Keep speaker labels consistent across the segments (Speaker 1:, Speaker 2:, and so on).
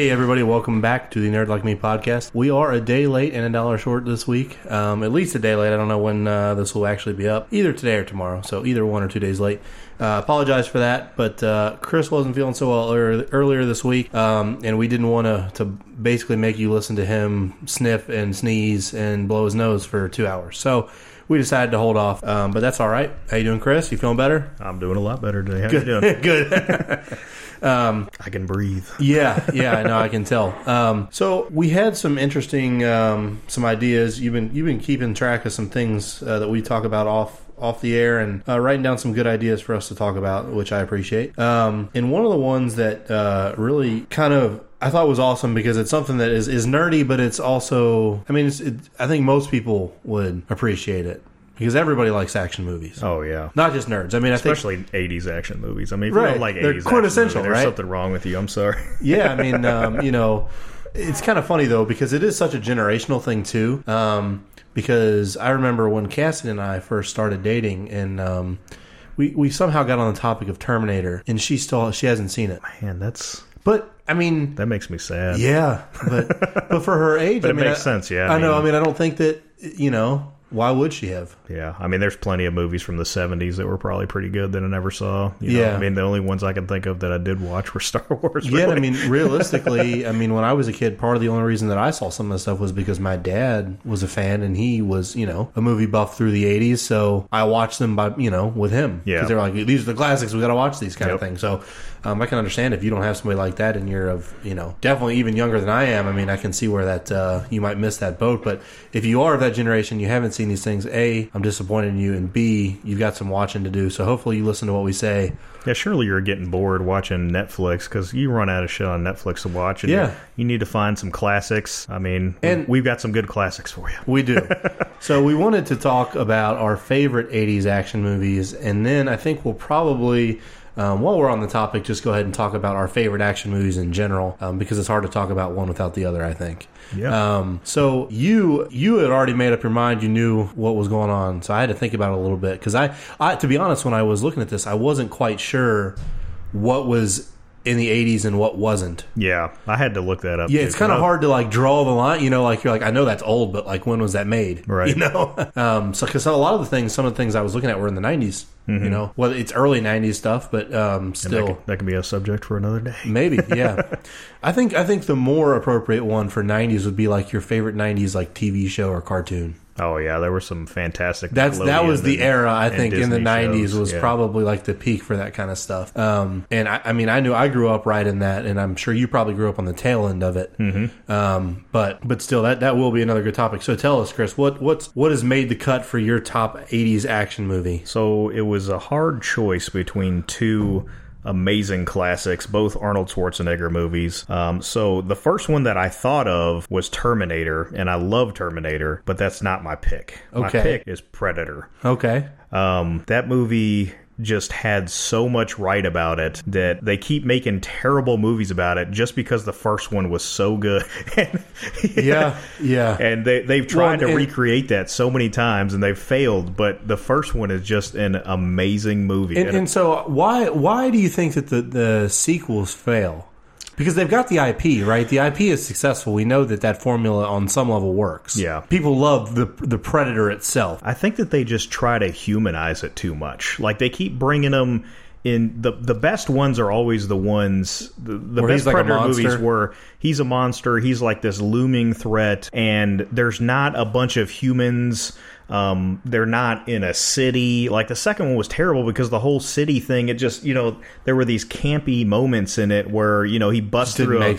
Speaker 1: Hey, everybody, welcome back to the Nerd Like Me podcast. We are a day late and a dollar short this week. Um, at least a day late. I don't know when uh, this will actually be up, either today or tomorrow. So, either one or two days late. Uh, apologize for that, but uh, Chris wasn't feeling so well earlier, earlier this week, um, and we didn't want to to basically make you listen to him sniff and sneeze and blow his nose for two hours. So we decided to hold off, um, but that's all right. How you doing, Chris? You feeling better?
Speaker 2: I'm doing a lot better today. How you doing?
Speaker 1: Good.
Speaker 2: I can breathe.
Speaker 1: yeah, yeah, I know. I can tell. Um, so we had some interesting um, some ideas. You've been you've been keeping track of some things uh, that we talk about off off the air and uh, writing down some good ideas for us to talk about, which I appreciate. Um, and one of the ones that uh, really kind of I thought was awesome because it's something that is, is nerdy, but it's also I mean, it's, it, I think most people would appreciate it because everybody likes action movies,
Speaker 2: Oh yeah,
Speaker 1: not just nerds. I mean, I think
Speaker 2: especially '80s action movies. I mean, if you
Speaker 1: Right.
Speaker 2: don't like
Speaker 1: They're
Speaker 2: 80s,
Speaker 1: quintessential,
Speaker 2: there's
Speaker 1: right?
Speaker 2: something wrong with you. I'm sorry.
Speaker 1: yeah, I mean, um, you know, it's kind of funny though because it is such a generational thing too. Um, because I remember when Cassidy and I first started dating, and um, we we somehow got on the topic of Terminator, and she still she hasn't seen it.
Speaker 2: Man, that's
Speaker 1: But I mean,
Speaker 2: that makes me sad.
Speaker 1: yeah, but but for her age,
Speaker 2: But
Speaker 1: I
Speaker 2: it
Speaker 1: mean,
Speaker 2: makes
Speaker 1: I-
Speaker 2: sense, yeah,
Speaker 1: I,
Speaker 2: I
Speaker 1: know. I
Speaker 2: mean-
Speaker 1: mean, I don't think that you know why would she have?
Speaker 2: Yeah, I mean, there's plenty of movies from the '70s that were probably pretty good that I never saw. You know?
Speaker 1: Yeah.
Speaker 2: I mean, the only ones I can think of that I did watch were Star Wars.
Speaker 1: Yeah, I mean, realistically, I mean, when I was a kid, part of the only reason that I saw some of the stuff was because my dad was a fan and he was, you know, a movie buff through the 80s. So I watched them by, you know, with him.
Speaker 2: Yeah.
Speaker 1: Because they were like, these are the classics. We got to watch these kind of things. So um, I can understand if you don't have somebody like that and you're of, you know, definitely even younger than I am. I mean, I can see where that, uh, you might miss that boat. But if you are of that generation, you haven't seen these things, A, I'm disappointed in you. And B, you've got some watching to do. So hopefully you listen to what we say.
Speaker 2: yeah, surely you're getting bored watching Netflix because you run out of shit on Netflix to watch. And
Speaker 1: Yeah.
Speaker 2: you, you need to find some classics. I mean,
Speaker 1: And-
Speaker 2: we've got some good classics for you.
Speaker 1: We do. so we wanted to talk about our favorite 80s action movies, and then I think we'll probably, um, while we're on the topic, just go ahead and talk about our favorite action movies in general, um, because it's hard to talk about one without the other. I think.
Speaker 2: Yeah.
Speaker 1: Um, so you you had already made up your mind. You knew what was going on. So I had to think about it a little bit because I, I, to be honest, when I was looking at this, I wasn't quite sure what was in the 80s and what wasn't.
Speaker 2: Yeah, I had to look that up.
Speaker 1: Yeah,
Speaker 2: too,
Speaker 1: it's kind of hard to like draw the line. You know, like you're like, I know that's old, but like when was that made?
Speaker 2: Right.
Speaker 1: You know, um, so because a lot of the things, some of the things I was looking at were in the '90s. You know, well, it's early '90s stuff, but um,
Speaker 2: That
Speaker 1: still.
Speaker 2: could, that could be a subject for another day.
Speaker 1: Maybe, yeah. I think I think the more appropriate one for '90s would be like your favorite '90s like TV show or cartoon.
Speaker 2: Oh yeah, there were some fantastic.
Speaker 1: That's that was the
Speaker 2: and-
Speaker 1: era I think in the '90s
Speaker 2: shows,
Speaker 1: was
Speaker 2: yeah.
Speaker 1: probably like the peak for that kind of stuff. Um, and I, I mean, I knew I grew up right in that, and I'm sure you probably grew up on the tail end of it. Mm-hmm. Um, but but still, that that will be another good topic. So tell us, Chris, what what's what has made the cut for your top '80s action movie?
Speaker 2: So it was a hard choice between two amazing classics, both Arnold Schwarzenegger movies. Um, so the first one that I thought of was Terminator, and I love Terminator, but that's not my pick. My pick is Predator.
Speaker 1: Okay,
Speaker 2: Um, that movie just had so much right about it that they keep making terrible movies about it just because the first one was so good. And-
Speaker 1: yeah, yeah.
Speaker 2: and they they've tried
Speaker 1: Well,
Speaker 2: to recreate that so many times and they've failed. But the first one is just an amazing movie.
Speaker 1: And,
Speaker 2: And
Speaker 1: and so why why do you think that the, the sequels fail? Because they've got the IP, right? The IP is successful. We know that that formula on some level works.
Speaker 2: Yeah.
Speaker 1: people love the the Predator itself.
Speaker 2: I think that they just try to humanize it too much. Like they keep bringing them in. the The best ones are always the ones. The, the best
Speaker 1: like
Speaker 2: Predator movies
Speaker 1: monster.
Speaker 2: He's a monster. He's like this looming threat, and there's not a bunch of humans. Um, they're not in a city. Like the second one was terrible because the whole city thing. It just you know there were these campy moments in it where you know he busts through a,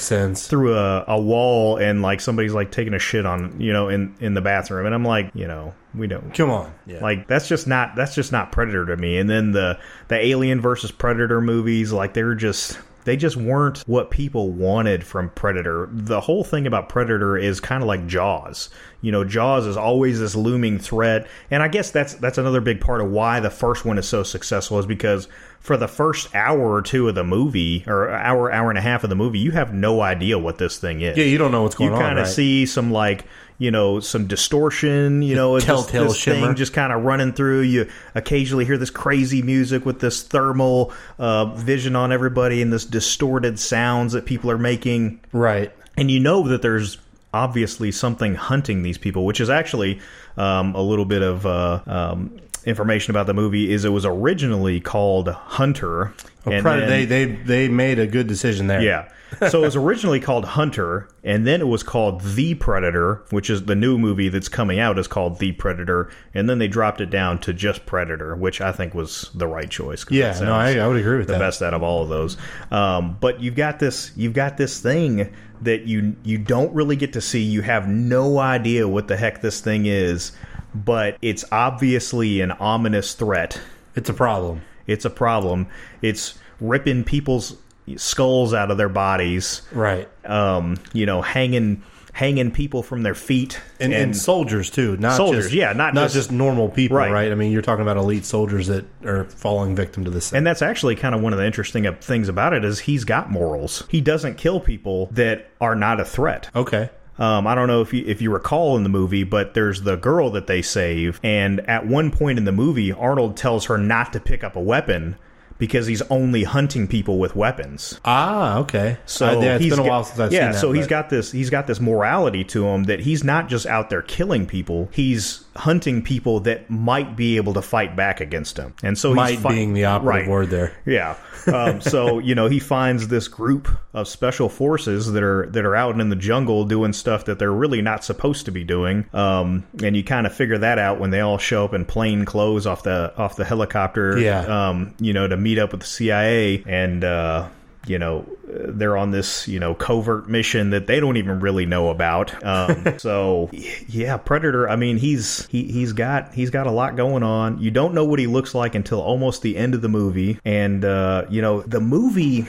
Speaker 2: through a, a wall and like somebody's like taking a shit on you know in in the bathroom and I'm like you know we don't
Speaker 1: Come on, yeah.
Speaker 2: like that's just not that's just not Predator to me. And then the the Alien versus Predator movies, like they're just they just weren't what people wanted from Predator. The whole thing about Predator is kind of like Jaws. You know, Jaws is always this looming threat, and I guess that's that's another big part of why the first one is so successful is because for the first hour or two of the movie, or hour hour and a half of the movie, you have no idea what this thing is.
Speaker 1: Yeah, you don't know what's
Speaker 2: you
Speaker 1: going on.
Speaker 2: You kind of
Speaker 1: right?
Speaker 2: see some like you know some distortion you know it's just
Speaker 1: telltale
Speaker 2: this
Speaker 1: shimmer.
Speaker 2: thing just kind of running through you occasionally hear this crazy music with this thermal uh, vision on everybody and this distorted sounds that people are making
Speaker 1: right.
Speaker 2: and you know that there's obviously something hunting these people, which is actually um, a little bit of uh, um, information about the movie. Is it was originally called Hunter, and
Speaker 1: Predator,
Speaker 2: then-
Speaker 1: they they they made a good decision there.
Speaker 2: yeah. so it was originally called Hunter, and then it was called The Predator, which is the new movie that's coming out is called The Predator, and then they dropped it down to just Predator, which I think was the right choice.
Speaker 1: Yeah, no, I, I would agree with
Speaker 2: the
Speaker 1: that.
Speaker 2: best out of all of those. Um, but you've got this you've got this thing that you you don't really get to see. You have no idea what the heck this thing is, but it's obviously an ominous threat.
Speaker 1: It's a problem.
Speaker 2: It's a problem. It's ripping people's skulls out of their bodies.
Speaker 1: Right.
Speaker 2: Um, you know, hanging hanging people from their feet
Speaker 1: And, and, soldiers too, not
Speaker 2: Soldiers,
Speaker 1: just,
Speaker 2: yeah, not
Speaker 1: not
Speaker 2: just-
Speaker 1: just, normal people,
Speaker 2: Right.
Speaker 1: right. I mean, you're talking about elite soldiers that are falling victim to this.
Speaker 2: And that's actually kind of one of the interesting things about it is he's got morals. He doesn't kill people that are not a threat.
Speaker 1: okay,
Speaker 2: Um, I don't know if you, if you recall in the movie, but there's the girl that they save, and at one point in the movie, Arnold tells her not to pick up a weapon because he's only hunting people with weapons.
Speaker 1: ah, okay.
Speaker 2: So
Speaker 1: Uh, yeah, it's
Speaker 2: he's
Speaker 1: been a while since I've
Speaker 2: yeah,
Speaker 1: seen that.
Speaker 2: so he's
Speaker 1: but-
Speaker 2: got this he's got this morality to him that he's not just out there killing people; he's hunting people that might be able to fight back against him. And so
Speaker 1: might
Speaker 2: he's fi-
Speaker 1: being the operative
Speaker 2: Right.
Speaker 1: word there.
Speaker 2: Yeah. Um, so you know he finds this group of special forces that are that are out in the jungle doing stuff that they're really not supposed to be doing. Um, and you kind of figure that out when they all show up in plain clothes off the off the helicopter.
Speaker 1: Yeah.
Speaker 2: Um, you know to meet up with the CIA and. Uh, you know they're on this you know covert mission that they don't even really know about. Um, so yeah predator i mean he's he, he's got he's got a lot going on. You don't know what he looks like until almost the end of the movie. And uh, you know the movie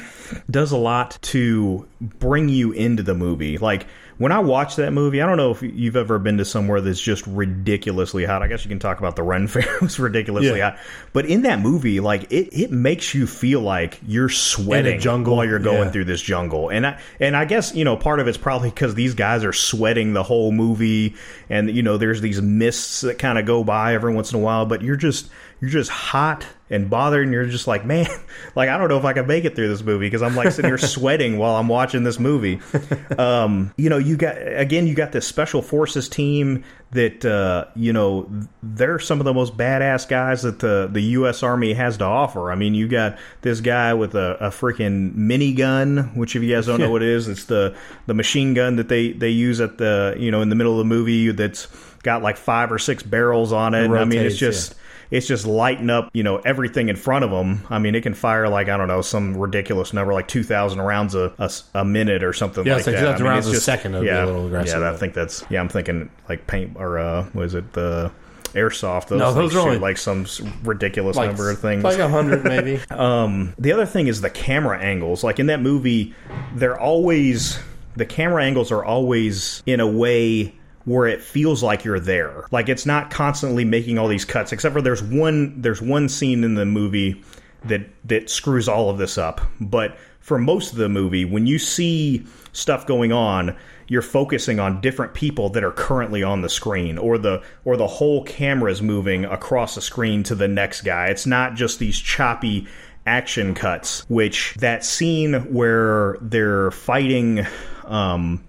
Speaker 2: does a lot to bring you into the movie. Like when I watch that movie, I don't know if you've ever been to somewhere that's just ridiculously hot. I guess you can talk about the Ren Fair; was ridiculously
Speaker 1: Yeah.
Speaker 2: hot. But in that movie, like it, it makes you feel like you're sweating
Speaker 1: jungle,
Speaker 2: while you're going
Speaker 1: yeah.
Speaker 2: through this jungle. And I and I guess you know part of it's probably because these guys are sweating the whole movie, and you know there's these mists that kind of go by every once in a while. But you're just you're just hot and bothered, and you're just like, man, like I don't know if I can make it through this movie because I'm like sitting here sweating while I'm watching this movie. Um, you know, you got again, you got this special forces team that uh, you know they're some of the most badass guys that the the U.S. Army has to offer. I mean, you got this guy with a, a freaking minigun, which if you guys don't know what it is, it's the the machine gun that they they use at the you know in the middle of the movie that's got like five or six barrels on it. I mean, it's
Speaker 1: rotates,
Speaker 2: just it's just lighting up, you know, everything in front of them. I mean, it can fire like I don't know some ridiculous number, like two thousand rounds a a minute or something
Speaker 1: Yeah,
Speaker 2: like
Speaker 1: like
Speaker 2: that.
Speaker 1: 2,000
Speaker 2: I mean,
Speaker 1: rounds
Speaker 2: it's
Speaker 1: a second
Speaker 2: yeah,
Speaker 1: a little aggressive,
Speaker 2: Yeah, I think that's yeah. I'm thinking like paint or uh, was it the airsoft? Those
Speaker 1: No, those are only-
Speaker 2: like some ridiculous
Speaker 1: like,
Speaker 2: number of things.
Speaker 1: like a hundred maybe.
Speaker 2: Um, the other thing is the camera angles. Like in that movie, they're always the camera angles are always in a way where it feels like you're there. Like it's not constantly making all these cuts. Except for there's one there's one scene in the movie that that screws all of this up. But for most of the movie, when you see stuff going on, you're focusing on different people that are currently on the screen or the or the whole camera is moving across the screen to the next guy. It's not just these choppy action cuts, which that scene where they're fighting um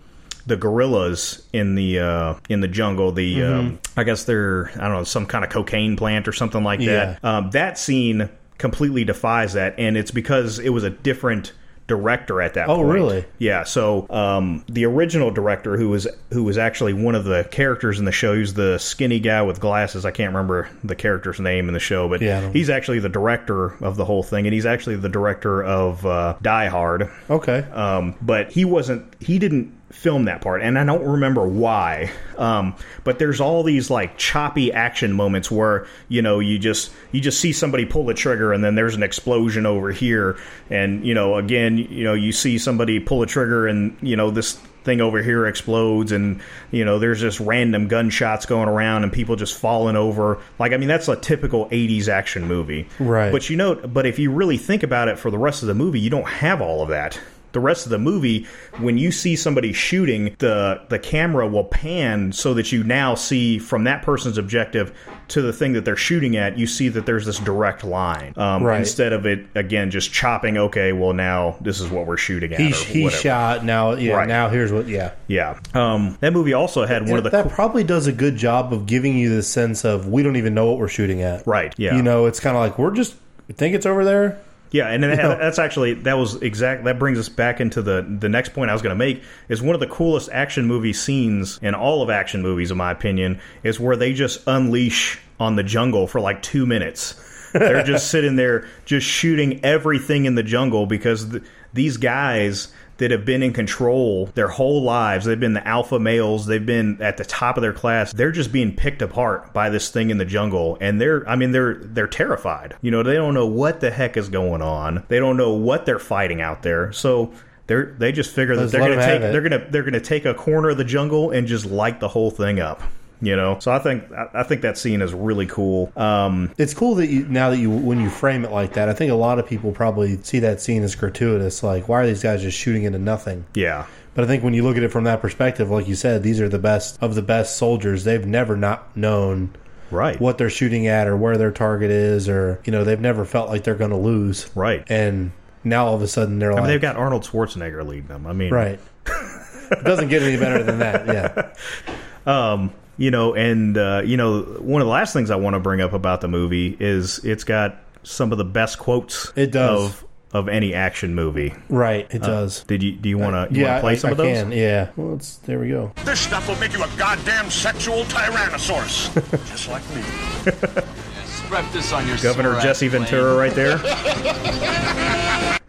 Speaker 2: the guerrillas in the uh, in the jungle. The
Speaker 1: Mm-hmm.
Speaker 2: um, I guess they're I don't know some kind of cocaine plant or something like
Speaker 1: Yeah.
Speaker 2: that. Um, that scene completely defies that, and it's because it was a different director at that
Speaker 1: Oh,
Speaker 2: point.
Speaker 1: really?
Speaker 2: Yeah. So um, the original director, who was who was actually one of the characters in the show, he's the skinny guy with glasses. I can't remember the character's name in the show, but
Speaker 1: Yeah,
Speaker 2: he's actually the director of the whole thing, and he's actually the director of uh, Die Hard.
Speaker 1: Okay.
Speaker 2: Um, but he wasn't. He didn't film that part, and I don't remember why. Um, but there's all these like choppy action moments where you know you just you just see somebody pull the trigger, and then there's an explosion over here, and you know again you know you see somebody pull a trigger, and you know this thing over here explodes and you know there's just random gunshots going around and people just falling over like i mean that's a typical 80s action movie
Speaker 1: Right.
Speaker 2: but you know but if you really think about it for the rest of the movie you don't have all of that the rest of the movie when you see somebody shooting the the camera will pan so that you now see from that person's objective to the thing that they're shooting at you see that there's this direct line um,
Speaker 1: Right.
Speaker 2: instead of it again just chopping okay well now this is what we're shooting at
Speaker 1: He, he shot now. Yeah,
Speaker 2: Right.
Speaker 1: now here's what. Yeah,
Speaker 2: Yeah. Um, that movie also had one of the
Speaker 1: that probably does a good job of giving you the sense of we don't even know what we're shooting at.
Speaker 2: right. Yeah.
Speaker 1: You know, it's kind of like we're just we think it's over there.
Speaker 2: Yeah, and then that's actually that was exact. That brings us back into the the next point I was going to make is one of the coolest action movie scenes in all of action movies, in my opinion, is where they just unleash on the jungle for like two minutes. They're just sitting there, just shooting everything in the jungle because th- these guys that have been in control their whole lives. They've been the alpha males. They've been at the top of their class. They're just being picked apart by this thing in the jungle, and they're I mean they're they're terrified. You know, they don't know what the heck is going on. They don't know what they're fighting out there. So they're they just figure that they're going to take they're going to they're going to take a corner of the jungle and just light the whole thing up. You know, so I think I I think that scene is really cool. Um,
Speaker 1: It's cool that you now that you when you frame it like that. I think a lot of people probably see that scene as gratuitous. Like, why are these guys just shooting into nothing?
Speaker 2: yeah,
Speaker 1: But I think when you look at it from that perspective, like you said, these are the best of the best soldiers. They've never not known
Speaker 2: right,
Speaker 1: what they're shooting at or where their target is, or you know, they've never felt like they're going to lose.
Speaker 2: right.
Speaker 1: And now all of a sudden they're
Speaker 2: I
Speaker 1: like,
Speaker 2: mean, they've got Arnold Schwarzenegger leading them. I mean,
Speaker 1: right. it doesn't get any better than that. Yeah.
Speaker 2: Um, you know, and uh, you know, one of the last things I want to bring up about the movie is it's got some of the best quotes.
Speaker 1: It does.
Speaker 2: of of any action movie.
Speaker 1: Right. It does.
Speaker 2: Did you do you want to
Speaker 1: yeah,
Speaker 2: play
Speaker 1: I,
Speaker 2: some
Speaker 1: I
Speaker 2: of those?
Speaker 1: can. Yeah. Well, it's, there we go.
Speaker 3: This stuff will make you a goddamn sexual tyrannosaurus. Just like me.
Speaker 4: Strap this on your
Speaker 2: Governor Jesse
Speaker 4: plane.
Speaker 2: Ventura, right there.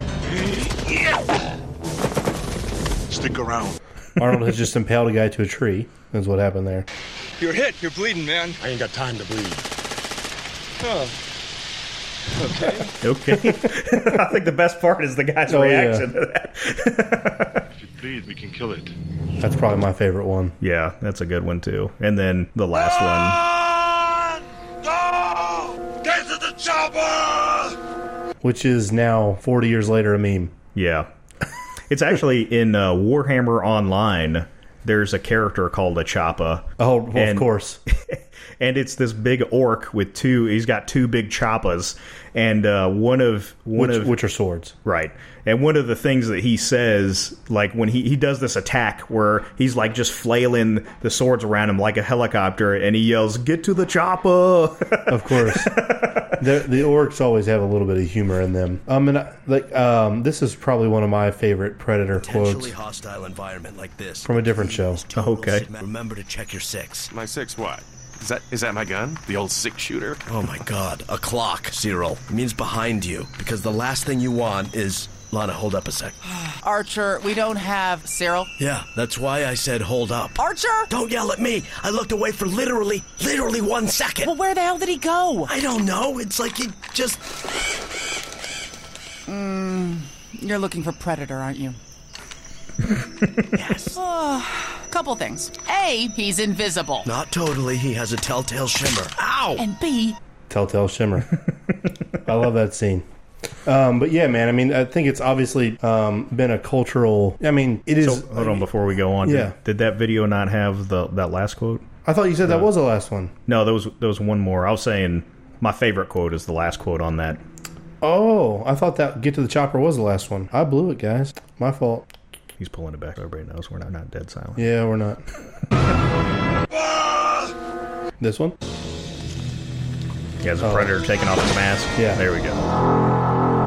Speaker 3: Stick around.
Speaker 1: Arnold has just impaled a guy to a tree. Is what happened there.
Speaker 5: You're hit. You're bleeding, man.
Speaker 3: I ain't got time to bleed.
Speaker 5: Oh. Okay.
Speaker 2: Okay, I think the best part is the guy's
Speaker 1: Oh, yeah.
Speaker 2: reaction to that.
Speaker 3: If it bleeds, we can kill it.
Speaker 1: That's probably my favorite one.
Speaker 2: Yeah, that's a good one too. And then the last one.
Speaker 3: No! Get to the chopper!
Speaker 1: Which is now 40 years later a meme.
Speaker 2: Yeah. It's actually in uh, Warhammer Online. There's a character called a Choppa.
Speaker 1: Oh, well,
Speaker 2: And-
Speaker 1: of course.
Speaker 2: and it's this big orc with two. He's got two big choppas, and uh, one of one
Speaker 1: Which,
Speaker 2: of
Speaker 1: which are swords.
Speaker 2: right. And one of the things that he says, like when he he does this attack where he's like just flailing the swords around him like a helicopter, and he yells, "Get to the chopper!"
Speaker 1: Of course. the, the orcs always have a little bit of humor in them. Um, and I, like, um, this is probably one of my favorite Predator quotes
Speaker 6: hostile environment like this.
Speaker 1: from a different show.
Speaker 2: Okay.
Speaker 6: Remember to check your six.
Speaker 7: My six what? Is that is that my gun? The old six shooter?
Speaker 6: Oh my god, a clock, Cyril. It means behind you, because the last thing you want is. Lana, hold up a sec.
Speaker 8: Archer, we don't have Cyril.
Speaker 6: Yeah, that's why I said hold up.
Speaker 8: Archer?
Speaker 6: Don't yell at me. I looked away for literally, literally one second.
Speaker 8: Well, where the hell did he go?
Speaker 6: I don't know. It's like he just.
Speaker 8: Hmm, you're looking for Predator, aren't you?
Speaker 6: Yes.
Speaker 8: Couple things. A, he's invisible.
Speaker 6: Not totally. He has a telltale shimmer. Ow!
Speaker 8: And B,
Speaker 1: Telltale Shimmer. I love that scene. Um, but yeah, man. I mean, I think it's obviously um, been a cultural. I mean, it is.
Speaker 2: So, hold on before we go on.
Speaker 1: Yeah.
Speaker 2: Did, did that video not have the that last quote?
Speaker 1: I thought you said that was the last one.
Speaker 2: No, there was there was one more. I was saying my favorite quote is the last quote on that.
Speaker 1: Oh, I thought that "Get to the Chopper" was the last one. I blew it, guys. My fault.
Speaker 2: He's pulling it back. Everybody knows we're not, not dead silent.
Speaker 1: Yeah, we're not. this one?
Speaker 2: He has a predator oh. taking off his mask.
Speaker 1: Yeah.
Speaker 2: There we go.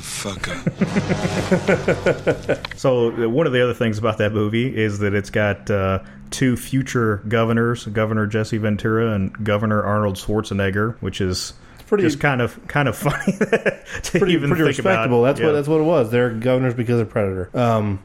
Speaker 3: Motherfucker.
Speaker 5: motherfucker.
Speaker 2: So uh, one of the other things about that movie is that it's got uh, two future governors, Governor Jesse Ventura and Governor Arnold Schwarzenegger, which is
Speaker 1: pretty-
Speaker 2: just kind of kind of funny to
Speaker 1: pretty,
Speaker 2: even
Speaker 1: pretty
Speaker 2: think
Speaker 1: respectable.
Speaker 2: about.
Speaker 1: That's
Speaker 2: Yeah.
Speaker 1: what that's what it was. They're governors because of Predator. Um,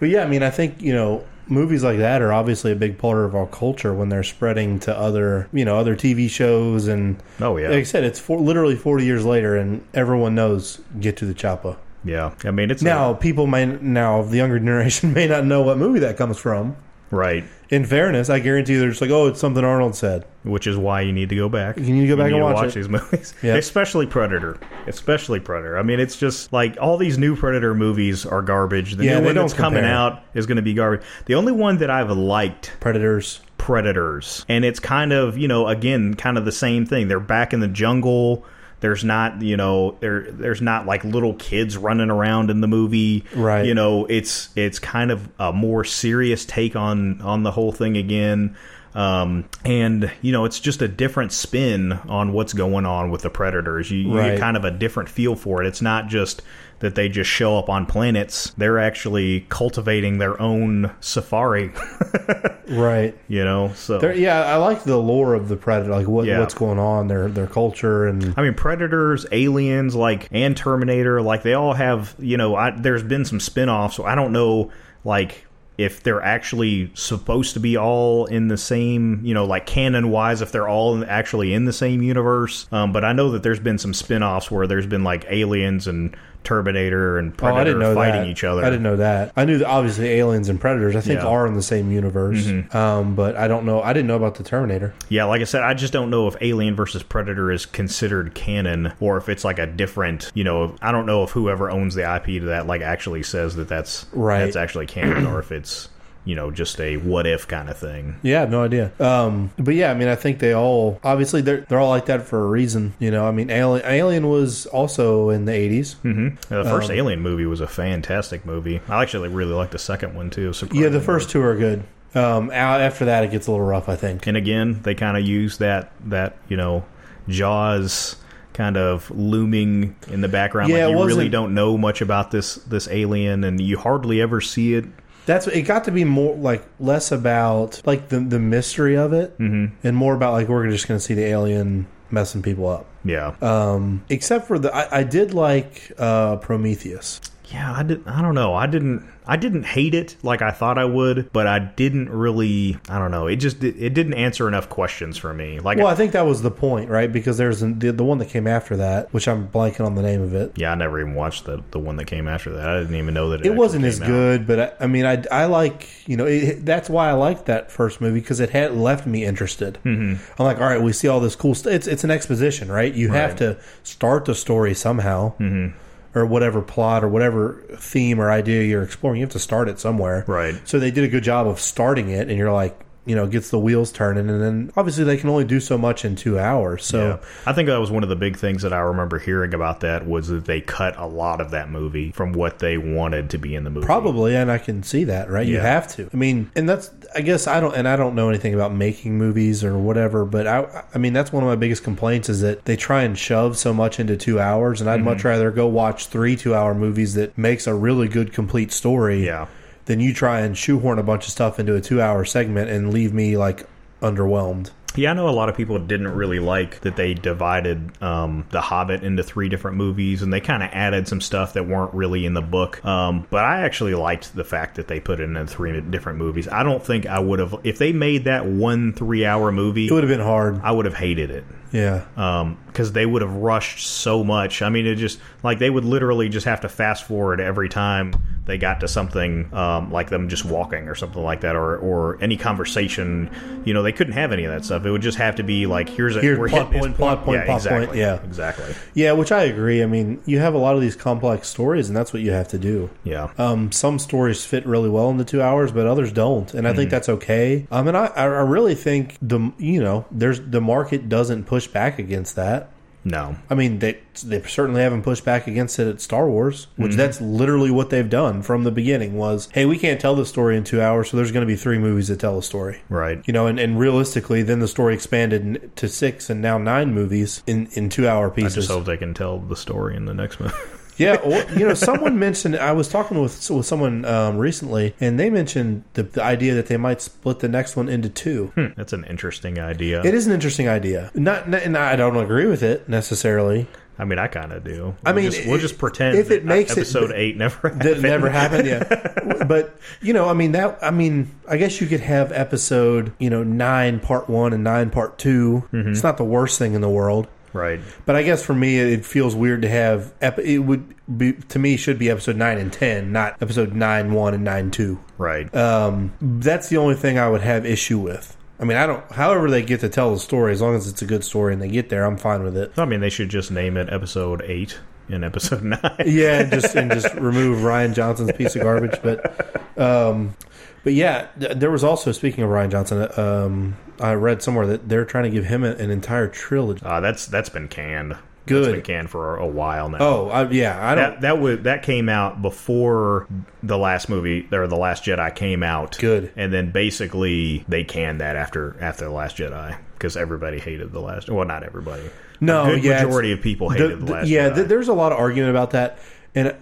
Speaker 1: but yeah, I mean, I think you know movies like that are obviously a big part of our culture when they're spreading to other you know other TV shows and
Speaker 2: Oh, yeah.
Speaker 1: like I said, it's for, literally forty years later and everyone knows get to the choppa.
Speaker 2: Yeah, I mean it's
Speaker 1: Now people may now the younger generation may not know what movie that comes from.
Speaker 2: Right,
Speaker 1: In fairness, I guarantee you they're just like, oh, it's something Arnold said.
Speaker 2: which is why you need to go back.
Speaker 1: You need to go back and
Speaker 2: to
Speaker 1: watch it.
Speaker 2: these movies,
Speaker 1: Yeah.
Speaker 2: especially Predator. Especially Predator. I mean, it's just like all these new Predator movies are garbage. The
Speaker 1: Yeah,
Speaker 2: new
Speaker 1: they
Speaker 2: one
Speaker 1: don't
Speaker 2: that's coming
Speaker 1: compare.
Speaker 2: out is going to be garbage. The only one that I've liked
Speaker 1: Predators.
Speaker 2: predators and it's kind of you know again kind of the same thing they're back in the jungle there's not you know there there's not like little kids running around in the movie.
Speaker 1: Right.
Speaker 2: you know it's it's kind of a more serious take on on the whole thing again. Um, and you know it's just a different spin on what's going on with the predators. You, you get kind of a different feel for it. It's not just that they just show up on planets they're actually cultivating their own safari
Speaker 1: Right.
Speaker 2: you know so
Speaker 1: There, yeah, I like the lore of the Predator, like what
Speaker 2: Yeah.
Speaker 1: what's going on, their their culture, and
Speaker 2: I mean, Predators, Aliens, like, and Terminator, like, they all have, you know, I, there's been some spin offs, so I don't know, like, if they're actually supposed to be all in the same, you know, like canon wise, if they're all actually in the same universe. Um, but I know that there's been some spin offs where there's been, like, Aliens and Terminator and
Speaker 1: oh, I
Speaker 2: Predator
Speaker 1: didn't know
Speaker 2: fighting
Speaker 1: that.
Speaker 2: each other.
Speaker 1: I didn't know that. I knew that obviously aliens and predators. I think
Speaker 2: Yeah. Mm-hmm.
Speaker 1: are in the same universe, um, but I don't know. I didn't know about the Terminator.
Speaker 2: Yeah, like I said, I just don't know if Alien versus Predator is considered canon or if it's like a different, you know, I don't know if whoever owns the IP to that like actually says that that's
Speaker 1: Right.
Speaker 2: that's actually canon or if it's, you know, just a what if kind of thing.
Speaker 1: Yeah, I have no idea. Um, but yeah, I mean, I think they all obviously they're they're all like that for a reason. You know, I mean, Alien Alien was also in the 80s
Speaker 2: Mm-hmm. The first
Speaker 1: Um,
Speaker 2: Alien movie was a fantastic movie. I actually really like the second one too.
Speaker 1: Yeah, the first two are good. Um, after that, it gets a little rough. I think.
Speaker 2: And again, they kind of use that that you know Jaws kind of looming in the background.
Speaker 1: Yeah,
Speaker 2: like you really don't know much about this this alien, and you hardly ever see it.
Speaker 1: That's it. Got to be more like less about like the the mystery of it,
Speaker 2: Mm-hmm.
Speaker 1: and more about like we're just going to see the alien messing people up.
Speaker 2: Yeah,
Speaker 1: Um, except for the, I, I did like uh, Prometheus.
Speaker 2: yeah. I did. I don't know. I didn't. I didn't hate it like I thought I would, but I didn't really. I don't know. It just it didn't answer enough questions for me. Like,
Speaker 1: Well, I think that was the point, right? Because there's an, the the one that came after that, which I'm blanking on the name of it.
Speaker 2: yeah, I never even watched the the one that came after that. I didn't even know that it,
Speaker 1: It wasn't as
Speaker 2: out.
Speaker 1: good, but I, I mean, I, I like you know it, that's why I liked that first movie because it had left me interested. Mm-hmm. I'm like, all right, we see all this cool stuff. It's it's an exposition, right? You have to start the story somehow, mm-hmm. Or whatever plot or whatever theme or idea you're exploring. You have to start it somewhere,
Speaker 2: Right.
Speaker 1: So they did a good job of starting it, and you're like, you know, gets the wheels turning, and then obviously they can only do so much in two hours. So
Speaker 2: Yeah. I think that was one of the big things that I remember hearing about that was that they cut a lot of that movie from what they wanted to be in the movie.
Speaker 1: Probably, and I can see that, right? You have to. I mean, and that's I guess I don't and I don't know anything about making movies or whatever, but I I mean that's one of my biggest complaints is that they try and shove so much into 2 hours and I'd much
Speaker 2: Mm-hmm.
Speaker 1: rather go watch 3 2-hour movies that makes a really good complete story
Speaker 2: Yeah.
Speaker 1: Than you try and shoehorn a bunch of stuff into a 2-hour segment and leave me like underwhelmed.
Speaker 2: Yeah, I know a lot of people didn't really like that they divided um, The Hobbit into three different movies, and they kind of added some stuff that weren't really in the book. Um, but I actually liked the fact that they put it in three different movies. I don't think I would have if they made that one three-hour movie.
Speaker 1: It would have been hard.
Speaker 2: I would have hated it.
Speaker 1: Yeah.
Speaker 2: because they would have rushed so much. I mean, it just like they would literally just have to fast forward every time they got to something um, like them just walking or something like that, or or any conversation. You know, they couldn't have any of that stuff. It would just have to be like, here's a
Speaker 1: Here's
Speaker 2: we're
Speaker 1: plot point, plot point,
Speaker 2: yeah,
Speaker 1: plot point,
Speaker 2: exactly,
Speaker 1: yeah.
Speaker 2: exactly,
Speaker 1: Yeah, which I agree. I mean, you have a lot of these complex stories and that's what you have to do.
Speaker 2: yeah.
Speaker 1: Um, some stories fit really well in the two hours, but others don't, and I think that's okay. Um, and I, I really think the you know there's the market doesn't push back against that.
Speaker 2: no,
Speaker 1: I mean, they they certainly haven't pushed back against it at Star Wars, which mm-hmm. that's literally what they've done from the beginning. Was hey, we can't tell the story in two hours, so there's going to be three movies that tell the story.
Speaker 2: right.
Speaker 1: You know, and, and realistically, then the story expanded to six and now nine movies in, in two hour pieces.
Speaker 2: I just hope they can tell the story in the next movie.
Speaker 1: Yeah, or, you know, someone mentioned. I was talking with with someone um, recently, and they mentioned the, the idea that they might split the next one into two.
Speaker 2: That's an interesting idea.
Speaker 1: It is an interesting idea. Not, not, and I don't agree with it necessarily.
Speaker 2: I mean, I kind of do.
Speaker 1: I
Speaker 2: We'll
Speaker 1: mean,
Speaker 2: just, we'll just pretend
Speaker 1: if it
Speaker 2: that
Speaker 1: makes it-
Speaker 2: episode eight never
Speaker 1: That
Speaker 2: happened.
Speaker 1: never happened, yeah. but you know, I mean that. I mean, I guess you could have episode, you know, nine part one and nine part 2
Speaker 2: Mm-hmm.
Speaker 1: It's not the worst thing in the world.
Speaker 2: Right.
Speaker 1: But I guess for me, it feels weird to have. Ep- it would be to me should be episode nine and ten, not episode nine one and nine two.
Speaker 2: Right.
Speaker 1: Um, that's the only thing I would have issue with. I mean, I don't. However, they get to tell the story, as long as it's a good story and they get there, I'm fine with it.
Speaker 2: I mean, they should just name it episode eight and episode nine.
Speaker 1: Yeah, and just and just remove Rian Johnson's piece of garbage. But, um, but yeah, there was also speaking of Ryan Johnson. Um, I read somewhere that they're trying to give him an entire trilogy.
Speaker 2: Uh, that's that's been canned.
Speaker 1: Good.
Speaker 2: That's been canned for a while now.
Speaker 1: Oh, I, yeah, I don't.
Speaker 2: that that was that came out before the last movie or the last Jedi came out.
Speaker 1: Good.
Speaker 2: and then basically they canned that after after the last Jedi because everybody hated the last. Well, not everybody.
Speaker 1: No, yeah,
Speaker 2: majority of people hated the,
Speaker 1: the-
Speaker 2: last.
Speaker 1: yeah, th- there's a lot of argument about that, and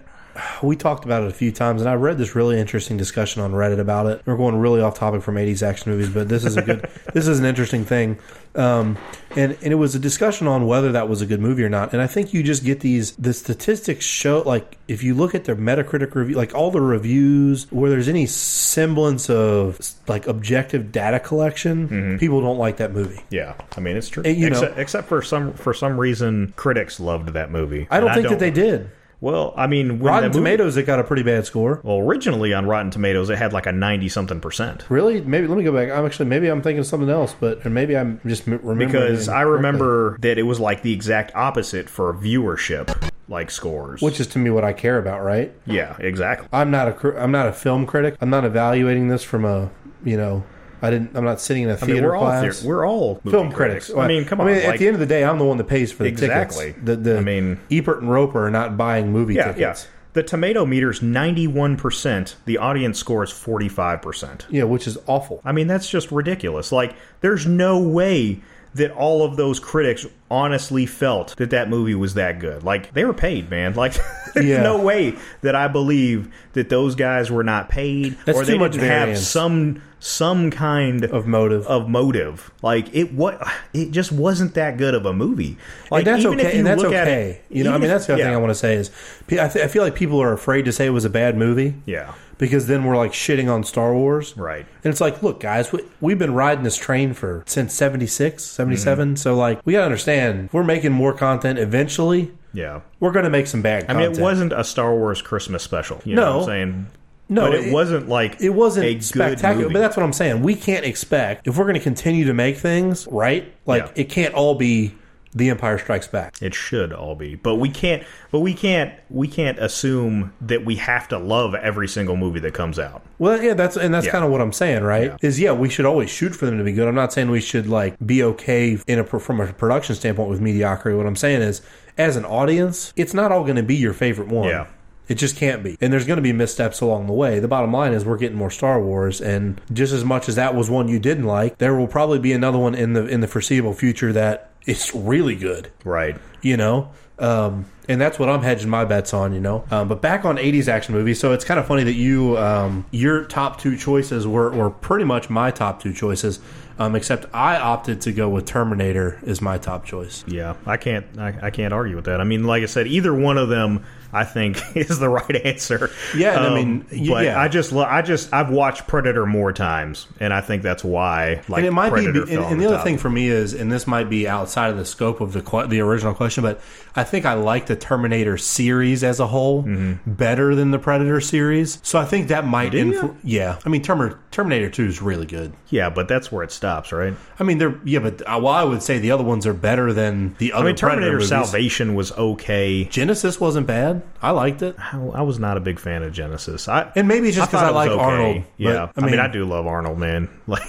Speaker 1: we talked about it a few times. And I read this really interesting discussion on Reddit about it. We're going really off topic from '80s action movies, but this is a good, this is an interesting thing. Um, and and it was a discussion on whether that was a good movie or not. And I think you just get these the statistics show like if you look at their Metacritic review, like all the reviews where there's any semblance of like objective data collection, people don't like that movie.
Speaker 2: yeah, I mean it's true.
Speaker 1: And, you know-
Speaker 2: except, except for some for some reason, critics loved that movie.
Speaker 1: I don't
Speaker 2: And
Speaker 1: think that they did.
Speaker 2: Well, I mean,
Speaker 1: Rotten
Speaker 2: that movie-
Speaker 1: Tomatoes, it got a pretty bad score.
Speaker 2: Well, originally on Rotten Tomatoes, it had like a ninety something percent.
Speaker 1: Really? Maybe let me go back. I'm actually maybe I'm thinking of something else, but or maybe I'm just remembering
Speaker 2: because I remember that it was like the exact opposite for viewership, like scores.
Speaker 1: which is to me what I care about. Right?
Speaker 2: yeah, exactly.
Speaker 1: I'm not a I'm not a film critic. I'm not evaluating this from a you know I didn't I'm not sitting in a theater
Speaker 2: mean, we're all
Speaker 1: class.
Speaker 2: we're all
Speaker 1: film critics.
Speaker 2: I mean, come on.
Speaker 1: I mean, at the end of the day, I'm the one that pays for the
Speaker 2: Exactly.
Speaker 1: tickets. The, the
Speaker 2: I mean-
Speaker 1: Ebert and Roeper are not buying movie
Speaker 2: yeah,
Speaker 1: tickets.
Speaker 2: yeah. The tomato meter's ninety one percent. The audience score is forty five percent.
Speaker 1: Yeah, which is awful.
Speaker 2: I mean, that's just ridiculous. Like, there's no way that all of those critics honestly felt that that movie was that good. Like, they were paid, man. Like, there's
Speaker 1: Yeah.
Speaker 2: no way that I believe that those guys were not paid
Speaker 1: That's
Speaker 2: or they didn't have
Speaker 1: variance.
Speaker 2: some some kind
Speaker 1: Of motive.
Speaker 2: of motive. Like it what it just wasn't that good of a movie. Like
Speaker 1: and that's okay. And that's okay.
Speaker 2: it-
Speaker 1: you know, I mean, that's the other
Speaker 2: yeah.
Speaker 1: thing I want to say is, I, th- I feel like people are afraid to say it was a bad movie.
Speaker 2: Yeah.
Speaker 1: because then we're like shitting on Star Wars.
Speaker 2: Right.
Speaker 1: And it's like, look, guys, we, we've been riding this train for since 76, 77.
Speaker 2: Mm-hmm.
Speaker 1: So, like, we got to understand we're making more content eventually.
Speaker 2: Yeah.
Speaker 1: We're going to make some bad
Speaker 2: I mean, it wasn't a Star Wars Christmas special. You
Speaker 1: No.
Speaker 2: know what I'm saying?
Speaker 1: No,
Speaker 2: but it,
Speaker 1: it-
Speaker 2: wasn't like
Speaker 1: It wasn't spectacular, but that's what I'm saying. We can't expect if we're going to continue to make things right. Like
Speaker 2: Yeah.
Speaker 1: it can't all be The Empire Strikes Back.
Speaker 2: It should all be, but we can't. But we can't. We can't assume that we have to love every single movie that comes out.
Speaker 1: Well, yeah, that's and that's
Speaker 2: Yeah.
Speaker 1: kind of what I'm saying, right?
Speaker 2: Yeah.
Speaker 1: Is yeah, we should always shoot for them to be good. I'm not saying we should like be okay in a from a production standpoint with mediocrity. What I'm saying is, as an audience, it's not all going to be your favorite one.
Speaker 2: Yeah.
Speaker 1: It just can't be. And there's going to be missteps along the way. The bottom line is we're getting more Star Wars and just as much as that was one you didn't like, there will probably be another one in the in the foreseeable future that is really good
Speaker 2: Right.
Speaker 1: you know um, and that's what i'm hedging my bets on you know um, but back on 80s action movies so it's kind of funny that you um, your top two choices were, were pretty much my top two choices um, except i opted to go with terminator as my top choice
Speaker 2: Yeah. I can't. I, I can't argue with that. I mean, like I said, either one of them. I think is the right answer.
Speaker 1: Yeah, and I
Speaker 2: Um,
Speaker 1: mean, y-
Speaker 2: but
Speaker 1: yeah.
Speaker 2: I just, lo- I just, I've watched Predator more times, and I think that's why. Like,
Speaker 1: and it might
Speaker 2: Predator
Speaker 1: be, and, and the other
Speaker 2: top.
Speaker 1: thing for me is, and this might be outside of the scope of the the original question, but I think I like the Terminator series as a whole
Speaker 2: Mm-hmm.
Speaker 1: better than the Predator series. So I think that might,
Speaker 2: Do ya?
Speaker 1: influ- yeah. I mean, Term- Terminator Two is really good.
Speaker 2: yeah, but that's where it stops, right?
Speaker 1: I mean, they're yeah, but uh, well, I would say the other ones are better than the other.
Speaker 2: I mean, Terminator. Salvation was okay.
Speaker 1: Genisys wasn't bad. I liked it,
Speaker 2: I, I was not a big fan of Genisys. I
Speaker 1: and maybe it's just because
Speaker 2: thought
Speaker 1: I,
Speaker 2: it
Speaker 1: like
Speaker 2: okay.
Speaker 1: Arnold. but,
Speaker 2: Yeah,
Speaker 1: I mean,
Speaker 2: I do love Arnold, man. Like,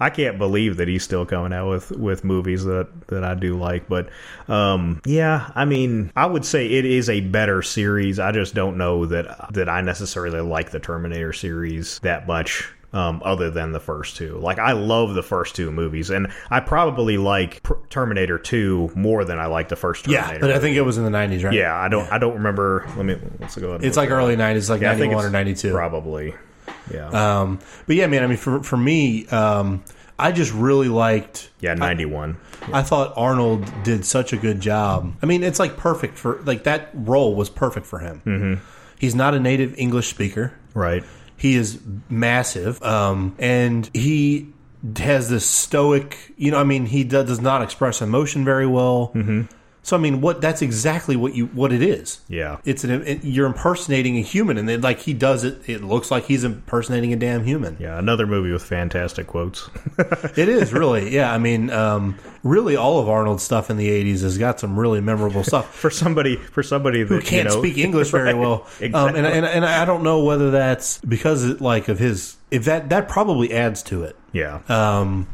Speaker 2: I can't believe that he's still coming out with with movies that that I do like. But um, yeah, I mean, I would say it is a better series. I just don't know that that I necessarily like the Terminator series that much. Um, other than the first two, like I love the first two movies, and I probably like Pr- Terminator Two more than I like the first Terminator.
Speaker 1: Yeah, but I think it was in the nineties, right?
Speaker 2: yeah, I don't, I don't remember. Let me let's go. Ahead
Speaker 1: It's like early nineties, like
Speaker 2: Yeah, I think
Speaker 1: one or ninety two.
Speaker 2: probably. Yeah,
Speaker 1: Um, but yeah, man. I mean, for for me, um, I just really liked.
Speaker 2: yeah, ninety one.
Speaker 1: I thought Arnold did such a good job. I mean, it's like perfect for like that role was perfect for him. Mm-hmm. He's not a native English speaker.
Speaker 2: Right.
Speaker 1: He is massive, um, and he has this stoic. You know, I mean, he does not express emotion very well. Mm-hmm. So, I mean, what that's exactly what you what it is.
Speaker 2: Yeah.
Speaker 1: It's an it, you're impersonating a human, and then like he does it, it looks like he's impersonating a damn human.
Speaker 2: Yeah, another movie with fantastic quotes.
Speaker 1: It is really, yeah. I mean, um, really, all of Arnold's stuff in the '80s has got some really memorable stuff.
Speaker 2: for somebody, for somebody that
Speaker 1: Who can't
Speaker 2: you know,
Speaker 1: speak English very
Speaker 2: Right,
Speaker 1: well,
Speaker 2: Exactly.
Speaker 1: um, and, and and I don't know whether that's because it, like of his. If that that probably adds to it.
Speaker 2: yeah.
Speaker 1: Um,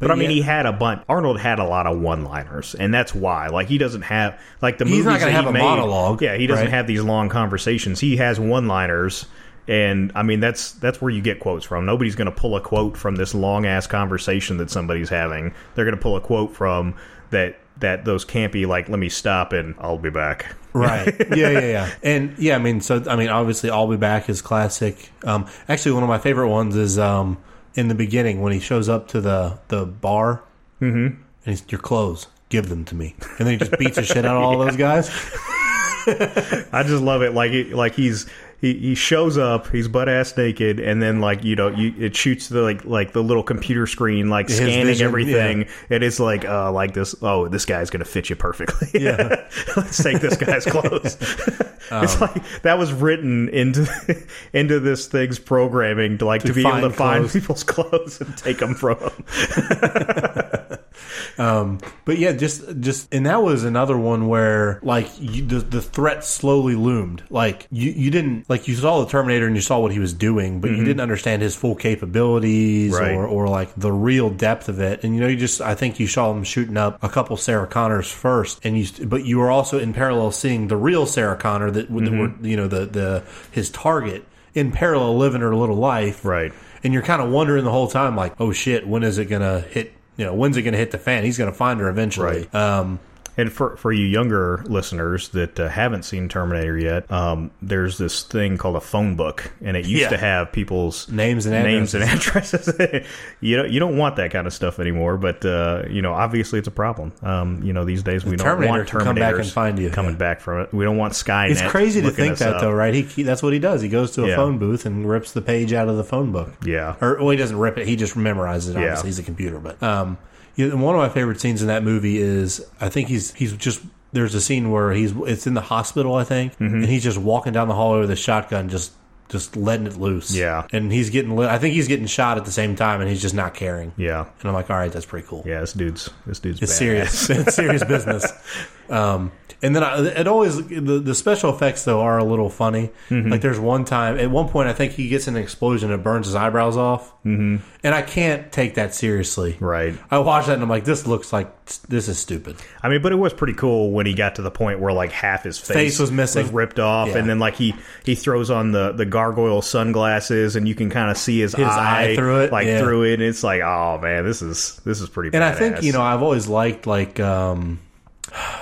Speaker 2: But I mean,
Speaker 1: yeah.
Speaker 2: he had a bunch. Arnold had a lot of one-liners, and that's why. Like, he doesn't have like the
Speaker 1: He's
Speaker 2: movies
Speaker 1: not
Speaker 2: that
Speaker 1: have
Speaker 2: he
Speaker 1: a
Speaker 2: made-
Speaker 1: monologue,
Speaker 2: Yeah, he doesn't
Speaker 1: right?
Speaker 2: have these long conversations. He has one-liners, and I mean, that's that's where you get quotes from. Nobody's going to pull a quote from this long-ass conversation that somebody's having. They're going to pull a quote from that that those can't be like, "Let me stop and I'll be back."
Speaker 1: right. Yeah, yeah, yeah. And yeah, I mean, so I mean, obviously, "I'll Be Back" is classic. Um, actually, one of my favorite ones is um, in the beginning when he shows up to the the bar mm-hmm. and he's your clothes. Give them to me, and then he just beats the shit out of all those guys.
Speaker 2: I just love it. Like it, like he's he, he shows up, he's butt ass naked, and then like you know you it shoots the like like the little computer screen like
Speaker 1: His
Speaker 2: scanning
Speaker 1: vision,
Speaker 2: everything,
Speaker 1: yeah.
Speaker 2: and it's like uh like this. Oh, this guy's gonna fit you perfectly.
Speaker 1: Yeah.
Speaker 2: let's take this guy's clothes. it's like that was written into into this thing's programming to like to,
Speaker 1: To
Speaker 2: be able to
Speaker 1: find
Speaker 2: find people's clothes and take them from them.
Speaker 1: Um, but yeah, just just and that was another one where like you, the the threat slowly loomed. Like you you didn't like you saw the Terminator and you saw what he was doing, but you didn't understand his full capabilities
Speaker 2: Right.
Speaker 1: or or like the real depth of it. And you know, you just I think you saw him shooting up a couple Sarah Connors first, and you but you were also in parallel seeing the real Sarah Connor that, that were you know the the his target in parallel living her little life,
Speaker 2: Right.
Speaker 1: and you're kind of wondering the whole time, like, oh shit, when is it gonna hit? You know, when's it gonna hit the fan? He's gonna find her eventually.
Speaker 2: Right.
Speaker 1: Um,
Speaker 2: And for for you younger listeners that uh, haven't seen Terminator yet, um, there's this thing called a phone book, and it used
Speaker 1: Yeah.
Speaker 2: to have people's
Speaker 1: Names and
Speaker 2: names and addresses. you don't you don't want that kind of stuff anymore, but uh, you know obviously it's a problem. Um, you know these days we don't
Speaker 1: Terminator
Speaker 2: want
Speaker 1: can come back and
Speaker 2: Terminators
Speaker 1: find you.
Speaker 2: coming
Speaker 1: Yeah.
Speaker 2: back from it. We don't want Skynet.
Speaker 1: it's crazy to think that
Speaker 2: up.
Speaker 1: though, right? He, he that's what he does. He goes to a
Speaker 2: Yeah.
Speaker 1: phone booth and rips the page out of the phone book.
Speaker 2: Yeah.
Speaker 1: or well, he doesn't rip it. He just memorizes it. Obviously,
Speaker 2: Yeah.
Speaker 1: he's a computer. But um, you know, one of my favorite scenes in that movie is I think he's he's just there's a scene where he's it's in the hospital I think,
Speaker 2: Mm-hmm.
Speaker 1: and he's just walking down the hallway with a shotgun, just just letting it loose.
Speaker 2: Yeah.
Speaker 1: and he's getting. I think he's getting shot at the same time, and he's just not caring.
Speaker 2: Yeah,
Speaker 1: And I'm like, all right, that's pretty cool.
Speaker 2: yeah. This dude's this dude's
Speaker 1: It's
Speaker 2: badass.
Speaker 1: serious. it's serious business. Um, and then I, it always the, the special effects though are a little funny.
Speaker 2: Mm-hmm.
Speaker 1: Like there's one time at one point I think he gets an explosion and it burns his eyebrows off, mm-hmm. and I can't take that seriously.
Speaker 2: Right.
Speaker 1: I watched that and I'm like, this looks like this is stupid.
Speaker 2: I mean, but it was pretty cool when he got to the point where like half his face,
Speaker 1: Face was missing.
Speaker 2: ripped off,
Speaker 1: Yeah.
Speaker 2: and then like he he throws on the the gargoyle sunglasses, and you can kind of see his,
Speaker 1: His eye through it,
Speaker 2: like
Speaker 1: yeah.
Speaker 2: through it. And it's like, oh man, this is this is pretty.
Speaker 1: And I think you know I've always liked like um,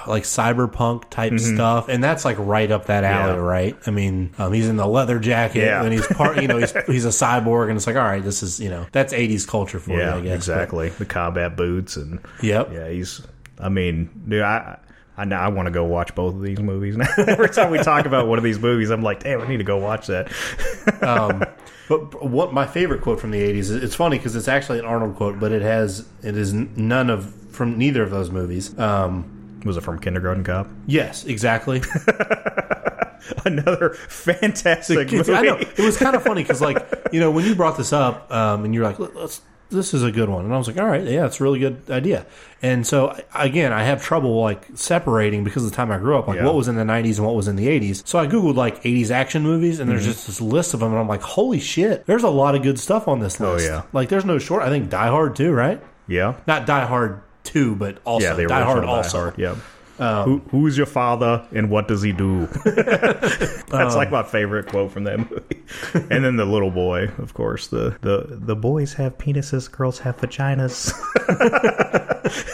Speaker 1: like cyberpunk type stuff, and that's like right up that alley,
Speaker 2: Mm-hmm. Yeah.
Speaker 1: right? I mean, um, he's in the leather jacket,
Speaker 2: Yeah.
Speaker 1: and he's part, you know, he's he's a cyborg, and it's like, all right, this is you know that's '80s culture for
Speaker 2: yeah,
Speaker 1: you, I guess.
Speaker 2: exactly the combat boots and
Speaker 1: But, yep.
Speaker 2: yeah, he's. I mean, dude, I. I, know- I want to go watch both of these movies now. Every time we talk about one of these movies, I'm like, damn, I need to go watch that.
Speaker 1: Um, but what my favorite quote from the '80s? is It's funny because it's actually an Arnold quote, but it has it is none of from neither of those movies. Um,
Speaker 2: Was it from Kindergarten Cop?
Speaker 1: yes, exactly.
Speaker 2: Another fantastic movie.
Speaker 1: I know it was kind of funny because, like, you know, when you brought this up, um, and you're like, "Let's." This is a good one, and I was like, "All right, yeah, it's a really good idea." And so, again, I have trouble like separating because of the time I grew up, like
Speaker 2: Yeah.
Speaker 1: what was in the '90s and what was in the '80s. So I googled like '80s action movies, and there's
Speaker 2: Mm-hmm.
Speaker 1: just this list of them, and I'm like, "Holy shit!" There's a lot of good stuff on this list.
Speaker 2: Oh, yeah.
Speaker 1: like there's no short. I think Die Hard too, right?
Speaker 2: Yeah.
Speaker 1: Not Die Hard two, but also
Speaker 2: yeah, the
Speaker 1: Die
Speaker 2: original
Speaker 1: Hard
Speaker 2: Die
Speaker 1: also.
Speaker 2: Hard, Yep. Who, who's your father and what does he do? That's like my favorite quote from that movie. and then the little boy, of course. The the the boys have penises, girls have vaginas.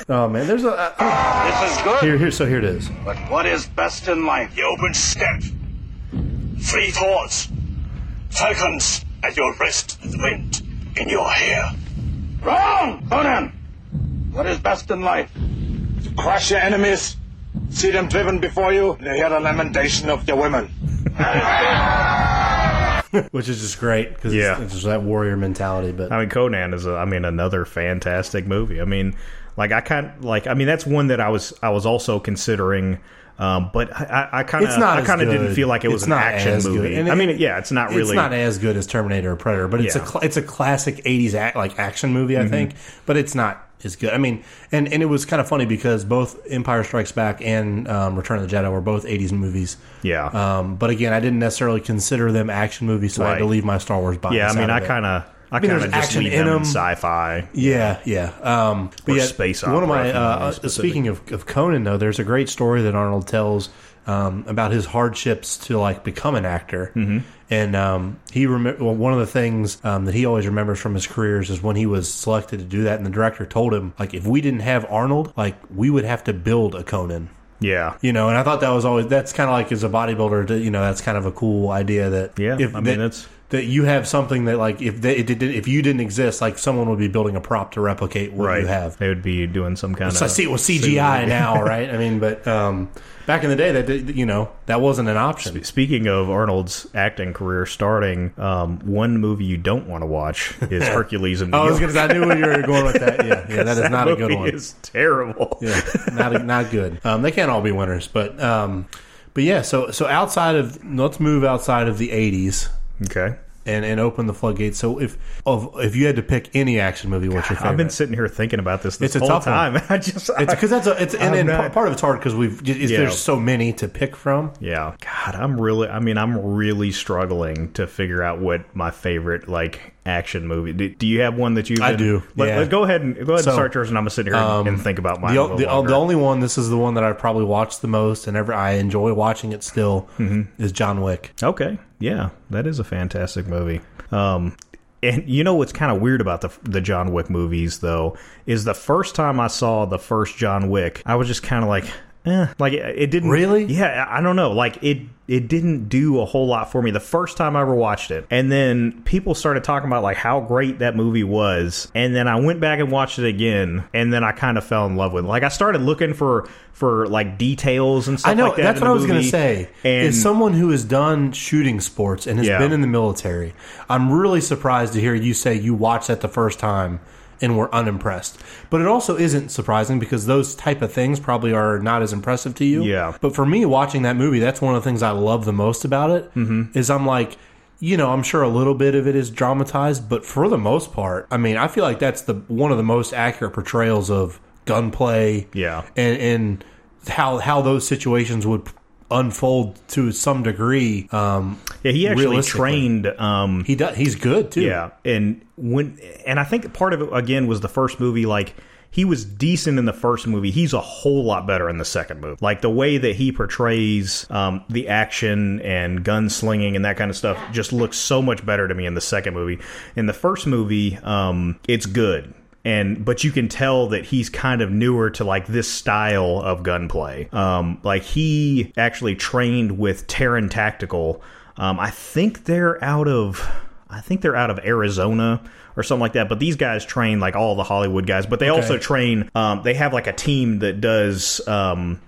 Speaker 1: Oh man, there's a uh,
Speaker 3: This is good.
Speaker 1: here here. So here it is.
Speaker 3: But what is best in life? The open steppe. Free thoughts. Falcons at your wrist the wind in your hair. Wrong! Conan! What is best in life? To crush your enemies, see them driven before you, and hear the lamentation of your women.
Speaker 1: which is just great because
Speaker 2: Yeah.
Speaker 1: it's, it's just that warrior mentality. But
Speaker 2: I mean, Conan is, a, I mean, another fantastic movie. I mean, like I kind like, I mean, that's one that I was, I was also considering. Um, but I, I kind of,
Speaker 1: It's not
Speaker 2: I kind of didn't feel like it was
Speaker 1: It's
Speaker 2: an
Speaker 1: not
Speaker 2: action movie.
Speaker 1: And
Speaker 2: I mean,
Speaker 1: it-
Speaker 2: yeah, it's not really.
Speaker 1: it's not as good as Terminator or Predator, but it's a
Speaker 2: Yeah.
Speaker 1: cl- it's a classic '80s act, like action movie, I think. But it's not as good. I mean, and and it was kind of funny because both Empire Strikes Back and um, Return of the Jedi were both '80s movies.
Speaker 2: Yeah.
Speaker 1: Um, but again, I didn't necessarily consider them action movies, so I had to leave my Star Wars bias.
Speaker 2: yeah, I mean, I kind of, I
Speaker 1: mean,
Speaker 2: kind
Speaker 1: there's
Speaker 2: of just
Speaker 1: action in
Speaker 2: them sci-fi.
Speaker 1: Yeah, yeah. Um, but yeah,
Speaker 2: space
Speaker 1: One of my
Speaker 2: if you want to be
Speaker 1: uh, uh, speaking of, of Conan, though, there's a great story that Arnold tells um, about his hardships to like become an actor. Mm-hmm. And um, he rem- well, one of the things um, that he always remembers from his careers is when he was selected to do that, and the director told him like, if we didn't have Arnold, like we would have to build a Conan.
Speaker 2: Yeah.
Speaker 1: You know, and I thought that was always that's kind of like as a bodybuilder, to, you know, that's kind of a cool idea that
Speaker 2: Yeah,
Speaker 1: if
Speaker 2: I mean,
Speaker 1: that,
Speaker 2: it's-
Speaker 1: that you have something that like if they, it did, if you didn't exist, like someone would be building a prop to replicate what
Speaker 2: Right.
Speaker 1: you have.
Speaker 2: They would be doing some kind
Speaker 1: So I
Speaker 2: of.
Speaker 1: see it with CGI now, right? I mean, but um, back in the day, that you know that wasn't an option.
Speaker 2: Speaking of Arnold's acting career starting, um, one movie you don't want to watch is Hercules in New
Speaker 1: I was gonna. I knew where you were going with that. Yeah, yeah, that is not a good one.
Speaker 2: Is terrible.
Speaker 1: yeah, not a, not good. Um, they can't all be winners, but um, but yeah. So so outside of let's move outside of the '80s
Speaker 2: Okay.
Speaker 1: And, and open the floodgates. So if of if you had to pick any action movie, what's your favorite?
Speaker 2: I've been sitting here thinking about this this
Speaker 1: It's a
Speaker 2: whole
Speaker 1: tough one.
Speaker 2: time. I just
Speaker 1: it's because that's a it's and,
Speaker 2: I'm
Speaker 1: and
Speaker 2: not-
Speaker 1: part- of it's hard because we've
Speaker 2: Yeah.
Speaker 1: there's so many to pick from.
Speaker 2: Yeah. God, I'm really I mean, I'm really struggling to figure out what my favorite like action movie. Do, do you have one that you
Speaker 1: I do,
Speaker 2: Let,
Speaker 1: yeah.
Speaker 2: let- go ahead and go ahead
Speaker 1: So,
Speaker 2: and start yours and I'm going to sit here and- and think about mine.
Speaker 1: The,
Speaker 2: a
Speaker 1: the, the only one, this is the one that I probably watched the most, and ever I enjoy watching it still,
Speaker 2: Mm-hmm.
Speaker 1: is John Wick.
Speaker 2: Okay, yeah, that is a fantastic movie. Um, and you know what's kind of weird about the the John Wick movies, though, is the first time I saw the first John Wick, I was just kind of like, eh, like it, it didn't
Speaker 1: Really?
Speaker 2: Yeah, I I don't know, like it it didn't do a whole lot for me the first time I ever watched it, and then people started talking about like how great that movie was, and then I went back and watched it again, and then I kind of fell in love with it. Like I started looking for for like details and stuff
Speaker 1: I know
Speaker 2: like that.
Speaker 1: that's what I was going to say.
Speaker 2: And
Speaker 1: is someone who has done shooting sports and has
Speaker 2: Yeah.
Speaker 1: been in the military. I'm really surprised to hear you say you watched that the first time and we were unimpressed. But it also isn't surprising because those type of things probably are not as impressive to you.
Speaker 2: Yeah.
Speaker 1: But for me, watching that movie, that's one of the things I love the most about it. Mm-hmm. Is I'm like. You know, I'm sure a little bit of it is dramatized, but for the most part, I mean, I feel like that's the one of the most accurate portrayals of gunplay,
Speaker 2: Yeah.
Speaker 1: and and how how those situations would unfold to some degree. Um,
Speaker 2: Yeah, he actually trained. Um,
Speaker 1: He does. He's good too.
Speaker 2: yeah, and when and I think part of it again was the first movie. Like he was decent in the first movie. He's a whole lot better in the second movie. Like the way that he portrays um, the action and gunslinging and that kind of stuff just looks so much better to me in the second movie. In the first movie, um, it's good. And but you can tell that he's kind of newer to like this style of gunplay. Um, like he actually trained with Taran Tactical. Um, I think they're out of I think they're out of Arizona or something like that. But these guys train like all the Hollywood guys, but they also train. Um, they have like a team that does. Um,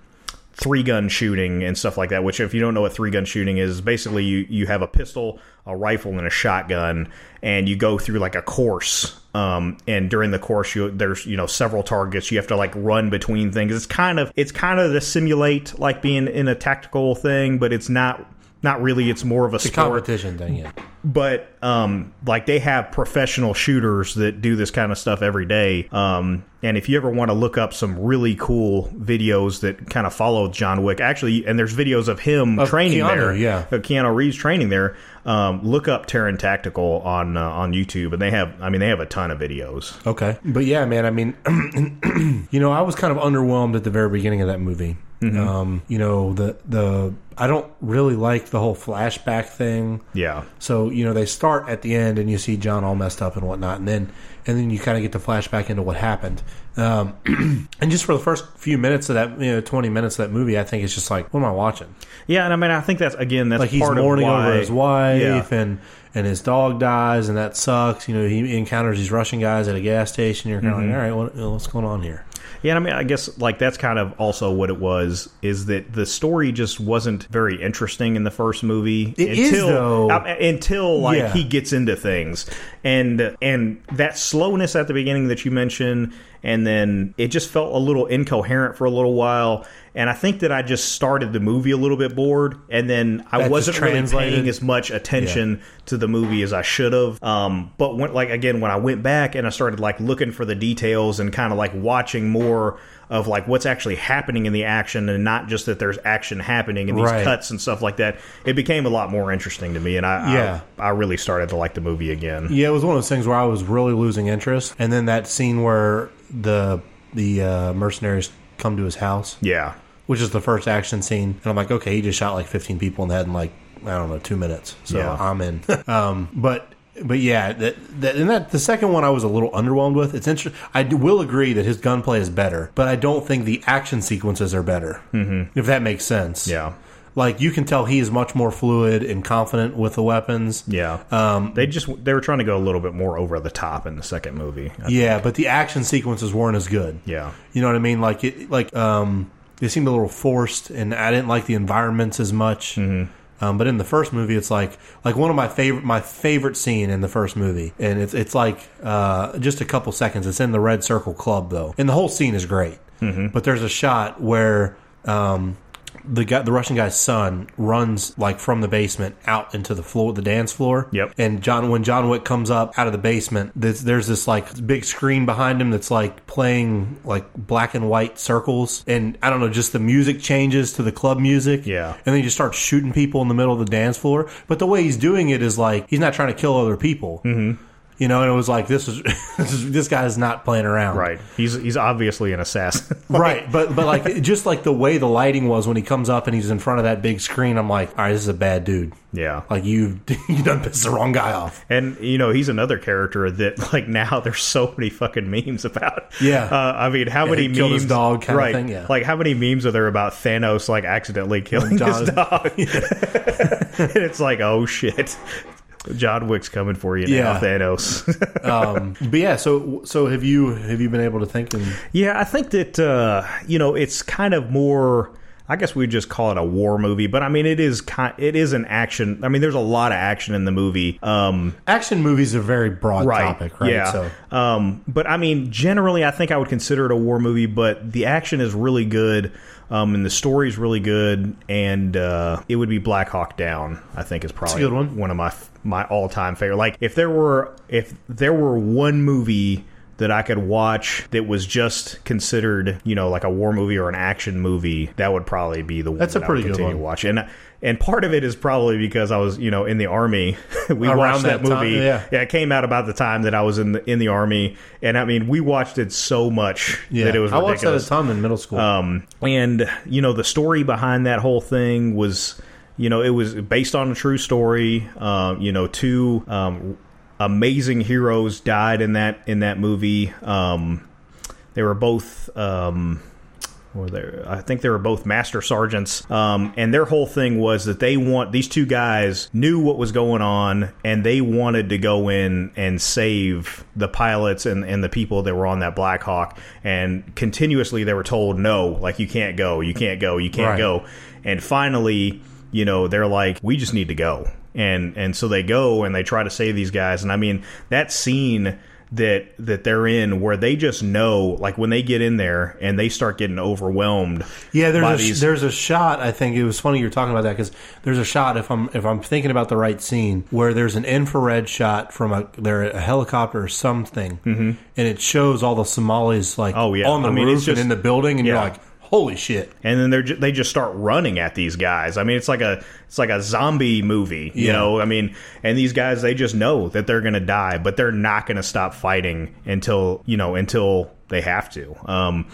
Speaker 2: three gun shooting and stuff like that. Which, if you don't know what three gun shooting is, basically you you have a pistol, a rifle, and a shotgun, and you go through like a course. Um, and during the course, you there's you know several targets. You have to like run between things. It's kind of it's kind of to simulate like being in a tactical thing, but it's not. Not really. It's more of a
Speaker 1: a competition thing. Yeah.
Speaker 2: but um, like they have professional shooters that do this kind of stuff every day. Um, and if you ever want to look up some really cool videos that kind of follow John Wick, actually, and there's videos of him
Speaker 1: Of
Speaker 2: training
Speaker 1: Keanu,
Speaker 2: there,
Speaker 1: yeah.
Speaker 2: of Keanu Reeves training there. Um, look up Taran Tactical on uh, on YouTube, and they have, I mean, they have a ton of videos.
Speaker 1: Okay. But yeah, man. I mean, you know, I was kind of underwhelmed at the very beginning of that movie. Um, you know the the I don't really like the whole flashback thing.
Speaker 2: Yeah.
Speaker 1: So you know they start at the end and you see John all messed up and whatnot, and then and then you kind of get the flashback into what happened. Um, and just for the first few minutes of that, you know, twenty minutes of that movie, I think it's just like, what am I watching?
Speaker 2: Yeah, and I mean, I think that's again that's
Speaker 1: Like he's
Speaker 2: part
Speaker 1: mourning
Speaker 2: why,
Speaker 1: over his wife,
Speaker 2: Yeah.
Speaker 1: and and his dog dies, and that sucks. You know, he encounters these Russian guys at a gas station. You're kind of
Speaker 2: Mm-hmm.
Speaker 1: like, all right, what, what's going on here?
Speaker 2: Yeah, and I mean, I guess like that's kind of also what it was is that the story just wasn't very interesting in the first movie
Speaker 1: It is,
Speaker 2: until
Speaker 1: though.
Speaker 2: uh, until like
Speaker 1: Yeah.
Speaker 2: he gets into things, and and that slowness at the beginning that you mentioned, and then it just felt a little incoherent for a little while. And I think that I just started the movie a little bit bored, and then I
Speaker 1: That
Speaker 2: wasn't really paying as much attention to the movie as I should have. Um, but when, like again, when I went back and I started like looking for the details and kind of like watching more of like what's actually happening in the action and not just that there's action happening and these
Speaker 1: Right.
Speaker 2: cuts and stuff like that, it became a lot more interesting to me, and I
Speaker 1: Yeah.
Speaker 2: I, I really started to like the movie again.
Speaker 1: Yeah, it was one of those things where I was really losing interest, and then that scene where the the uh, mercenaries come to his house,
Speaker 2: Yeah,
Speaker 1: which is the first action scene, and I'm like, okay, he just shot like 15 people in the head in like I don't know two minutes, so
Speaker 2: Yeah.
Speaker 1: I'm in. um, but but yeah, that, that and that the second one I was a little underwhelmed with. It's interesting. I do- will agree that his gunplay is better, but I don't think the action sequences are better. Mm-hmm. If that makes sense.
Speaker 2: yeah,
Speaker 1: Like you can tell he is much more fluid and confident with the weapons.
Speaker 2: yeah.
Speaker 1: Um,
Speaker 2: they just they were trying to go a little bit more over the top in the second movie. I-
Speaker 1: yeah, but the action sequences weren't as good.
Speaker 2: Yeah.
Speaker 1: You know what I mean? Like it, like um, they seemed a little forced, and I didn't like the environments as much. Mm-hmm. Um, but in the first movie, it's like like one of my favorite my favorite scene in the first movie, and it's it's like uh, just a couple seconds. It's in the Red Circle Club though, and the whole scene is great. Mm-hmm. But there's a shot where. Um, the guy, the Russian guy's son, runs like from the basement out into the floor, the dance floor.
Speaker 2: Yep.
Speaker 1: And John, when John Wick comes up out of the basement, there's, there's this like big screen behind him that's like playing like black and white circles, and I don't know, just the music changes to the club music.
Speaker 2: Yeah.
Speaker 1: And then he just starts shooting people in the middle of the dance floor. But the way he's doing it is like he's not trying to kill other people. Mm-hmm. You know, and it was like this is this, guy is, this not playing around.
Speaker 2: Right. He's he's obviously an assassin.
Speaker 1: right, but but like just like the way the lighting was when he comes up and he's in front of that big screen, I'm like, all right, this is a bad dude.
Speaker 2: yeah.
Speaker 1: Like you you done pissed the wrong guy off.
Speaker 2: And you know he's another character that like now there's so many fucking memes about.
Speaker 1: Yeah.
Speaker 2: uh, I mean, how many
Speaker 1: he
Speaker 2: memes?
Speaker 1: dog kinda
Speaker 2: right?
Speaker 1: thing, yeah.
Speaker 2: Like how many memes are there about Thanos like accidentally killing his dog? and it's like, oh shit, John Wick's coming for you now,
Speaker 1: Yeah.
Speaker 2: Thanos.
Speaker 1: Um, but yeah, so so have you have you been able to think and
Speaker 2: yeah, I think that uh, you know it's kind of more. I guess we'd just call it a war movie, but I mean it is kind. It is an action. I mean, there's a lot of action in the movie. Um,
Speaker 1: action movies are very broad
Speaker 2: right.
Speaker 1: topic, right?
Speaker 2: Yeah.
Speaker 1: So
Speaker 2: Um, but I mean, generally, I think I would consider it a war movie. But the action is really good, um, and the story is really good, and uh, it would be Black Hawk Down. I think is probably
Speaker 1: good one.
Speaker 2: of my my all time favorite. Like if there were if there were one movie that I could watch that was just considered, you know, like a war movie or an action movie, that would probably be the one
Speaker 1: That's a
Speaker 2: that I would
Speaker 1: pretty good
Speaker 2: continue
Speaker 1: one.
Speaker 2: to watch. And and part of it is probably because I was, you know, in the army. we
Speaker 1: Around
Speaker 2: watched that,
Speaker 1: that time,
Speaker 2: movie.
Speaker 1: yeah.
Speaker 2: Yeah, it came out about the time that I was in the in the army, and I mean, we watched it so much
Speaker 1: yeah,
Speaker 2: that it was
Speaker 1: I watched that a
Speaker 2: ridiculous.
Speaker 1: ton in middle school.
Speaker 2: Um, and you know, the story behind that whole thing was, you know, it was based on a true story. Um, you know, two um, amazing heroes died in that in that movie. Um, they were both. Um, or they I think they were both master sergeants, um, and their whole thing was that they want these two guys knew what was going on, and they wanted to go in and save the pilots and, and the people that were on that Black Hawk, and continuously they were told no, like you can't go, you can't go, you can't
Speaker 1: Right.
Speaker 2: go, and finally, you know, they're like, we just need to go, and and so they go and they try to save these guys, and I mean that scene that that they're in where they just know like when they get in there and they start getting overwhelmed
Speaker 1: yeah, there's a,
Speaker 2: these-
Speaker 1: there's a shot. I think it was funny you were talking about that because there's a shot if I'm if I'm thinking about the right scene where there's an infrared shot from a there a helicopter or something, mm-hmm. and it shows all the Somalis like
Speaker 2: Oh, yeah.
Speaker 1: on the
Speaker 2: I mean,
Speaker 1: roof
Speaker 2: just-
Speaker 1: and in the building, and
Speaker 2: yeah.
Speaker 1: you're like, holy shit.
Speaker 2: and then they're ju- they just start running at these guys. I mean, it's like a it's like a zombie movie, you
Speaker 1: Yeah.
Speaker 2: know. I mean, and these guys they just know that they're going to die, but they're not going to stop fighting until you know until they have to. Um,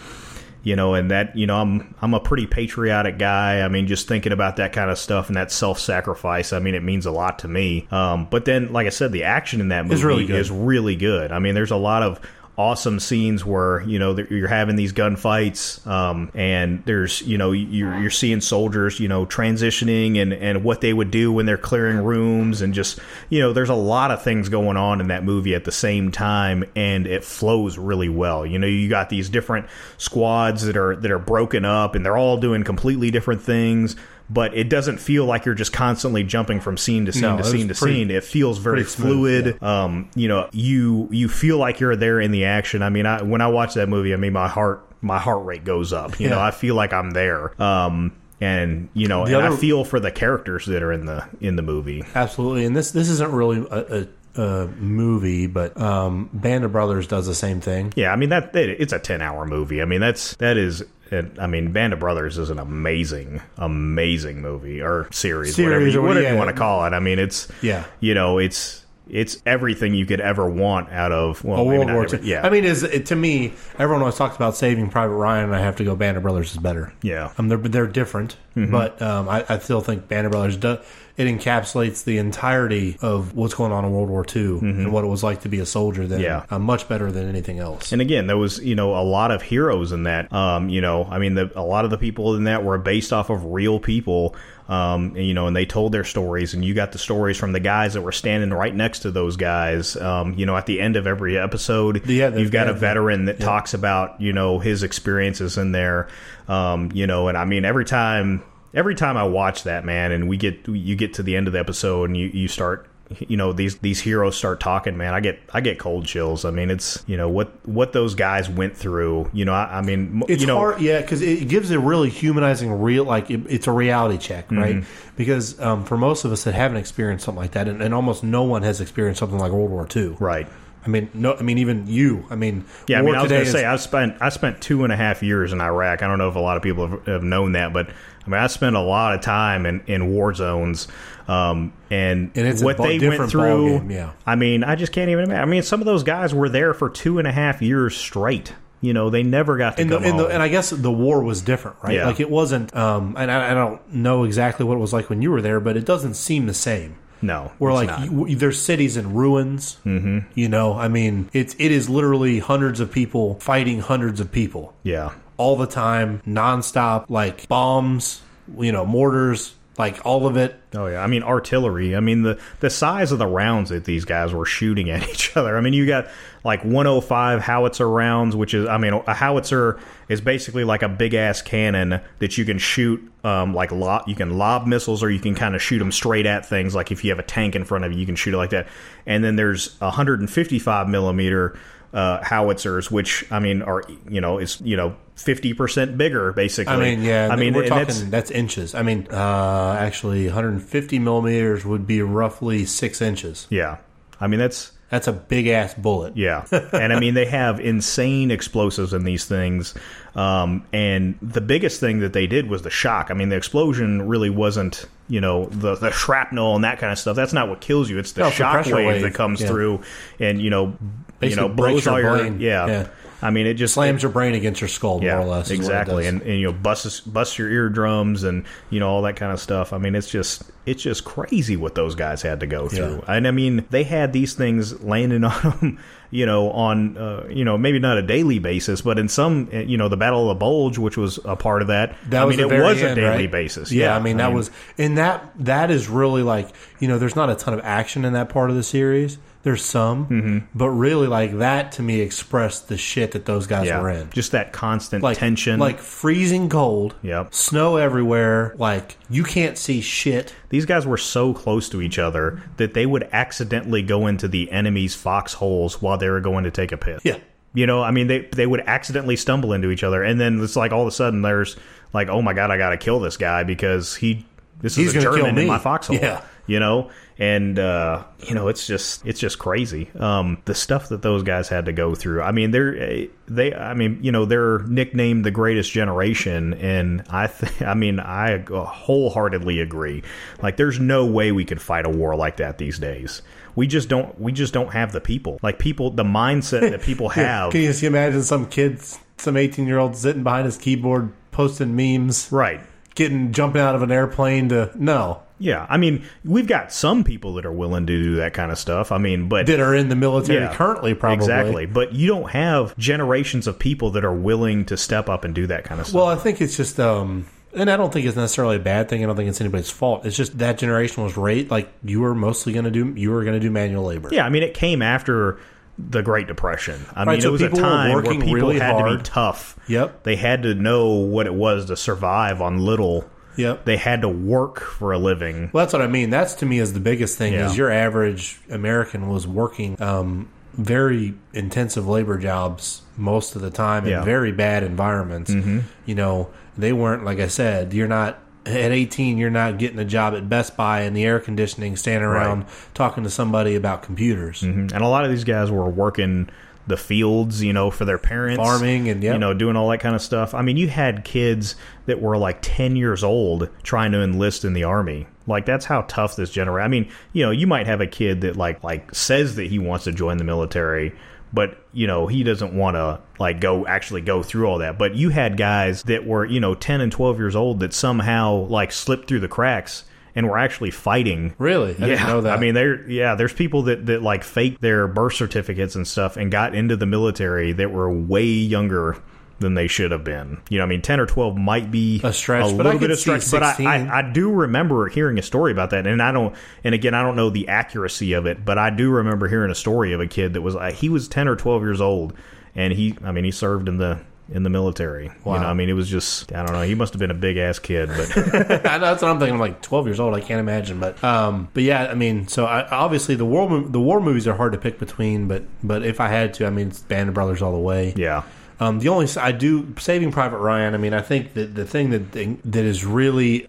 Speaker 2: you know, and that you know, I'm I'm a pretty patriotic guy. I mean, just thinking about that kind of stuff and that self sacrifice. I mean, it means a lot to me. Um, but then, like I said, the action in that movie
Speaker 1: really
Speaker 2: is really good. I mean, there's a lot of awesome scenes where you know you're having these gunfights um, and there's you know you're, you're seeing soldiers you know transitioning and and what they would do when they're clearing rooms and just you know there's a lot of things going on in that movie at the same time and it flows really well. You know you got these different squads that are that are broken up and they're all doing completely different things but it doesn't feel like you're just constantly jumping from scene to scene
Speaker 1: No,
Speaker 2: to scene to
Speaker 1: pretty-
Speaker 2: scene it feels very
Speaker 1: pretty smooth,
Speaker 2: fluid um, you know, you you feel like you're there in the action. I mean, I, when I watch that movie, I mean, my heart my heart rate goes up. You know, I feel like I'm there. Um, and you know,
Speaker 1: The
Speaker 2: and I feel for the characters that are in the in the movie.
Speaker 1: Absolutely, and this this isn't really a, a, a movie, but um, Band of Brothers does the same thing.
Speaker 2: Yeah, I mean that it, it's a ten hour movie. I mean that's that is. It, I mean, Band of Brothers is an amazing, amazing movie or series, whatever, you, whatever
Speaker 1: yeah.
Speaker 2: you want to call it. I mean, it's
Speaker 1: Yeah.
Speaker 2: you know, it's it's everything you could ever want out of well,
Speaker 1: World War II.
Speaker 2: Yeah,
Speaker 1: I mean, is it, to me, everyone always talks about Saving Private Ryan, and I have to go. Band of Brothers is better.
Speaker 2: Yeah.
Speaker 1: um, they're they're different,
Speaker 2: Mhm.
Speaker 1: but um, I, I still think Band of Brothers does. It encapsulates the entirety of what's going on in World War II and what it was like to be a soldier. Then,
Speaker 2: Mm-hmm. Yeah.
Speaker 1: uh, much better than anything else.
Speaker 2: And again, there was you know a lot of heroes in that. Um, you know, I mean, the, a lot of the people in that were based off of real people. Um, and, you know, and they told their stories, and you got the stories from the guys that were standing right next to those guys. Um, you know, at the end of every episode,
Speaker 1: Yeah, they've
Speaker 2: you've got a veteran that talks about you know his experiences in there. Um, you know, and I mean, every time. Every time I watch that man, and we get you get to the end of the episode, and you, you start you know these these heroes start talking man i get i get cold chills i mean it's you know what what those guys went through you know i, I mean
Speaker 1: It's
Speaker 2: you know
Speaker 1: hard, yeah, because it gives a really humanizing, real like it, it's a reality check, right?
Speaker 2: Mm-hmm.
Speaker 1: Because um, for most of us that haven't experienced something like that, and, and almost no one has experienced something like World War II,
Speaker 2: right
Speaker 1: I mean, no, I mean even you. I mean,
Speaker 2: yeah i mean i was gonna
Speaker 1: is-
Speaker 2: say i spent i spent two and a half years in iraq i don't know if a lot of people have, have known that but i mean i spent a lot of time in in war zones um, and,
Speaker 1: And it's
Speaker 2: what they went through
Speaker 1: yeah.
Speaker 2: i mean i just can't even imagine i mean some of those guys were there for two and a half years straight you know they never got to
Speaker 1: and, the,
Speaker 2: come
Speaker 1: and, the, and I guess the war was different, right?
Speaker 2: Yeah.
Speaker 1: Like it wasn't, um, and I, I don't know exactly what it was like when you were there, but it doesn't seem the same.
Speaker 2: no
Speaker 1: Where
Speaker 2: it's
Speaker 1: like you, there's cities in ruins, mm-hmm. you know. I mean, it's it is literally hundreds of people fighting hundreds of people
Speaker 2: yeah
Speaker 1: all the time, nonstop, like bombs, you know, mortars, like all of it.
Speaker 2: Oh yeah, I mean artillery. I mean the the size of the rounds that these guys were shooting at each other. I mean you got like 105 howitzer rounds, which is I mean a howitzer is basically like a big ass cannon that you can shoot um, like lob, you can lob missiles or you can kind of shoot them straight at things. Like if you have a tank in front of you, you can shoot it like that. And then there's 155 millimeter uh, howitzers, which I mean are you know is you know 50 percent bigger basically.
Speaker 1: I mean, yeah.
Speaker 2: I mean
Speaker 1: we're talking
Speaker 2: that's-
Speaker 1: that's, inches. I mean, uh, actually, 150 millimeters would be roughly six inches.
Speaker 2: yeah. I mean that's
Speaker 1: That's a big ass bullet.
Speaker 2: Yeah, and I mean they have insane explosives in these things, um, and the biggest thing that they did was the shock. I mean, the explosion really wasn't, you know, the the shrapnel and that kind of stuff. That's not what kills you. It's the
Speaker 1: No,
Speaker 2: shock wave
Speaker 1: wave,
Speaker 2: that comes
Speaker 1: yeah.
Speaker 2: through, and you know, you know, blows all
Speaker 1: your brain.
Speaker 2: yeah.
Speaker 1: Yeah.
Speaker 2: I mean, it just
Speaker 1: Slams your brain against your skull,
Speaker 2: yeah,
Speaker 1: more or less. is what it
Speaker 2: exactly, and, and you know busts busts your eardrums and you know all that kind of stuff. I mean, it's just it's just crazy what those guys had to go through. And I mean, they had these things landing on them, you know, on uh, you know maybe not a daily basis, but in some, uh, you know, the Battle of the Bulge, which was a part of that.
Speaker 1: That
Speaker 2: I
Speaker 1: was
Speaker 2: mean, it was a daily
Speaker 1: right?
Speaker 2: basis.
Speaker 1: Yeah, I mean that was and that that is really like you know there's not a ton of action in that part of the series. There's some,
Speaker 2: Mm-hmm.
Speaker 1: but really like that to me expressed the shit that those guys
Speaker 2: yeah,
Speaker 1: were in.
Speaker 2: just that constant
Speaker 1: like
Speaker 2: tension.
Speaker 1: like freezing cold,
Speaker 2: Yep.
Speaker 1: snow everywhere. Like you can't see shit.
Speaker 2: These guys were so close to each other that they would accidentally go into the enemy's foxholes while they were going to take a piss.
Speaker 1: Yeah.
Speaker 2: You know, I mean, they they would accidentally stumble into each other, and then it's like all of a sudden there's like, oh my god, I got to kill this guy because he this
Speaker 1: He's
Speaker 2: is a German in my foxhole.
Speaker 1: Yeah.
Speaker 2: You know, and uh, you know it's just it's just crazy. Um, the stuff that those guys had to go through. I mean, they're they. I mean, you know, they're nicknamed the greatest generation, and I th- I mean, I wholeheartedly agree. Like, there's no way we could fight a war like that these days. We just don't. We just don't have the people. Like people, the mindset that people have.
Speaker 1: Can you just imagine some kids some 18 year old sitting behind his keyboard posting memes,
Speaker 2: right.
Speaker 1: getting jumping out of an airplane to no
Speaker 2: Yeah, I mean, we've got some people that are willing to do that kind of stuff. I mean, but
Speaker 1: that are in the military
Speaker 2: Yeah,
Speaker 1: currently, probably
Speaker 2: exactly. But you don't have generations of people that are willing to step up and do that kind of stuff.
Speaker 1: Well, I think it's just, um, and I don't think it's necessarily a bad thing. I don't think it's anybody's fault. It's just that generation was rate like you were mostly going to do. You were going to do manual labor.
Speaker 2: yeah, I mean, it came after the Great Depression. I
Speaker 1: Right,
Speaker 2: mean,
Speaker 1: so
Speaker 2: it was a time where people
Speaker 1: really
Speaker 2: had to be tough.
Speaker 1: Yep.
Speaker 2: They had to know what it was to survive on little.
Speaker 1: Yep.
Speaker 2: They had to work for a living.
Speaker 1: Well, that's what I mean. That's to me is the biggest thing.
Speaker 2: Yeah.
Speaker 1: Is your average American was working um, very intensive labor jobs most of the time
Speaker 2: Yeah.
Speaker 1: in very bad environments. Mm-hmm. You know, they weren't like I said. You're not at 18. You're not getting a job at Best Buy in the air conditioning, standing around talking to somebody about computers.
Speaker 2: And a lot of these guys were working the fields, you know, for their parents,
Speaker 1: Farming and, yep.
Speaker 2: you know, doing all that kind of stuff. I mean, you had kids that were like ten years old trying to enlist in the army. Like that's how tough this generation. I mean, you know, you might have a kid that like like says that he wants to join the military, but you know he doesn't want to like go actually go through all that. But you had guys that were you know ten and twelve years old that somehow like slipped through the cracks and were actually fighting
Speaker 1: Really, I that.
Speaker 2: I mean, there, yeah, there's people that that like faked their birth certificates and stuff and got into the military that were way younger than they should have been. You know, I mean, ten or twelve might be
Speaker 1: A stretch,
Speaker 2: a
Speaker 1: but I
Speaker 2: little bit of stretch. But I, I, I do remember hearing a story about that, and I don't. And again, I don't know the accuracy of it, but I do remember hearing a story of a kid that was uh, he was ten or twelve years old, and he, I mean, he served in the in the military. You know, I mean, it was just I don't know. He must have been a big ass kid, but
Speaker 1: that's what I'm thinking. I'm like 12 years old. I can't imagine, but um, but yeah, I mean, so I, obviously the war the war movies are hard to pick between, but but if I had to, I mean, it's Band of Brothers all the way.
Speaker 2: yeah.
Speaker 1: Um, the only I do Saving Private Ryan. I mean, I think that the thing that that is really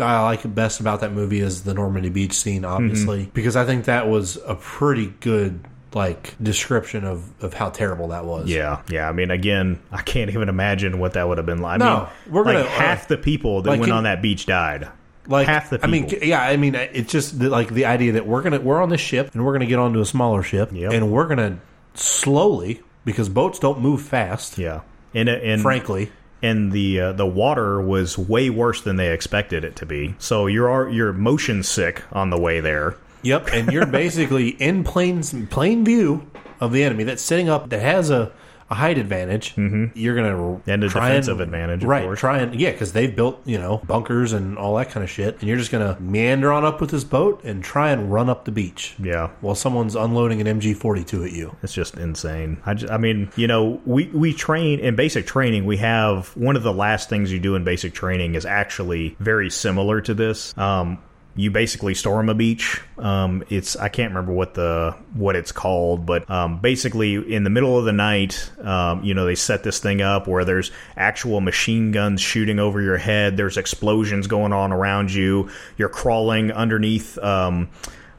Speaker 1: I like best about that movie is the Normandy Beach scene, obviously, because I think that was a pretty good like description of of how terrible that was.
Speaker 2: Yeah, yeah. I mean, again, I can't even imagine what that would have been like. I
Speaker 1: No,
Speaker 2: mean,
Speaker 1: we're gonna-
Speaker 2: like half the people that
Speaker 1: like,
Speaker 2: went on that beach died.
Speaker 1: like
Speaker 2: half the
Speaker 1: I mean, yeah, I mean, it's just the, like the idea that we're gonna we're on this ship and we're gonna get onto a smaller ship
Speaker 2: Yep.
Speaker 1: and we're gonna slowly because boats don't move fast.
Speaker 2: Yeah, and and
Speaker 1: Frankly,
Speaker 2: and the uh, the water was way worse than they expected it to be. So you're you're motion sick on the way there.
Speaker 1: Yep, and you're basically in plain plain view of the enemy that's sitting up that has a, a height advantage. Mm-hmm. You're gonna
Speaker 2: And a defensive advantage, of
Speaker 1: right?
Speaker 2: course.
Speaker 1: Try and yeah, because they've built you know bunkers and all that kind of shit, and you're just gonna meander on up with this boat and try and run up the beach
Speaker 2: Yeah,
Speaker 1: while someone's unloading an MG42 at you.
Speaker 2: It's just insane. I, ju- I mean, you know, we, we train in basic training. We have one of the last things you do in basic training is actually very similar to this. Um, you basically storm a beach. Um, it's I can't remember what the what it's called, but um, basically in the middle of the night, um, you know, they set this thing up where there's actual machine guns shooting over your head. There's explosions going on around you. You're crawling underneath. Um,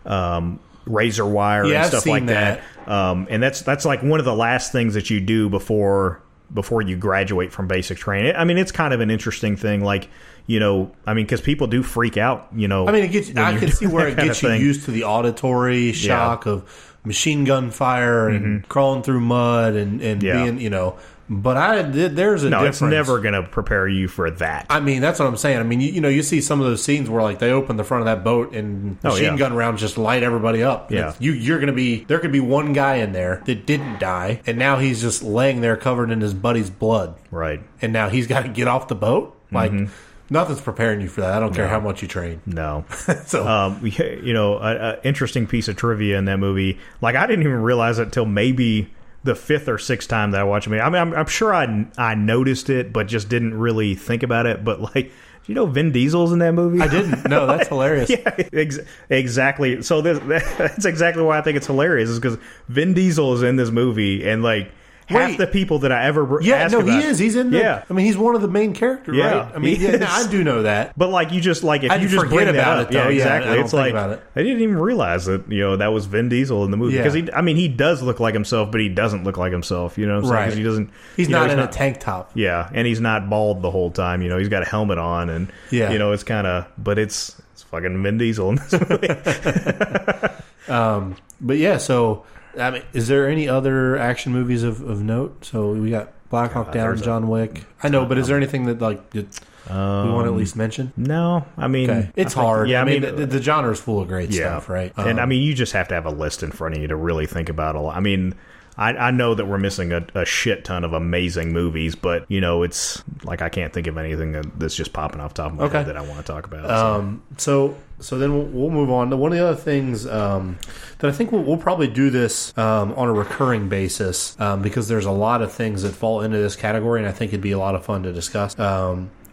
Speaker 2: um, razor wire
Speaker 1: Yeah,
Speaker 2: and stuff like that.
Speaker 1: that.
Speaker 2: Um, and that's that's like one of the last things that you do before before you graduate from basic training. I mean, it's kind of an interesting thing. Like you know, I mean, because people do freak out. You know,
Speaker 1: I mean, it gets. I can see where it gets you
Speaker 2: thing.
Speaker 1: used to the auditory shock of machine gun fire and crawling through mud and and
Speaker 2: Mm-hmm. Yeah.
Speaker 1: being you know. But I. There's a
Speaker 2: No,
Speaker 1: difference.
Speaker 2: it's never going to prepare you for that.
Speaker 1: I mean, that's what I'm saying. I mean, you, you know, you see some of those scenes where like they open the front of that boat and
Speaker 2: Oh,
Speaker 1: machine
Speaker 2: yeah.
Speaker 1: gun rounds just light everybody up.
Speaker 2: Yeah.
Speaker 1: it's- you you're gonna be there. Could be one guy in there that didn't die, and now he's just laying there covered in his buddy's blood,
Speaker 2: right?
Speaker 1: and now he's got to get off the boat. Like
Speaker 2: Mm-hmm.
Speaker 1: Nothing's preparing you for that. I don't care how much you train.
Speaker 2: No.
Speaker 1: So
Speaker 2: um, you know, a, a interesting piece of trivia in that movie. Like I didn't even realize it until maybe the fifth or sixth time that I watched it. I mean, I'm, I'm sure I I noticed it, but just didn't really think about it. But like, do you know Vin Diesel's in that movie?
Speaker 1: I didn't. No, that's hilarious.
Speaker 2: yeah, ex- exactly. So this, that's exactly why I think it's hilarious. Is because Vin Diesel is in this movie, and like half
Speaker 1: Wait.
Speaker 2: the people that I ever
Speaker 1: Yeah, no,
Speaker 2: about-
Speaker 1: he is. He's in. The,
Speaker 2: yeah.
Speaker 1: I mean, he's one of the main characters,
Speaker 2: Yeah,
Speaker 1: right? I mean, yeah, no. I do know that.
Speaker 2: But like you just like if
Speaker 1: I
Speaker 2: you just
Speaker 1: forget
Speaker 2: bring
Speaker 1: about
Speaker 2: up,
Speaker 1: it, though.
Speaker 2: yeah,
Speaker 1: Yeah,
Speaker 2: exactly.
Speaker 1: I don't
Speaker 2: it's like
Speaker 1: about it.
Speaker 2: I didn't even realize that you know that was Vin Diesel in the movie
Speaker 1: Yeah.
Speaker 2: because he, I mean, he does look like himself, but he doesn't look like himself. You know what I'm
Speaker 1: Right.
Speaker 2: He doesn't.
Speaker 1: He's
Speaker 2: you know,
Speaker 1: not in a tank top.
Speaker 2: Yeah, and he's not bald the whole time. You know, he's got a helmet on, and
Speaker 1: Yeah.
Speaker 2: you know, it's kind of, but it's it's fucking Vin Diesel in this movie.
Speaker 1: Um, but yeah, so I mean, is there any other action movies of, of note? So we got Black Hawk Down,
Speaker 2: there's a-
Speaker 1: John Wick. I know, but is there anything that like that we want to at least mention?
Speaker 2: No, I mean
Speaker 1: Okay, it's
Speaker 2: I think-
Speaker 1: hard.
Speaker 2: Yeah,
Speaker 1: I mean, the, the genre is full of great stuff, right?
Speaker 2: and I
Speaker 1: Um,
Speaker 2: mean, you just have to have a list in front of you to really think about a lot. I mean. I, I know that we're missing a, a shit ton of amazing movies, but you know, it's like I can't think of anything that, that's just popping off the top of my
Speaker 1: Okay.
Speaker 2: head that I want to talk about. so.
Speaker 1: Um, so so then we'll, we'll move on to one of the other things um, that I think we'll, we'll probably do this um, on a recurring basis um, because there's a lot of things that fall into this category, and I think it'd be a lot of fun to discuss.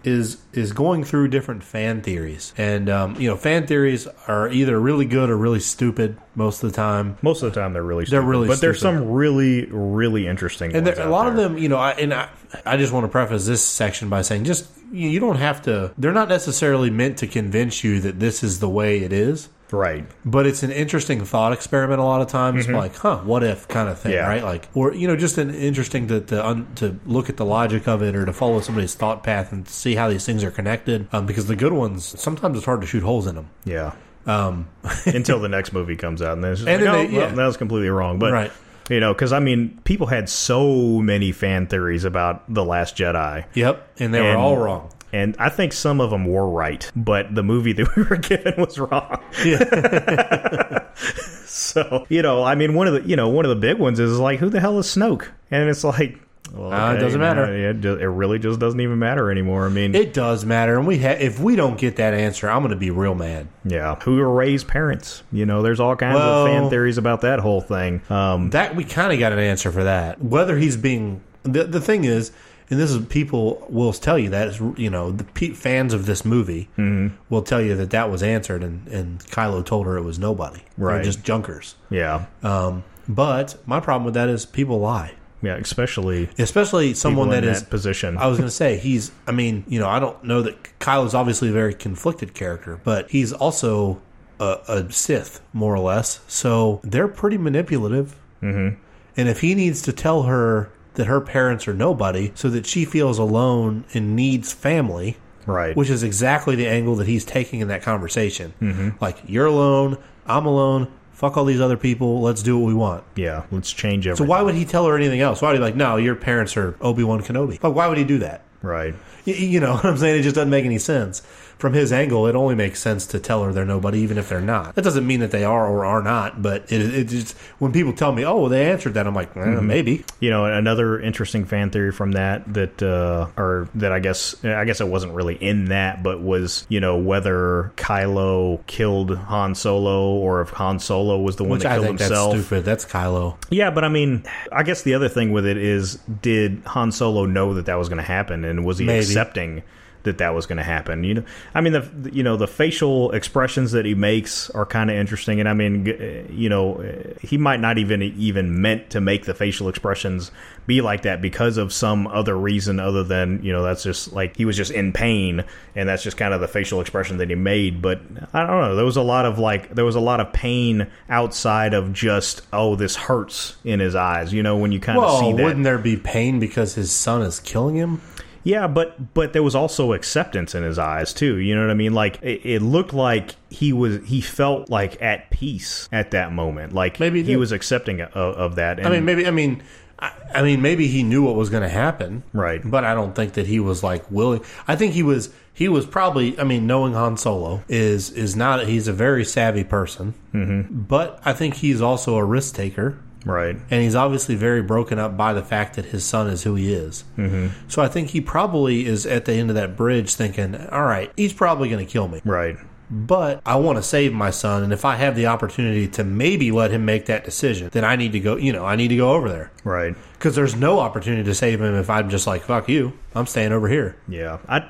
Speaker 1: Is is going through different fan theories, and um, you know, fan theories are either really good or really stupid most of the time.
Speaker 2: Most of the time, they're really
Speaker 1: They're really
Speaker 2: but there's some really really interesting.
Speaker 1: And
Speaker 2: ones
Speaker 1: there, a lot of them, you know, I, and I, I just want to preface this section by saying, just you, don't have to. They're not necessarily meant to convince you that this is the way it is.
Speaker 2: right?
Speaker 1: But it's an interesting thought experiment a lot of times, like, huh, what if kind of thing,
Speaker 2: Yeah.
Speaker 1: right? Like, or you know, just an interesting to to, un, to look at the logic of it, or to follow somebody's thought path and see how these things are connected. Um, because the good ones sometimes it's hard to shoot holes in them.
Speaker 2: Yeah.
Speaker 1: Um,
Speaker 2: Until the next movie comes out, and then it's just
Speaker 1: And
Speaker 2: like, oh,
Speaker 1: they-
Speaker 2: well, that was completely wrong. But
Speaker 1: Right.
Speaker 2: You know, because I mean, people had so many fan theories about the Last Jedi.
Speaker 1: yep, and they were all wrong.
Speaker 2: And I think some of them were right, but the movie that we were given was wrong. Yeah. so you know, I mean, one of the you know one of the big ones is like, who the hell is Snoke? And it's like, well,
Speaker 1: Ah, it doesn't matter.
Speaker 2: no, it, it really just doesn't even matter anymore. I mean,
Speaker 1: It does matter, and we ha- if we don't get that answer, I'm going to be real mad.
Speaker 2: yeah, who are Rey's parents? You know, there's all kinds
Speaker 1: Well-
Speaker 2: of fan theories about that whole thing. Um,
Speaker 1: That we kind of got an answer for that. Whether he's being the the thing is, and this is people will tell you that is you know the pe- fans of this movie
Speaker 2: Mm-hmm.
Speaker 1: will tell you that that was answered, and and Kylo told her it was nobody, They're
Speaker 2: Right.
Speaker 1: just junkers.
Speaker 2: yeah,
Speaker 1: Um, but my problem with that is people lie,
Speaker 2: yeah, especially
Speaker 1: especially someone that
Speaker 2: in
Speaker 1: is.
Speaker 2: that position.
Speaker 1: I was going to say he's. I mean, you know, I don't know that Kyle is obviously a very conflicted character, but he's also a, a Sith, more or less. So they're pretty manipulative. Mm-hmm. And if he needs to tell her that her parents are nobody, so that she feels alone and needs family,
Speaker 2: right,
Speaker 1: which is exactly the angle that he's taking in that conversation. Mm-hmm. Like you're alone, I'm alone. Fuck all these other people. Let's do what we want.
Speaker 2: yeah, let's change everything.
Speaker 1: So why would he tell her anything else? Why would he be like, no, your parents are Obi Wan Kenobi? Like, why would he do that?
Speaker 2: right?
Speaker 1: Y- You know what I'm saying? It just doesn't make any sense. From his angle, it only makes sense to tell her they're nobody, even if they're not. That doesn't mean that they are or are not, but it, it just when people tell me, "Oh, well, they answered that," I'm like, eh, maybe.
Speaker 2: You know, another interesting fan theory from that that uh or that I guess I guess it wasn't really in that, but was, you know, whether Kylo killed Han Solo or if Han Solo was the one
Speaker 1: Which
Speaker 2: that
Speaker 1: I
Speaker 2: killed
Speaker 1: think
Speaker 2: himself.
Speaker 1: that's stupid. That's Kylo.
Speaker 2: Yeah, but I mean, I guess the other thing with it is did Han Solo know that that was going to happen and was he
Speaker 1: Maybe.
Speaker 2: accepting that that was going to happen? You know, I mean the you know the facial expressions that he makes are kind of interesting and I mean, you know, he might not even even meant to make the facial expressions be like that because of some other reason other than, you know, that's just like he was just in pain and that's just kind of the facial expression that he made, but I don't know, there was a lot of like there was a lot of pain outside of just oh this hurts in his eyes, you know, when you kind of
Speaker 1: Well,
Speaker 2: see that.
Speaker 1: wouldn't there be pain because his son is killing him?
Speaker 2: Yeah, but but there was also acceptance in his eyes too. You know what I mean? Like it, it looked like he was he felt like at peace at that moment. Like
Speaker 1: Maybe he
Speaker 2: was accepting of, of that. And,
Speaker 1: I mean, maybe. I mean, I, I mean, maybe he knew what was going to happen,
Speaker 2: Right.
Speaker 1: But I don't think that he was like willing. I think he was. He was probably. I mean, knowing Han Solo is is not. He's a very savvy person, mm-hmm. but I think he's also a risk taker.
Speaker 2: Right.
Speaker 1: and he's obviously very broken up by the fact that his son is who he is. Mm-hmm. So I think he probably is at the end of that bridge thinking, all right, he's probably going to kill me.
Speaker 2: Right.
Speaker 1: But I want to save my son, and if I have the opportunity to maybe let him make that decision, then I need to go, you know, I need to go over there.
Speaker 2: Right.
Speaker 1: Because there's no opportunity to save him if I'm just like, fuck you, I'm staying over here.
Speaker 2: Yeah. I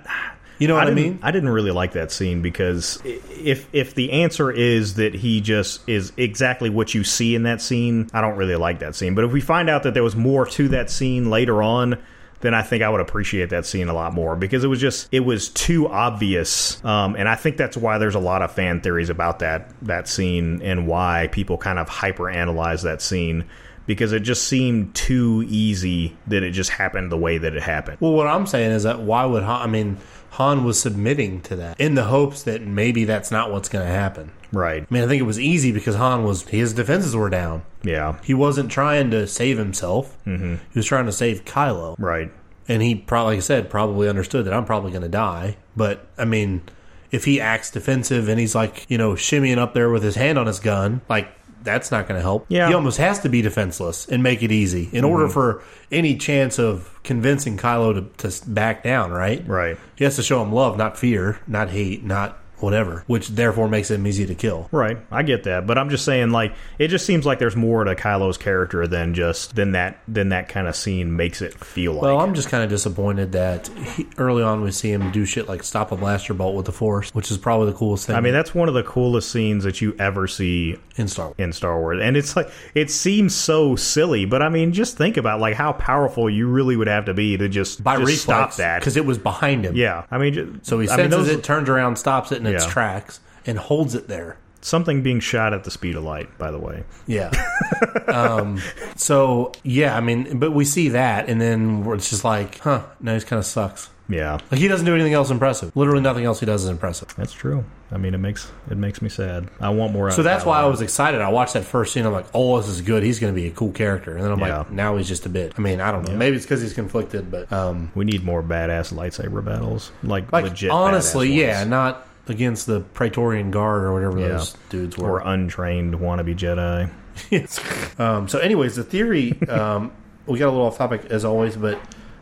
Speaker 1: You know what I,
Speaker 2: didn't-
Speaker 1: mean?
Speaker 2: I didn't really like that scene because if if the answer is that he just is exactly what you see in that scene, I don't really like that scene. But if we find out that there was more to that scene later on, then I think I would appreciate that scene a lot more because it was just it was too obvious, um, and I think that's why there's a lot of fan theories about that that scene and why people kind of hyper analyze that scene because it just seemed too easy that it just happened the way that it happened.
Speaker 1: Well, what I'm saying is that why would I mean, Han was submitting to that in the hopes that maybe that's not what's going to happen.
Speaker 2: Right.
Speaker 1: I mean, I think it was easy because Han was his defenses were down.
Speaker 2: Yeah.
Speaker 1: He wasn't trying to save himself. Mm-hmm. He was trying to save Kylo.
Speaker 2: Right.
Speaker 1: And he probably, like I said, probably understood that I'm probably going to die. But I mean, if he acts defensive and he's like, you know, shimmying up there with his hand on his gun, like that's not going to help.
Speaker 2: Yeah.
Speaker 1: He almost has to be defenseless and make it easy in order mm-hmm. for any chance of convincing Kylo to, to back down, right?
Speaker 2: Right.
Speaker 1: He has to show him love, not fear, not hate, not whatever, which therefore makes him easy to kill.
Speaker 2: Right, I get that, but I'm just saying, like, it just seems like there's more to Kylo's character than just than that than that kind of scene makes it feel like.
Speaker 1: Well, I'm just kind of disappointed that he, early on we see him do shit like stop a blaster bolt with the Force, which is probably the coolest thing.
Speaker 2: I mean, that's one of the coolest scenes that you ever see
Speaker 1: in Star Wars.
Speaker 2: in Star Wars, and it's like it seems so silly, but I mean, just think about like how powerful you really would have to be to just,
Speaker 1: By
Speaker 2: just
Speaker 1: reflex,
Speaker 2: stop that.
Speaker 1: because it was behind him.
Speaker 2: Yeah, I mean, ju-
Speaker 1: So he
Speaker 2: I mean,
Speaker 1: senses
Speaker 2: those-
Speaker 1: it, turns around, stops it in its
Speaker 2: Yeah.
Speaker 1: tracks, and holds it there.
Speaker 2: Something being shot at the speed of light, by the way.
Speaker 1: Yeah. um, so yeah, I mean, but we see that, and then it's just like, huh? No, he kind of sucks.
Speaker 2: Yeah,
Speaker 1: Like he doesn't do anything else impressive. Literally nothing else he does is impressive.
Speaker 2: that's true. I mean, it makes it makes me sad. I want more. out
Speaker 1: So
Speaker 2: of
Speaker 1: that's why I was excited. I watched that first scene. I'm like, oh, this is good. He's going to be a cool character. And then I'm
Speaker 2: Yeah.
Speaker 1: like, now he's just a bit. I mean, I don't know. Maybe it's because he's conflicted, but um,
Speaker 2: We need more badass lightsaber battles, like,
Speaker 1: like
Speaker 2: legit.
Speaker 1: honestly,
Speaker 2: badass
Speaker 1: yeah, not against the Praetorian Guard or whatever
Speaker 2: Yeah.
Speaker 1: those dudes were.
Speaker 2: or untrained wannabe Jedi.
Speaker 1: Um, so, anyways, the theory um, we got a little off topic as always, but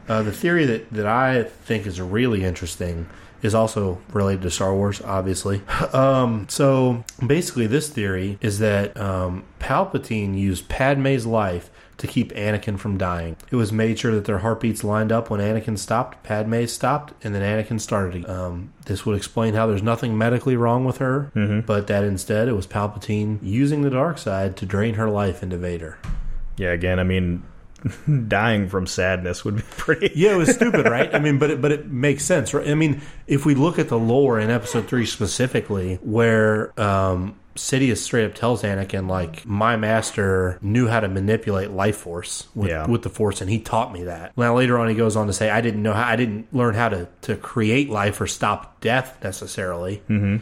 Speaker 1: uh, the theory that that I think is really interesting is also related to Star Wars, obviously. Um, so, basically, this theory is that um, Palpatine used Padme's life to keep Anakin from dying. It was made sure that their heartbeats lined up when Anakin stopped, Padme stopped, and then Anakin started. Um, this would explain how there's nothing medically wrong with her, but that instead it was Palpatine using the dark side to drain her life into Vader.
Speaker 2: Yeah, again, I mean, dying from sadness would be pretty.
Speaker 1: Yeah, it was stupid, right? I mean, but it, but it makes sense, right? I mean, if we look at the lore in Episode Three specifically, where um, Sidious straight up tells Anakin, like, my master knew how to manipulate life force with,
Speaker 2: Yeah.
Speaker 1: with the force, and he taught me that. Now later on, he goes on to say, I didn't know how, I didn't learn how to to create life or stop death necessarily. Mm-hmm.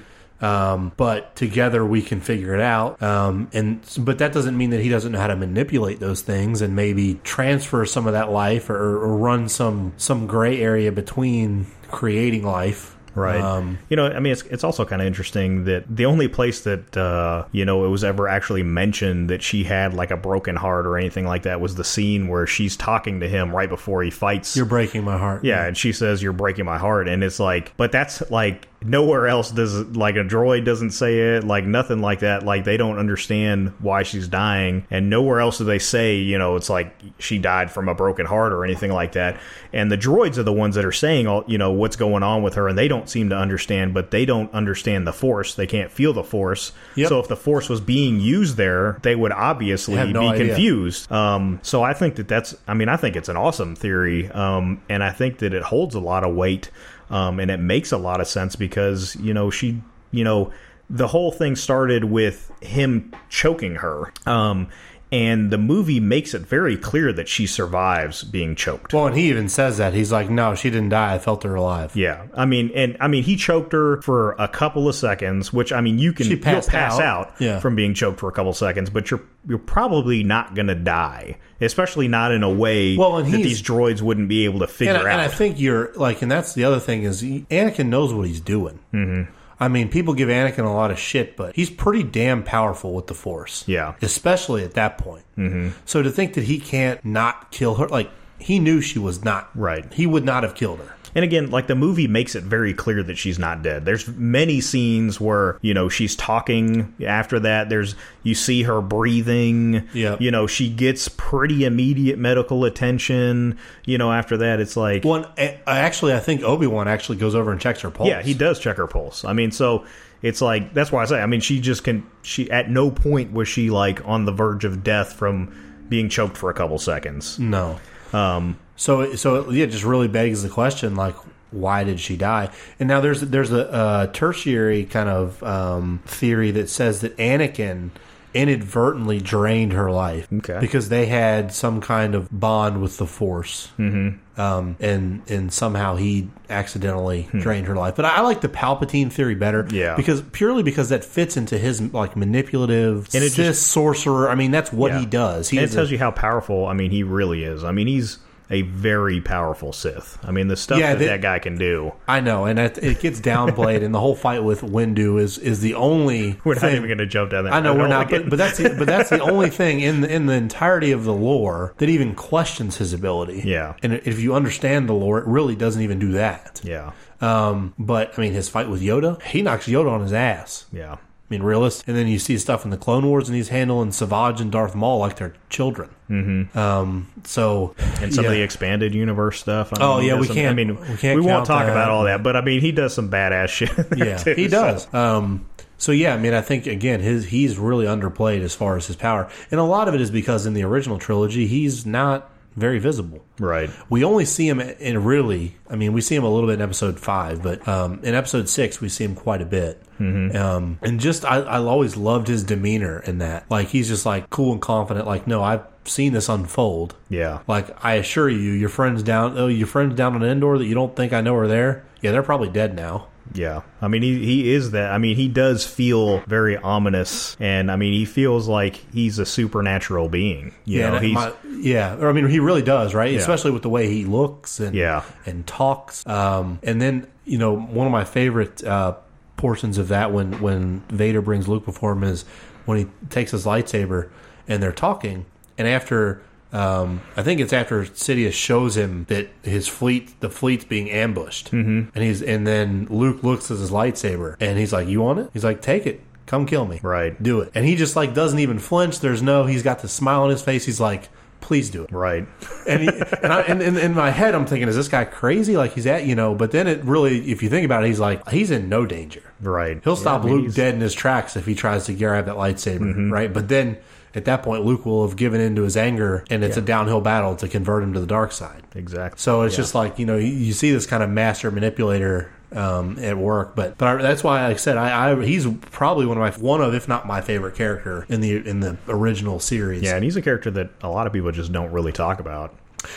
Speaker 1: Um, but together we can figure it out. Um, and but that doesn't mean that he doesn't know how to manipulate those things and maybe transfer some of that life or, or run some some gray area between creating life.
Speaker 2: Right.
Speaker 1: Um,
Speaker 2: you know, I mean, it's, it's also kind of interesting that the only place that, uh, you know, it was ever actually mentioned that she had like a broken heart or anything like that was the scene where she's talking to him right before he fights.
Speaker 1: you're breaking my heart.
Speaker 2: yeah, and she says, You're breaking my heart. And it's like, but that's like nowhere else does it, like a droid doesn't say it, like nothing like that. Like they don't understand why she's dying. And nowhere else do they say, you know, it's like she died from a broken heart or anything like that. And the droids are the ones that are saying, all, you know, what's going on with her. And they don't seem to understand, but they don't understand the force. They can't feel the force.
Speaker 1: Yep.
Speaker 2: So if the force was being used there, they would obviously
Speaker 1: Have no
Speaker 2: be
Speaker 1: idea.
Speaker 2: confused. Um, so I think that that's, I mean, I think it's an awesome theory. Um, and I think that it holds a lot of weight. Um, and it makes a lot of sense because, you know, she, you know, the whole thing started with him choking her. Um, and the movie makes it very clear that she survives being choked.
Speaker 1: Well, and he even says that he's like, no, she didn't die. I felt her alive.
Speaker 2: Yeah, I mean, and I mean, he choked her for a couple of seconds, which I mean, you can you'll pass
Speaker 1: out.
Speaker 2: out,
Speaker 1: Yeah.
Speaker 2: from being choked for a couple of seconds, but you're you're probably not gonna die, especially not in a way
Speaker 1: Well, and
Speaker 2: that these droids wouldn't be able to figure
Speaker 1: and, I- and. I think you're like, and that's the other thing is Anakin knows what he's doing. Mm-hmm. I mean, people give Anakin a lot of shit, but he's pretty damn powerful with the Force.
Speaker 2: Yeah.
Speaker 1: especially at that point. Mm-hmm. So to think that he can't not kill her, like he knew she was not
Speaker 2: Right.
Speaker 1: He would not have killed her.
Speaker 2: And again, like the movie makes it very clear that she's not dead. There's many scenes where, you know, she's talking after that. There's you see her breathing.
Speaker 1: Yeah.
Speaker 2: You know, she gets pretty immediate medical attention. You know, after that it's like
Speaker 1: One, I- I actually, I think Obi Wan actually goes over and checks her pulse.
Speaker 2: Yeah, he does check her pulse. I mean, so it's like that's why I say. I mean, she just can. She at no point was she like on the verge of death from being choked for a couple seconds.
Speaker 1: No.
Speaker 2: Um,
Speaker 1: So, so yeah, it just really begs the question, like, why did she die? And now there's there's a, uh tertiary kind of um, theory that says that Anakin inadvertently drained her life
Speaker 2: Okay.
Speaker 1: because they had some kind of bond with the Force, mm-hmm. um, and and somehow he accidentally drained her life. But I, I like the Palpatine theory better,
Speaker 2: Hmm. Yeah.
Speaker 1: because purely because that fits into his like manipulative
Speaker 2: And it just-
Speaker 1: sorcerer. I mean, that's what
Speaker 2: Yeah.
Speaker 1: he does. He
Speaker 2: and it
Speaker 1: is a-
Speaker 2: tells you how powerful. I mean, he really is. I mean, he's a very powerful Sith. I mean, the stuff
Speaker 1: Yeah,
Speaker 2: that
Speaker 1: they-
Speaker 2: that guy can do.
Speaker 1: I know, and it, it gets downplayed, and the whole fight with Windu is is the only.
Speaker 2: We're not
Speaker 1: thing-
Speaker 2: even going to jump down that.
Speaker 1: I know
Speaker 2: rabbit
Speaker 1: we're not, but, but that's the, but that's the only thing in the, in the entirety of the lore that even questions his ability.
Speaker 2: Yeah.
Speaker 1: and if you understand the lore, it really doesn't even do that.
Speaker 2: yeah,
Speaker 1: Um, but I mean, his fight with Yoda, he knocks Yoda on his ass.
Speaker 2: yeah,
Speaker 1: I mean, realist. And then you see stuff in the Clone Wars, and he's handling Savage and Darth Maul like they're children. Mm-hmm. Um, so
Speaker 2: and some of the expanded universe stuff. I
Speaker 1: Oh,
Speaker 2: mean, he
Speaker 1: yeah, we
Speaker 2: some-
Speaker 1: can't-
Speaker 2: I mean,
Speaker 1: we can't
Speaker 2: we
Speaker 1: won't
Speaker 2: talk
Speaker 1: that.
Speaker 2: about all that, but I mean, he does some badass shit.
Speaker 1: yeah,
Speaker 2: too,
Speaker 1: he
Speaker 2: so-
Speaker 1: does. Um, so yeah, I mean, I think again, his he's really underplayed as far as his power, and a lot of it is because in the original trilogy, he's not very visible.
Speaker 2: Right.
Speaker 1: We only see him in really, I mean, we see him a little bit in episode five, but um, in episode six, we see him quite a bit. Mm-hmm. Um, and just, I, I always loved his demeanor in that. Like, he's just like cool and confident, like, no, I've seen this unfold.
Speaker 2: Yeah.
Speaker 1: Like, I assure you, your friends down, oh, your friends down on Endor that you don't think I know are there, yeah, they're probably dead now.
Speaker 2: Yeah, I mean he he is that. I mean he does feel very ominous, and I mean he feels like he's a supernatural being. You know, he's
Speaker 1: my- yeah. Or I mean, he really does, right?
Speaker 2: Yeah.
Speaker 1: Especially with the way he looks and
Speaker 2: Yeah.
Speaker 1: and talks. Um, and then you know, one of my favorite uh, portions of that when when Vader brings Luke before him is when he takes his lightsaber and they're talking, and after. Um, I think it's after Sidious shows him that his fleet, the fleet's being ambushed, mm-hmm. and he's and then Luke looks at his lightsaber and he's like, "You want it?" He's like, "Take it, come kill me."
Speaker 2: Right.
Speaker 1: do it. And he just like doesn't even flinch. There's no. He's got the smile on his face. He's like, please do it.
Speaker 2: right.
Speaker 1: And he, and, I, and, and in my head, I'm thinking, is this guy crazy? Like he's at you know. But then it really, if you think about it, he's like he's in no danger.
Speaker 2: Right.
Speaker 1: He'll
Speaker 2: Yeah,
Speaker 1: stop
Speaker 2: I mean,
Speaker 1: Luke dead in his tracks if he tries to grab that lightsaber,
Speaker 2: Mm-hmm.
Speaker 1: right? But then at that point, Luke will have given in to his anger, and it's a downhill battle to convert him to the dark side.
Speaker 2: Exactly.
Speaker 1: So it's
Speaker 2: Yeah.
Speaker 1: just like you know you, you see this kind of master manipulator um, at work, but but I, that's why like I said I, I he's probably one of my one of if not my favorite character in the in the original series.
Speaker 2: yeah, and he's a character that a lot of people just don't really talk about.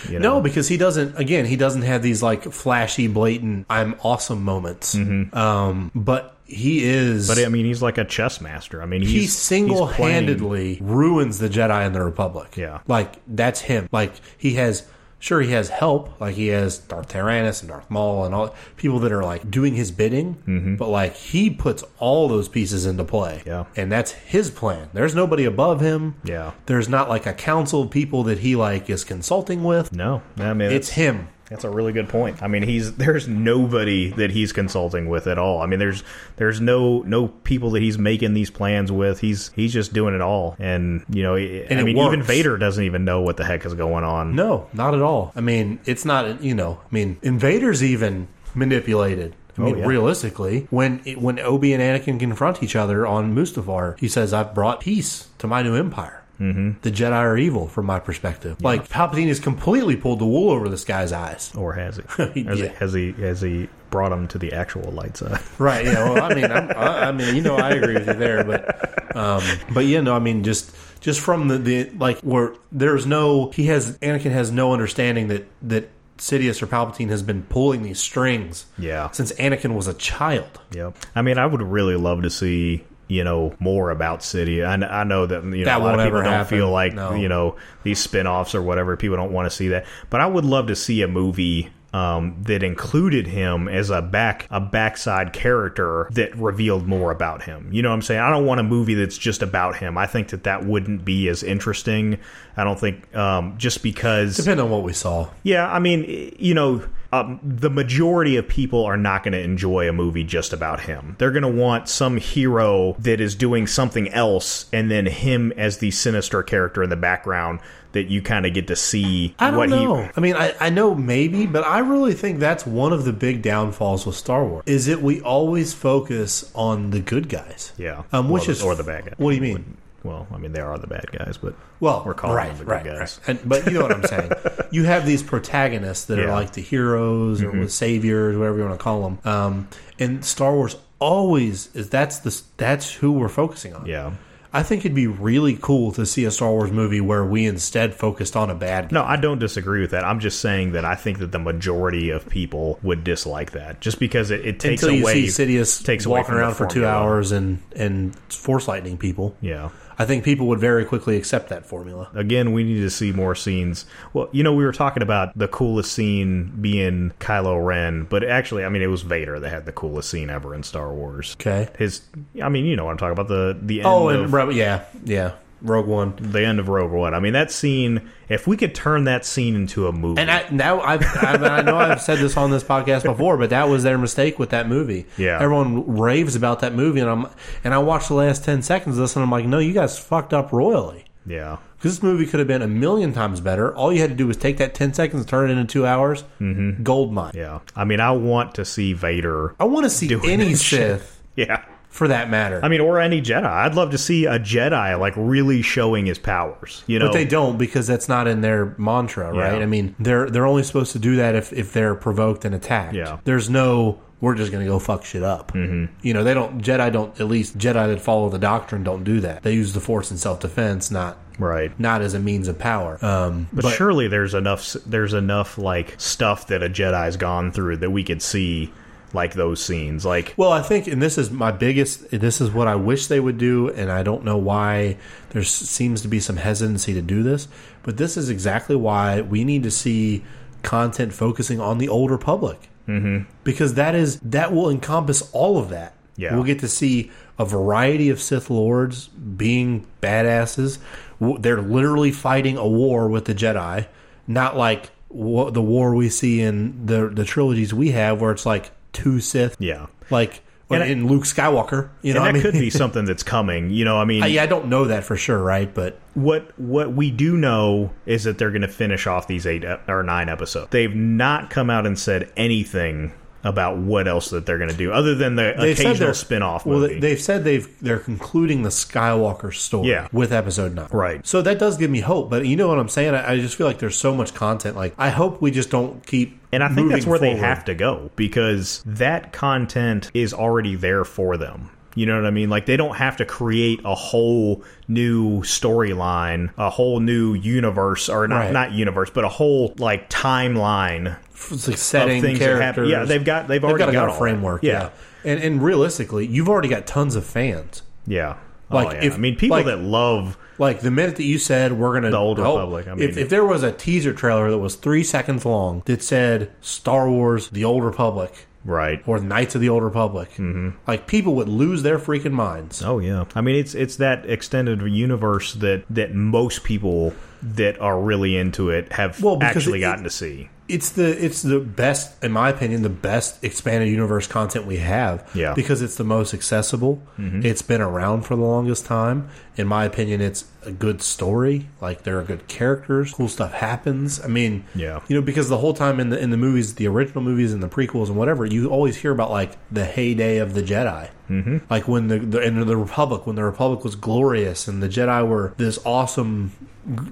Speaker 2: You know?
Speaker 1: No, because he doesn't. Again, he doesn't have these like flashy, blatant "I'm awesome" moments. Um, but he is.
Speaker 2: Mm-hmm. But I mean, he's like a chess master. I mean, he's,
Speaker 1: he single handedly ruins the Jedi and the Republic.
Speaker 2: Yeah.
Speaker 1: Like, that's him. Like, he has, sure, he has help. Like, he has Darth Tyrannus and Darth Maul and all people that are, like, doing his bidding. But, like, he puts all those pieces into play.
Speaker 2: Mm-hmm. Yeah.
Speaker 1: And that's his plan. There's nobody above him.
Speaker 2: Yeah.
Speaker 1: There's not, like, a council of people that he, like, is consulting with.
Speaker 2: No, I mean,
Speaker 1: It's him.
Speaker 2: That's a really good point. I mean, he's there's nobody that he's consulting with at all. I mean, there's there's no no people that he's making these plans with. He's he's just doing it all, and you know, and
Speaker 1: I
Speaker 2: mean, even. Vader doesn't even know what the heck is going on.
Speaker 1: No, not at all. I mean, it's not. You know, I mean, invaders even manipulated. I oh, mean,
Speaker 2: Oh, yeah.
Speaker 1: realistically, when when Obi and Anakin confront each other on Mustafar, he says, "I've brought peace to my new empire." Mm-hmm. The Jedi are evil, from my perspective. Like Palpatine has completely pulled the wool over this guy's eyes.
Speaker 2: Or has he? Has,
Speaker 1: Yeah.
Speaker 2: he has he has he brought him to the actual light side?
Speaker 1: Right. Yeah. Well, I mean, I'm, I, I mean, you know, I agree with you there, but, um, but yeah, no, I mean, just, just from the, the like where there's no, he has Anakin has no understanding that that Sidious or Palpatine has been pulling these strings.
Speaker 2: Yeah.
Speaker 1: Since Anakin was a child.
Speaker 2: Yep. I mean, I would really love to see you know more about City. I, I know that you know
Speaker 1: That
Speaker 2: a lot of people don't
Speaker 1: happen.
Speaker 2: feel like
Speaker 1: No.
Speaker 2: you know these spin-offs or whatever. People don't want to see that, but I would love to see a movie. Um, that included him as a back a backside character that revealed more about him. You know what I'm saying? I don't want a movie that's just about him. I think that that wouldn't be as interesting. I don't think um, just because
Speaker 1: Depending on what we saw.
Speaker 2: yeah, I mean, you know, um, the majority of people are not going to enjoy a movie just about him. They're going to want some hero that is doing something else, and then him as the sinister character in the background that you kind of get to see
Speaker 1: I don't know.
Speaker 2: he.
Speaker 1: I mean, I, I know maybe, but I really think that's one of the big downfalls with Star Wars is that we always focus on the good guys.
Speaker 2: Yeah,
Speaker 1: Um, which
Speaker 2: Well,
Speaker 1: is
Speaker 2: or the bad guys.
Speaker 1: What do you mean?
Speaker 2: Well, I mean, they are the bad guys, but
Speaker 1: Well,
Speaker 2: we're calling
Speaker 1: right,
Speaker 2: them the
Speaker 1: right,
Speaker 2: good guys.
Speaker 1: right. And, but you know what I'm saying. you have these protagonists that are
Speaker 2: Yeah. Mm-hmm.
Speaker 1: like the heroes or the saviors, whatever you want to call them. Um, and Star Wars always is that's the that's who we're focusing on.
Speaker 2: Yeah,
Speaker 1: I think it'd be really cool to see a Star Wars movie where we instead focused on a bad guy.
Speaker 2: No, I don't disagree with that. I'm just saying that I think that the majority of people would dislike that, just because it, it takes
Speaker 1: Until you
Speaker 2: away
Speaker 1: see Sidious
Speaker 2: takes
Speaker 1: walking around for two hours and and force lightning people.
Speaker 2: Yeah.
Speaker 1: I think people would very quickly accept that formula.
Speaker 2: Again, we need to see more scenes. Well, you know, we were talking about the coolest scene being Kylo Ren, but actually, I mean, it was Vader that had the coolest scene ever in Star Wars.
Speaker 1: Okay.
Speaker 2: His, I mean, you know what I'm talking about the the end
Speaker 1: Oh,
Speaker 2: of,
Speaker 1: and yeah, yeah, Rogue One.
Speaker 2: the end of Rogue One. I mean, that scene. If we could turn that scene into a movie,
Speaker 1: And I, now I've, I, I know I've said this on this podcast before, but that was their mistake with that movie.
Speaker 2: Yeah.
Speaker 1: everyone raves about that movie, and I'm and I watched the last ten seconds of this, and I'm like, no, you guys fucked up royally.
Speaker 2: yeah,
Speaker 1: Because this movie could have been a million times better. All you had to do was take that ten seconds, turn it into two hours. Mm-hmm. Gold mine.
Speaker 2: yeah. I mean, I want to see Vader.
Speaker 1: I want to see any
Speaker 2: that shit.
Speaker 1: Sith
Speaker 2: Yeah.
Speaker 1: For that matter.
Speaker 2: I mean, or any Jedi. I'd love to see a Jedi like really showing his powers. You know,
Speaker 1: But they don't because that's not in their mantra, right?
Speaker 2: Yeah.
Speaker 1: I mean, they're they're only supposed to do that if, if they're provoked and attacked.
Speaker 2: Yeah.
Speaker 1: There's no we're just going to go fuck shit up. Mm-hmm. You know, they don't Jedi don't at least Jedi that follow the doctrine don't do that. They use the Force in self defense, not
Speaker 2: right.
Speaker 1: not as a means of power. Um,
Speaker 2: But, surely there's enough there's enough like stuff that a Jedi's gone through that we could see like those scenes. Like
Speaker 1: Well, I think, and this is my biggest. This is what I wish they would do, and I don't know why there seems to be some hesitancy to do this. But this is exactly why we need to see content focusing on the Old Republic mm-hmm. because that is that will encompass all of that.
Speaker 2: Yeah.
Speaker 1: we'll get to see a variety of Sith lords being badasses. They're literally fighting a war with the Jedi, not like the war we see in the the trilogies we have, where it's like two Sith
Speaker 2: yeah.
Speaker 1: like
Speaker 2: And
Speaker 1: in Luke Skywalker. You know,
Speaker 2: and that
Speaker 1: I mean,
Speaker 2: could be something that's coming. You know, I mean,
Speaker 1: I, yeah, I don't know that for sure, right? But
Speaker 2: what what we do know is that they're going to finish off these eight or nine episodes. They've not come out and said anything about what else that they're going to do, other than the
Speaker 1: they've
Speaker 2: occasional spin-off
Speaker 1: Well,
Speaker 2: movie.
Speaker 1: they've said they've they're concluding the Skywalker story
Speaker 2: Yeah.
Speaker 1: with Episode Nine,
Speaker 2: Right.
Speaker 1: So that does give me hope. But you know what I'm saying? I, I just feel like there's so much content. Like I hope we just don't keep.
Speaker 2: And I think that's where they have to go because that content is already there for them. You know what I mean? Like they don't have to create a whole new storyline, a whole new universe, or not
Speaker 1: Right.
Speaker 2: not universe, but a whole like timeline
Speaker 1: like setting
Speaker 2: things
Speaker 1: characters.
Speaker 2: Yeah, they've got they've already
Speaker 1: got,
Speaker 2: got,
Speaker 1: a framework.
Speaker 2: that.
Speaker 1: Yeah. And and realistically, you've already got tons of fans.
Speaker 2: yeah.
Speaker 1: Like,
Speaker 2: oh, yeah.
Speaker 1: if-
Speaker 2: I mean, people
Speaker 1: like-
Speaker 2: that love
Speaker 1: Like the minute that you said we're gonna
Speaker 2: The Old
Speaker 1: oh,
Speaker 2: Republic, I mean-
Speaker 1: if, if there was a teaser trailer that was three seconds long that said Star Wars: The Old Republic
Speaker 2: right.
Speaker 1: or Knights of the Old Republic, mm-hmm. like people would lose their freaking minds.
Speaker 2: Oh yeah. I mean, it's it's that extended universe that that most people that are really into it have
Speaker 1: Well,
Speaker 2: actually
Speaker 1: it-
Speaker 2: gotten to see.
Speaker 1: It's the it's the best, in my opinion, the best expanded universe content we have.
Speaker 2: Yeah.
Speaker 1: because it's the most accessible. It's been around for the longest time. In my opinion, it's a good story. Like there are good characters, cool stuff happens. I mean,
Speaker 2: Yeah.
Speaker 1: you know, because the whole time in the in the movies, the original movies and the prequels and whatever, you always hear about like the heyday of the Jedi. Mm-hmm. Like when the, the in the Republic, when the Republic was glorious and the Jedi were this awesome,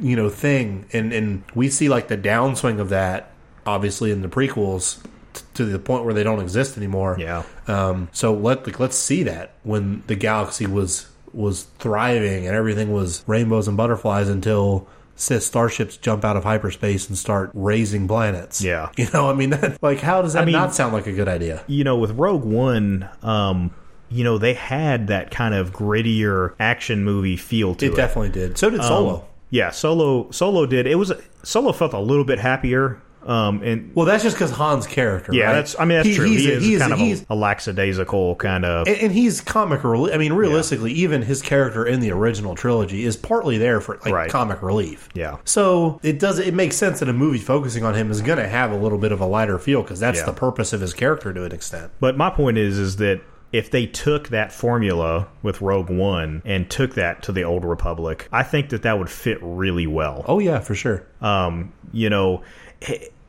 Speaker 1: you know, thing, and and we see like the downswing of that, obviously in the prequels. t- To the point where they don't exist anymore.
Speaker 2: Yeah.
Speaker 1: Um, so let like, let's see that when the galaxy was was thriving and everything was rainbows and butterflies until Sith starships jump out of hyperspace and start razing planets.
Speaker 2: Yeah.
Speaker 1: you know, I mean, that, like, how does that
Speaker 2: I mean-
Speaker 1: not sound like a good idea?
Speaker 2: you know, with Rogue One, um, you know, they had that kind of grittier action movie feel to it.
Speaker 1: It definitely did. So did
Speaker 2: Um,
Speaker 1: Solo.
Speaker 2: Yeah, Solo Solo did. It was Solo felt a little bit happier. Um, and
Speaker 1: Well, that's just because Han's character.
Speaker 2: yeah,
Speaker 1: right?
Speaker 2: that's I mean that's
Speaker 1: He-
Speaker 2: true.
Speaker 1: He's,
Speaker 2: he
Speaker 1: a-
Speaker 2: is
Speaker 1: he's,
Speaker 2: kind of
Speaker 1: he's,
Speaker 2: a, a lackadaisical kind of.
Speaker 1: and, and he's comic relief. I mean, realistically, even his character in the original trilogy is partly there for like
Speaker 2: Right.
Speaker 1: comic relief.
Speaker 2: Yeah.
Speaker 1: So it does. It makes sense that a movie focusing on him is going to have a little bit of a lighter feel because that's
Speaker 2: Yeah.
Speaker 1: the purpose of his character to an extent.
Speaker 2: But my point is, is that if they took that formula with Rogue One and took that to the Old Republic, I think that that would fit really well.
Speaker 1: Oh yeah, for sure.
Speaker 2: um, you know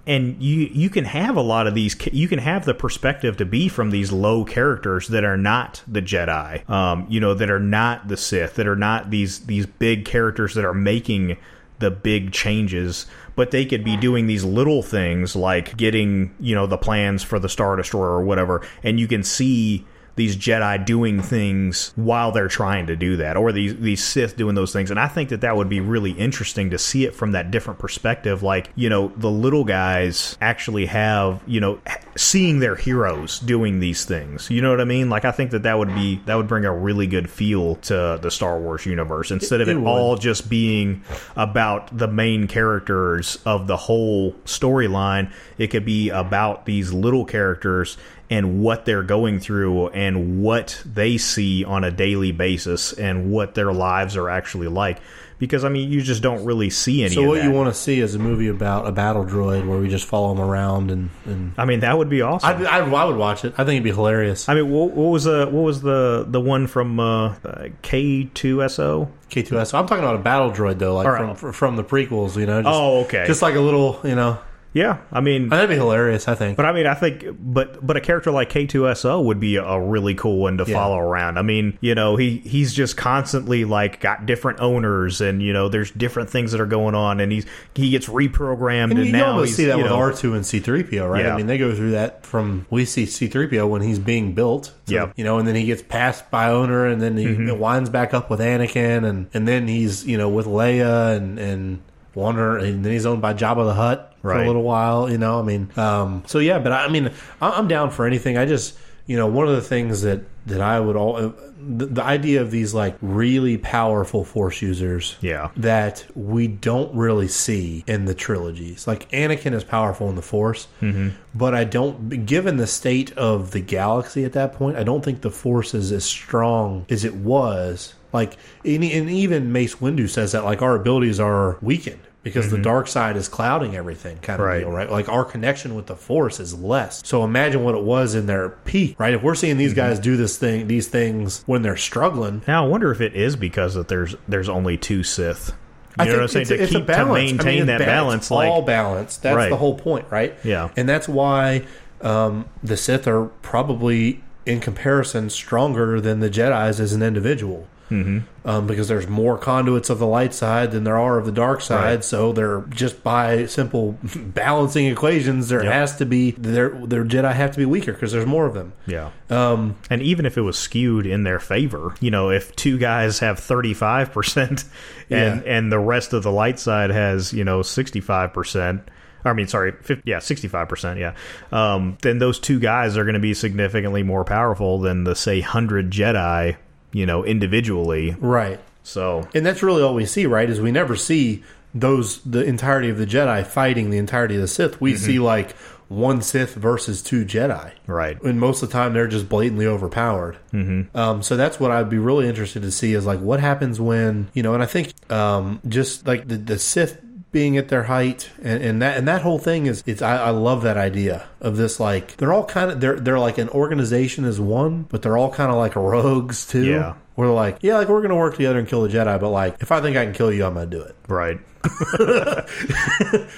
Speaker 2: and you you can have a lot of these you can have the perspective to be from these low characters that are not the jedi um, you know that are not the sith that are not these these big characters that are making the big changes but they could be doing these little things like getting you know the plans for the star destroyer or whatever and you can see these Jedi doing things while they're trying to do that, or these these Sith doing those things. And I think that that would be really interesting to see it from that different perspective. Like you know, the little guys actually have you know seeing their heroes doing these things. You know what I mean? Like I think that that would be that would bring a really good feel to the Star Wars universe instead of
Speaker 1: It
Speaker 2: it
Speaker 1: would.
Speaker 2: all just being about the main characters of the whole storyline. It could be about these little characters and what they're going through and what they see on a daily basis and what their lives are actually like. Because I mean, you just don't really see any.
Speaker 1: So what you want to see is a movie about a battle droid where we just follow him around and, and
Speaker 2: I mean, that would be awesome.
Speaker 1: I, I, I would watch it. I think it'd be hilarious.
Speaker 2: I mean, what, what was the what was the the one from uh, K two SO?
Speaker 1: K2S. I'm talking about a battle droid though, like
Speaker 2: right.
Speaker 1: from from the prequels. You know. Just,
Speaker 2: Oh, okay.
Speaker 1: Just like a little, you know.
Speaker 2: Yeah, I mean,
Speaker 1: That'd be hilarious. I think.
Speaker 2: But I mean, I think, but but a character like K2SO would be a really cool one to
Speaker 1: Yeah.
Speaker 2: follow around. I mean, you know, he he's just constantly like got different owners, and you know, there's different things that are going on, and he's he gets reprogrammed,
Speaker 1: And
Speaker 2: and,
Speaker 1: you
Speaker 2: now he's,
Speaker 1: see that
Speaker 2: you
Speaker 1: with
Speaker 2: know,
Speaker 1: R two and C three PO, right?
Speaker 2: Yeah.
Speaker 1: I mean, they go through that from we see C three PO when he's being built,
Speaker 2: Yep.
Speaker 1: You know, and then he gets passed by owner, and then he
Speaker 2: Mhm.
Speaker 1: winds back up with Anakin, and and then he's you know with Leia, and and Wonder, and then he's owned by Jabba the Hutt for a little while. You know, I mean, um, so yeah, but I, I mean, I- I'm down for anything. I just you know one of the things that that I would all the, the idea of these like really powerful force users
Speaker 2: Yeah.
Speaker 1: that we don't really see in the trilogies. Like Anakin is powerful in the Force,
Speaker 2: Mhm.
Speaker 1: but I don't. Given the state of the galaxy at that point, I don't think the Force is as strong as it was. Like, and, and even Mace Windu says that like our abilities are weakened because the
Speaker 2: Mhm.
Speaker 1: dark side is clouding everything, kind of
Speaker 2: Right.
Speaker 1: deal, right? Like our connection with the Force is less. So imagine what it was in their peak, right? If we're seeing these
Speaker 2: Mm-hmm.
Speaker 1: guys do this thing, these things when they're struggling,
Speaker 2: Now I wonder if it is because that there's there's only two Sith. You
Speaker 1: I
Speaker 2: know
Speaker 1: think
Speaker 2: what I'm saying?
Speaker 1: it's,
Speaker 2: to keep
Speaker 1: a balance.
Speaker 2: to
Speaker 1: I mean,
Speaker 2: maintain that balance,
Speaker 1: It's
Speaker 2: like
Speaker 1: all balance. That's
Speaker 2: Right.
Speaker 1: the whole point, right?
Speaker 2: Yeah.
Speaker 1: and that's why um, the Sith are probably, in comparison, stronger than the Jedi's as an individual.
Speaker 2: Mhm.
Speaker 1: Um, because there's more conduits of the light side than there are of the dark side,
Speaker 2: Right.
Speaker 1: so they're just by simple balancing equations. There
Speaker 2: Yep.
Speaker 1: has to be their their Jedi have to be weaker because there's more of them.
Speaker 2: Yeah.
Speaker 1: Um,
Speaker 2: and even if it was skewed in their favor, you know, if two guys have 35% and
Speaker 1: Yeah.
Speaker 2: and the rest of the light side has, you know, 65%, I mean, sorry, 50, yeah, 65%, yeah. Um, then those two guys are going to be significantly more powerful than the say 100 Jedi, you know, individually.
Speaker 1: Right.
Speaker 2: So,
Speaker 1: And that's really all we see, right? Is we never see those the entirety of the Jedi fighting the entirety of the Sith. We
Speaker 2: Mhm.
Speaker 1: see like one Sith versus two Jedi,
Speaker 2: right.
Speaker 1: and most of the time they're just blatantly overpowered.
Speaker 2: Mhm.
Speaker 1: Um, so that's what I'd be really interested to see is like what happens when you know, and I think um, just like the, the Sith being at their height and, and that and that whole thing is it's I, I love that idea of this like they're all kind of they're they're like an organization as one but they're all kind of like rogues too
Speaker 2: Yeah.
Speaker 1: Where they're like yeah like we're gonna work together and kill the Jedi but like if I think I can kill you I'm gonna do it
Speaker 2: Right.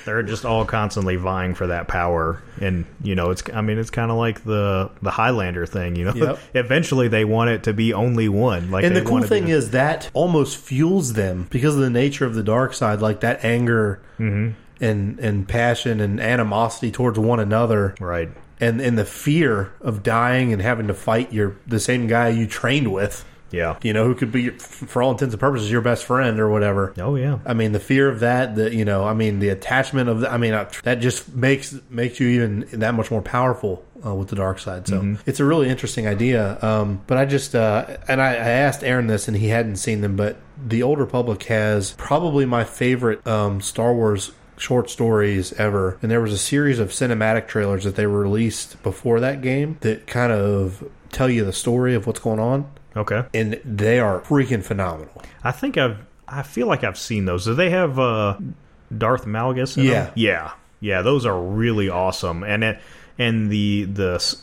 Speaker 2: They're just all constantly vying for that power, and you know, it's. I mean, it's kind of like the the Highlander thing. You know,
Speaker 1: Yep.
Speaker 2: eventually they want it to be only one. Like,
Speaker 1: and the cool
Speaker 2: to
Speaker 1: thing
Speaker 2: be-
Speaker 1: is that almost fuels them because of the nature of the dark side, like that anger
Speaker 2: Mhm.
Speaker 1: and and passion and animosity towards one another,
Speaker 2: right?
Speaker 1: And and the fear of dying and having to fight your the same guy you trained with.
Speaker 2: Yeah.
Speaker 1: You know, who could be, for all intents and purposes, your best friend or whatever.
Speaker 2: Oh yeah.
Speaker 1: I mean, the fear of that, the you know, I mean, the attachment of, the, I mean, uh, that just makes makes you even that much more powerful uh, with the dark side. So
Speaker 2: Mhm.
Speaker 1: it's a really interesting idea. Um, but I just, uh, and I, I asked Aaron this, and he hadn't seen them, but the Old Republic has probably my favorite um, Star Wars short stories ever. And there was a series of cinematic trailers that they released before that game that kind of tell you the story of what's going on.
Speaker 2: Okay.
Speaker 1: And they are freaking phenomenal.
Speaker 2: I think I've. I feel like I've seen those. Do they have uh, Darth Malgus? In
Speaker 1: Yeah.
Speaker 2: them? Yeah. Yeah. Those are really awesome, and it, and the the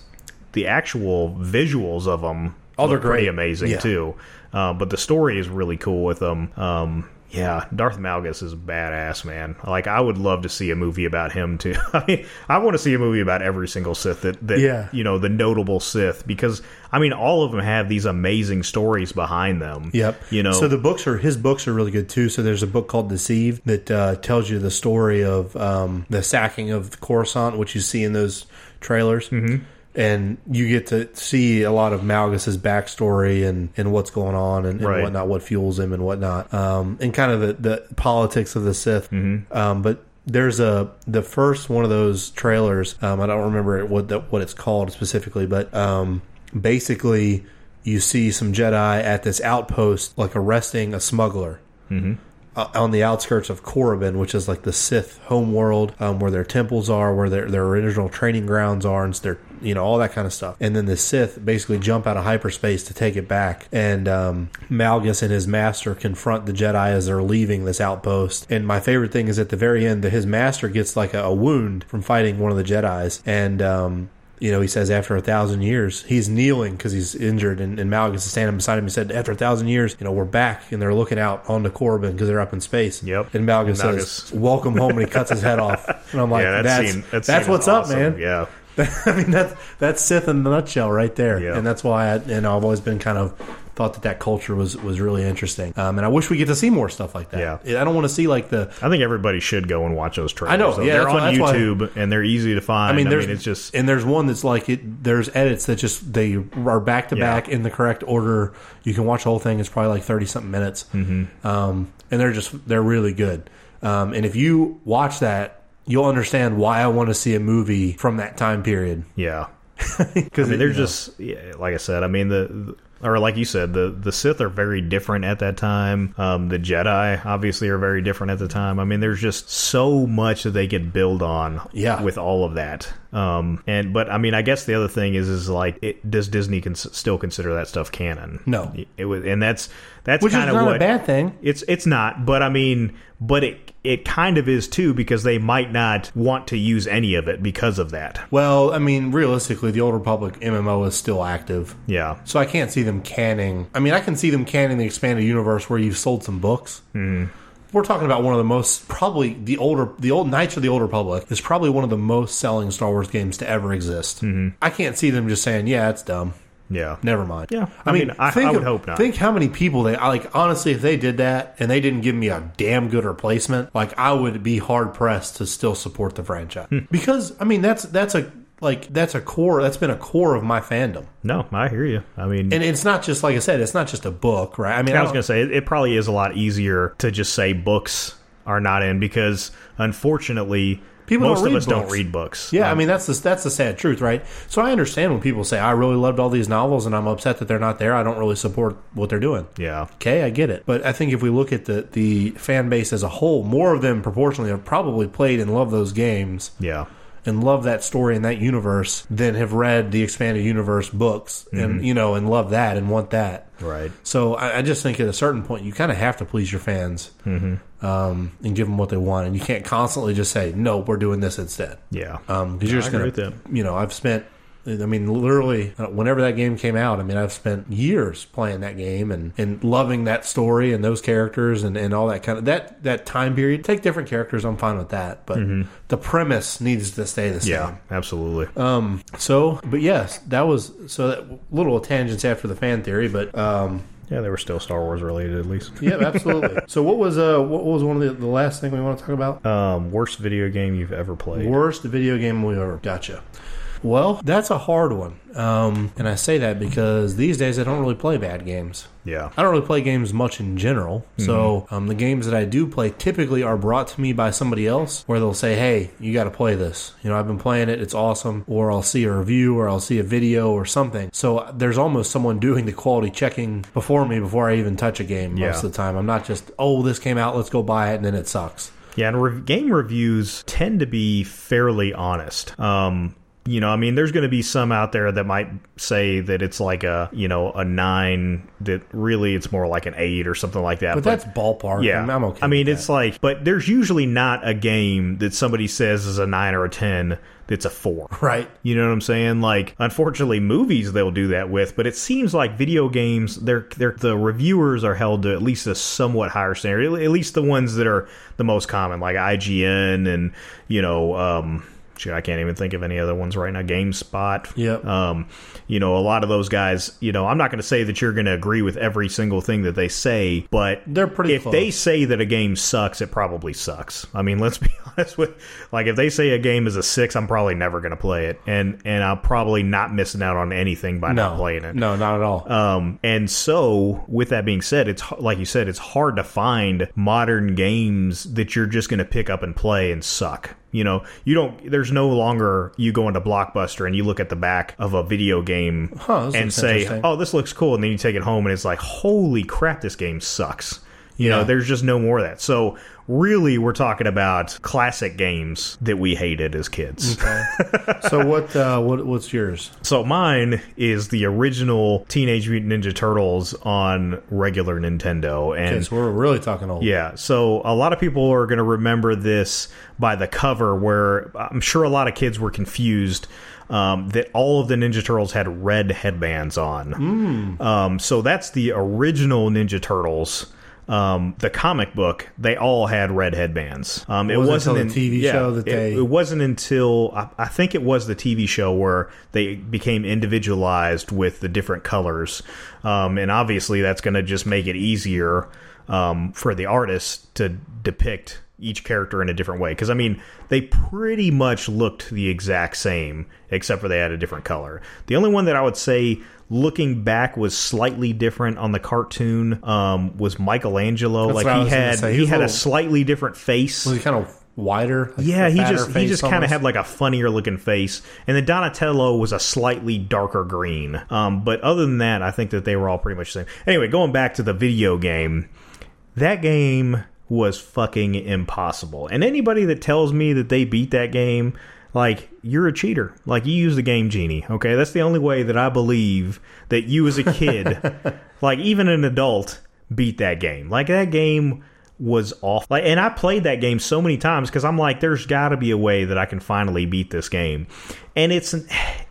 Speaker 2: the actual visuals of them.
Speaker 1: Oh, they're
Speaker 2: pretty amazing
Speaker 1: Yeah.
Speaker 2: too. Uh, but the story is really cool with them. Um, yeah, Darth Malgus is a badass, man. Like I would love to see a movie about him too. I mean, I want to see a movie about every single Sith that, that
Speaker 1: Yeah.
Speaker 2: you know, the notable Sith because I mean, all of them have these amazing stories behind them.
Speaker 1: Yep.
Speaker 2: You know,
Speaker 1: So the books are his books are really good too. So there's a book called Deceived that uh, tells you the story of um, the sacking of Coruscant, which you see in those trailers. Mm-hmm. And you get to see a lot of Malgus's backstory and, and what's going on and, and
Speaker 2: Right.
Speaker 1: whatnot, what fuels him and whatnot, um, and kind of the, the politics of the Sith.
Speaker 2: Mm-hmm.
Speaker 1: Um, but there's a the first one of those trailers. Um, I don't remember what the, what it's called specifically, but um, basically you see some Jedi at this outpost, like arresting a smuggler uh, on the outskirts of Korriban, which is like the Sith homeworld, um, where their temples are, where their their original training grounds are, and their you know all that kind of stuff. And then the Sith basically jump out of hyperspace to take it back, and um, Malgus and his master confront the Jedi as they're leaving this outpost. And my favorite thing is at the very end that his master gets like a, a wound from fighting one of the Jedi's, and um, you know, he says after a thousand years, he's kneeling because he's injured, and, and Malgus is standing beside him. He said, after a thousand years, you know, we're back, and they're looking out onto Korriban because they're up in space.
Speaker 2: Yep.
Speaker 1: And Malgus,
Speaker 2: And
Speaker 1: says, "Welcome home," and he cuts his head off. And I'm like,
Speaker 2: yeah, that
Speaker 1: "That's
Speaker 2: scene, that
Speaker 1: that's what's
Speaker 2: is
Speaker 1: up,
Speaker 2: awesome.
Speaker 1: man."
Speaker 2: Yeah.
Speaker 1: I mean, that's that's Sith in a nutshell, right there.
Speaker 2: Yeah.
Speaker 1: And that's why I, you know, I've always been kind of thought that that culture was was really interesting. Um, and I wish we get to see more stuff like that.
Speaker 2: Yeah.
Speaker 1: I don't want to see like the
Speaker 2: I think everybody should go and watch those trailers.
Speaker 1: I know, yeah,
Speaker 2: they're on
Speaker 1: why- that's why-
Speaker 2: YouTube and they're easy to find.
Speaker 1: I mean, there's
Speaker 2: it's just
Speaker 1: and there's one that's like it. There's edits that just they are back to back in the correct order. You can watch the whole thing. It's probably like thirty something minutes, mm-hmm. um, and they're just they're really good. Um, and if you watch that, you'll understand why I want to see a movie from that time period.
Speaker 2: yeah.
Speaker 1: Because
Speaker 2: I mean, they're just yeah, like I said. I mean, the, the or like you said, the the Sith are very different at that time. Um, the Jedi obviously are very different at the time. I mean, there's just so much that they could build on.
Speaker 1: Yeah.
Speaker 2: with all of that. Um, and but I mean, I guess the other thing is is like, it, does Disney cons- still consider that stuff canon?
Speaker 1: No.
Speaker 2: it was, and that's that's
Speaker 1: which is
Speaker 2: of
Speaker 1: not
Speaker 2: what
Speaker 1: a bad thing.
Speaker 2: It's it's not, but I mean, but it it kind of is too because they might not want to use any of it because of that.
Speaker 1: Well, I mean, realistically, the Old Republic MMO is still active.
Speaker 2: Yeah,
Speaker 1: So I can't see them canning. I mean, I can see them canning the expanded universe where you've sold some books. Mm. We're talking about one of the most probably the older the old Knights of the Old Republic is probably one of the most selling Star Wars games to ever exist. Mm-hmm. I can't see them just saying, "Yeah, it's dumb."
Speaker 2: Yeah,
Speaker 1: Never mind.
Speaker 2: Yeah, I mean, I-
Speaker 1: think
Speaker 2: I would
Speaker 1: of-
Speaker 2: hope not.
Speaker 1: Think how many people they like. Honestly, if they did that and they didn't give me a damn good replacement, like I would be hard pressed to still support the franchise
Speaker 2: Hmm.
Speaker 1: because I mean that's that's a like that's a core that's been a core of my fandom.
Speaker 2: No, I hear you. I mean,
Speaker 1: And it's not just like I said, it's not just a book, right? I mean,
Speaker 2: I was going to say it, it probably is a lot easier to just say books are not in because unfortunately
Speaker 1: People
Speaker 2: most
Speaker 1: don't
Speaker 2: of
Speaker 1: read
Speaker 2: us don't
Speaker 1: books.
Speaker 2: read books.
Speaker 1: Yeah, I mean that's the that's the sad truth, right? So I understand when people say I really loved all these novels and I'm upset that they're not there. I don't really support what they're doing.
Speaker 2: yeah,
Speaker 1: Okay, I get it, but I think if we look at the the fan base as a whole, more of them proportionally have probably played and loved those games
Speaker 2: yeah,
Speaker 1: and love that story and that universe than have read the expanded universe books and mm-hmm. you know and love that and want that.
Speaker 2: right.
Speaker 1: So I, I just think at a certain point you kind of have to please your fans mm-hmm. Um, and give them what they want, and you can't constantly just say no, we're doing this instead.
Speaker 2: Yeah,
Speaker 1: Um, because you're just gonna, you know, I've spent, I mean, literally, uh, whenever that game came out, I mean, I've spent years playing that game and, and loving that story and those characters and, and all that kind of that that time period. Take different characters, I'm fine with that, but the premise needs to stay the same.
Speaker 2: yeah, absolutely.
Speaker 1: Um, So, but yes, that was so that little tangents after the fan theory, but um,
Speaker 2: yeah, they were still Star Wars related at least.
Speaker 1: yeah, absolutely. so, what was uh, what was one of the, the last thing we want to talk about?
Speaker 2: Um, worst video game you've ever played?
Speaker 1: Worst video game we ever gotcha. Well, that's a hard one, um, and I say that because these days I don't really play bad games.
Speaker 2: Yeah,
Speaker 1: I don't really play games much in general. So
Speaker 2: Mm-hmm.
Speaker 1: um, the games that I do play typically are brought to me by somebody else, where they'll say, "Hey, you got to play this." You know, I've been playing it; it's awesome. Or I'll see a review, or I'll see a video, or something. So there's almost someone doing the quality checking before me before I even touch a game. Most of the time, I'm not just, "Oh, this came out, let's go buy it," and then it sucks.
Speaker 2: Yeah, and rev- game reviews tend to be fairly honest. Um, you know, I mean, there's going to be some out there that might say that it's like a, you know, a nine. That really it's more like an eight or something like that.
Speaker 1: But, that's ballpark.
Speaker 2: yeah,
Speaker 1: I'm, I'm okay.
Speaker 2: I mean, it's
Speaker 1: that.
Speaker 2: like, but there's usually not a game that somebody says is a nine or a ten that's a four.
Speaker 1: right.
Speaker 2: You know what I'm saying? Like, unfortunately, movies they'll do that with, but it seems like video games, they're, they're the reviewers are held to at least a somewhat higher standard. At least the ones that are the most common, like IGN and you know, um, shit, I can't even think of any other ones right now. GameSpot.
Speaker 1: Yep.
Speaker 2: Um, you know, a lot of those guys, you know, I'm not going to say that you're going to agree with every single thing that they say, but
Speaker 1: They're pretty
Speaker 2: if
Speaker 1: close.
Speaker 2: they say that a game sucks, it probably sucks. I mean, let's be honest with like if they say a game is a 6, I'm probably never going to play it and and I'm probably not missing out on anything by
Speaker 1: no,
Speaker 2: not playing it.
Speaker 1: No, not at all.
Speaker 2: Um, and so, with that being said, it's like you said, it's hard to find modern games that you're just going to pick up and play and suck. You know, you don't. There's no longer you go into Blockbuster and you look at the back of a video game
Speaker 1: Huh,
Speaker 2: and say, "Oh, this looks cool," and then you take it home and it's like, "Holy crap, this game sucks." You know, there's just no more of that. So, really, we're talking about classic games that we hated as kids.
Speaker 1: so what? Uh, what? What's yours?
Speaker 2: So mine is the original Teenage Mutant Ninja Turtles on regular Nintendo, and
Speaker 1: Okay, so we're really talking old.
Speaker 2: yeah, so a lot of people are going to remember this by the cover, where I'm sure a lot of kids were confused. Um, that all of the Ninja Turtles had red headbands on. Um, so that's the original Ninja Turtles. Um, the comic book, they all had red headbands. Um, it
Speaker 1: wasn't
Speaker 2: wasn't
Speaker 1: until the TV
Speaker 2: yeah,
Speaker 1: show that
Speaker 2: it-
Speaker 1: they-
Speaker 2: it wasn't until I, I think it was the TV show where they became individualized with the different colors, um, and obviously that's going to just make it easier um, for the artist to depict each character in a different way. Because I mean, they pretty much looked the exact same, except for they had a different color. The only one that I would say. Looking back, was slightly different on the cartoon. Um, was Michelangelo?
Speaker 1: That's
Speaker 2: like he had, He had
Speaker 1: a
Speaker 2: a slightly different face.
Speaker 1: Was he kind of wider? Like
Speaker 2: Yeah, he just he just kind of had like a funnier looking face, and then Donatello was a slightly darker green. Um, but other than that, I think that they were all pretty much the same. Anyway, going back to the video game, that game was fucking impossible. And anybody that tells me that they beat that game, like you're a cheater. Like you use the game genie. Okay, that's the only way that I believe that you as a kid, like even an adult, beat that game. Like that game was off. Like, and I played that game so many times because I'm like, there's got to be a way that I can finally beat this game, and it's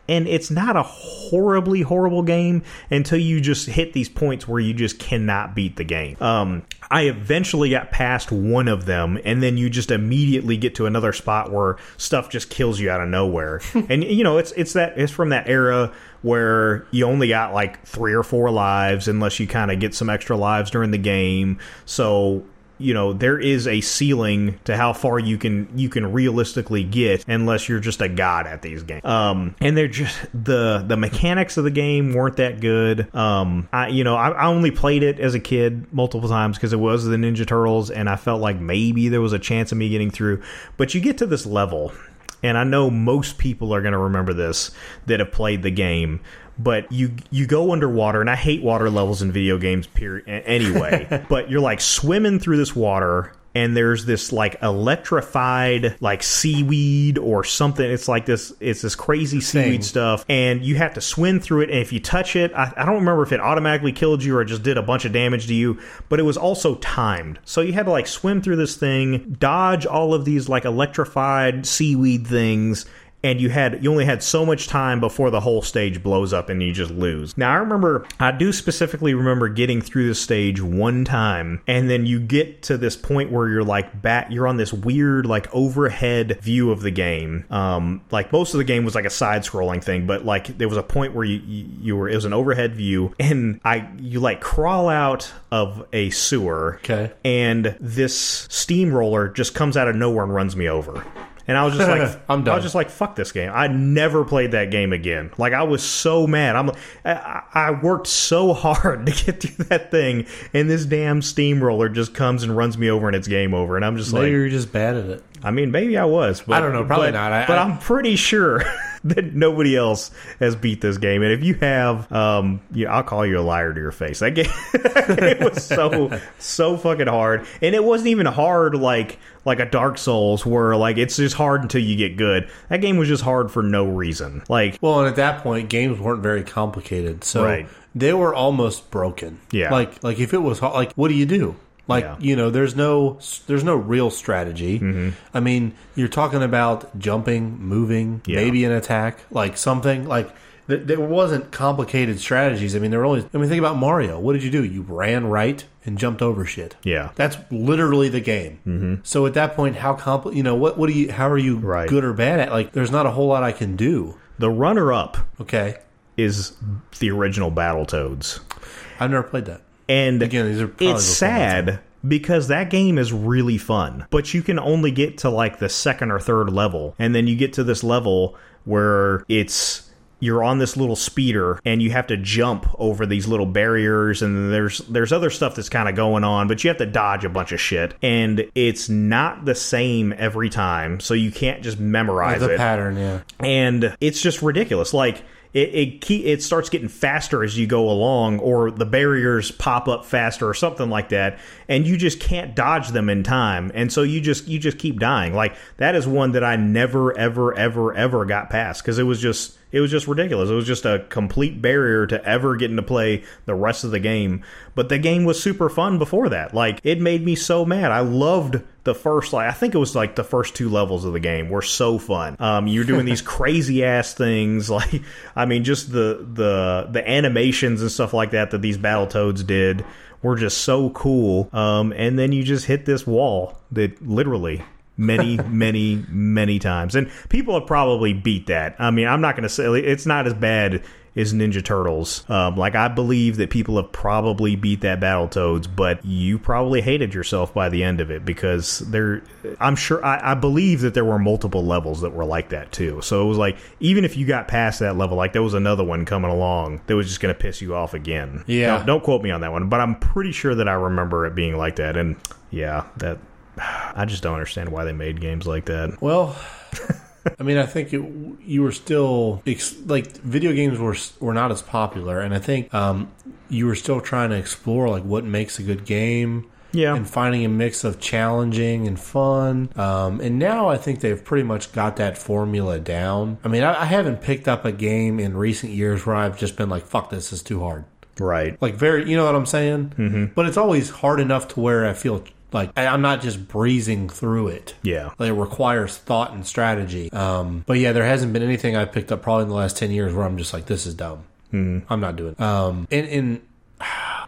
Speaker 2: and it's not a horribly horrible game until you just hit these points where you just cannot beat the game. Um, I eventually got past one of them, and then you just immediately get to another spot where stuff just kills you out of nowhere. and you know, it's it's that it's from that era where you only got like three or four lives unless you kind of get some extra lives during the game. So you know there is a ceiling to how far you can you can realistically get unless you're just a god at these games um and they're just the the mechanics of the game weren't that good um i you know i, I only played it as a kid multiple times because it was the ninja turtles and i felt like maybe there was a chance of me getting through but you get to this level and I know most people are going to remember this that have played the game. But you you go underwater, and I hate water levels in video games. Period. Anyway, but you're like swimming through this water, and there's this like electrified like seaweed or something. It's like this. It's this crazy seaweed
Speaker 1: Thing.
Speaker 2: stuff, and you have to swim through it. And if you touch it, I, I don't remember if it automatically killed you or just did a bunch of damage to you. But it was also timed, so you had to like swim through this thing, dodge all of these like electrified seaweed things. And you had you only had so much time before the whole stage blows up and you just lose. Now I remember I do specifically remember getting through this stage one time, and then you get to this point where you're like back you're on this weird like overhead view of the game. Um, like most of the game was like a side scrolling thing, but like there was a point where you, you you were it was an overhead view, and I you like crawl out of a sewer,
Speaker 1: Okay.
Speaker 2: and this steamroller just comes out of nowhere and runs me over. And I was just like,
Speaker 1: I'm done.
Speaker 2: I was just like, fuck this game. I never played that game again. Like I was so mad. I'm, I, I worked so hard to get through that thing, and this damn steamroller just comes and runs me over, and it's game over. And I'm just like,
Speaker 1: you're just bad at it.
Speaker 2: I mean, maybe I was. But,
Speaker 1: I don't know, probably
Speaker 2: but-
Speaker 1: not. I-
Speaker 2: but
Speaker 1: I-
Speaker 2: I'm pretty sure that nobody else has beat this game. And if you have, um, yeah, I'll call you a liar to your face. That game, it was so so fucking hard, and it wasn't even hard like like a Dark Souls where like it's just hard until you get good. That game was just hard for no reason. Like
Speaker 1: Well, and at that point, games weren't very complicated, so
Speaker 2: Right.
Speaker 1: they were almost broken.
Speaker 2: Yeah.
Speaker 1: like like if it was like, what do you do? Like
Speaker 2: Yeah.
Speaker 1: you know, there's no there's no real strategy.
Speaker 2: Mm-hmm.
Speaker 1: I mean, you're talking about jumping, moving,
Speaker 2: Yeah.
Speaker 1: maybe an attack, like something like There, there wasn't complicated strategies. I mean, there were only. I mean, think about Mario. What did you do? You ran right and jumped over shit.
Speaker 2: Yeah.
Speaker 1: that's literally the game. Mm-hmm. So at that point, how compl- You know what? What do you? How are you
Speaker 2: Right.
Speaker 1: good or bad at? Like, there's not a whole lot I can do.
Speaker 2: The runner up
Speaker 1: Okay,
Speaker 2: is the original Battletoads.
Speaker 1: I've never played that.
Speaker 2: And
Speaker 1: Again, these are
Speaker 2: it's sad because that game is really fun, but you can only get to like the second or third level, and then you get to this level where it's you're on this little speeder and you have to jump over these little barriers and there's there's other stuff that's kind of going on but you have to dodge a bunch of shit and it's not the same every time so you can't just memorize
Speaker 1: The
Speaker 2: it
Speaker 1: pattern, yeah.
Speaker 2: and it's just ridiculous. Like it it, key, it starts getting faster as you go along, or the barriers pop up faster, or something like that, and you just can't dodge them in time, and so you just you just keep dying. Like that is one that I never ever ever ever got past because it was just it was just ridiculous. It was just a complete barrier to ever getting to play the rest of the game. But the game was super fun before that. Like it made me so mad. I loved the first like I think it was like the first two levels of the game were so fun. Um, you're doing these crazy ass things like I mean just the the the animations and stuff like that that these battle toads did were just so cool. Um, and then you just hit this wall that literally many, many, many times. And people have probably beat that. I mean, I'm not going to say it's not as bad as Ninja Turtles. Um, like, I believe that people have probably beat that Battletoads, but you probably hated yourself by the end of it because there, I'm sure, I, I believe that there were multiple levels that were like that too. So it was like, even if you got past that level, like there was another one coming along that was just going to piss you off again.
Speaker 1: Yeah.
Speaker 2: Don't, don't quote me on that one, but I'm pretty sure that I remember it being like that. And yeah, that I just don't understand why they made games like that.
Speaker 1: Well, I mean, I think it, you were still like video games were were not as popular, and I think um, you were still trying to explore like what makes a good game.
Speaker 2: Yeah.
Speaker 1: and finding a mix of challenging and fun. Um, and now I think they've pretty much got that formula down. I mean, I, I haven't picked up a game in recent years where I've just been like, "Fuck, this is too hard."
Speaker 2: Right.
Speaker 1: Like very, you know what I'm saying? Mm-hmm. But it's always hard enough to where I feel like I'm not just breezing through it.
Speaker 2: Yeah.
Speaker 1: Like, it requires thought and strategy. Um, but yeah, there hasn't been anything I've picked up probably in the last ten years where I'm just like, this is dumb. Mm-hmm. I'm not doing. It. Um, and and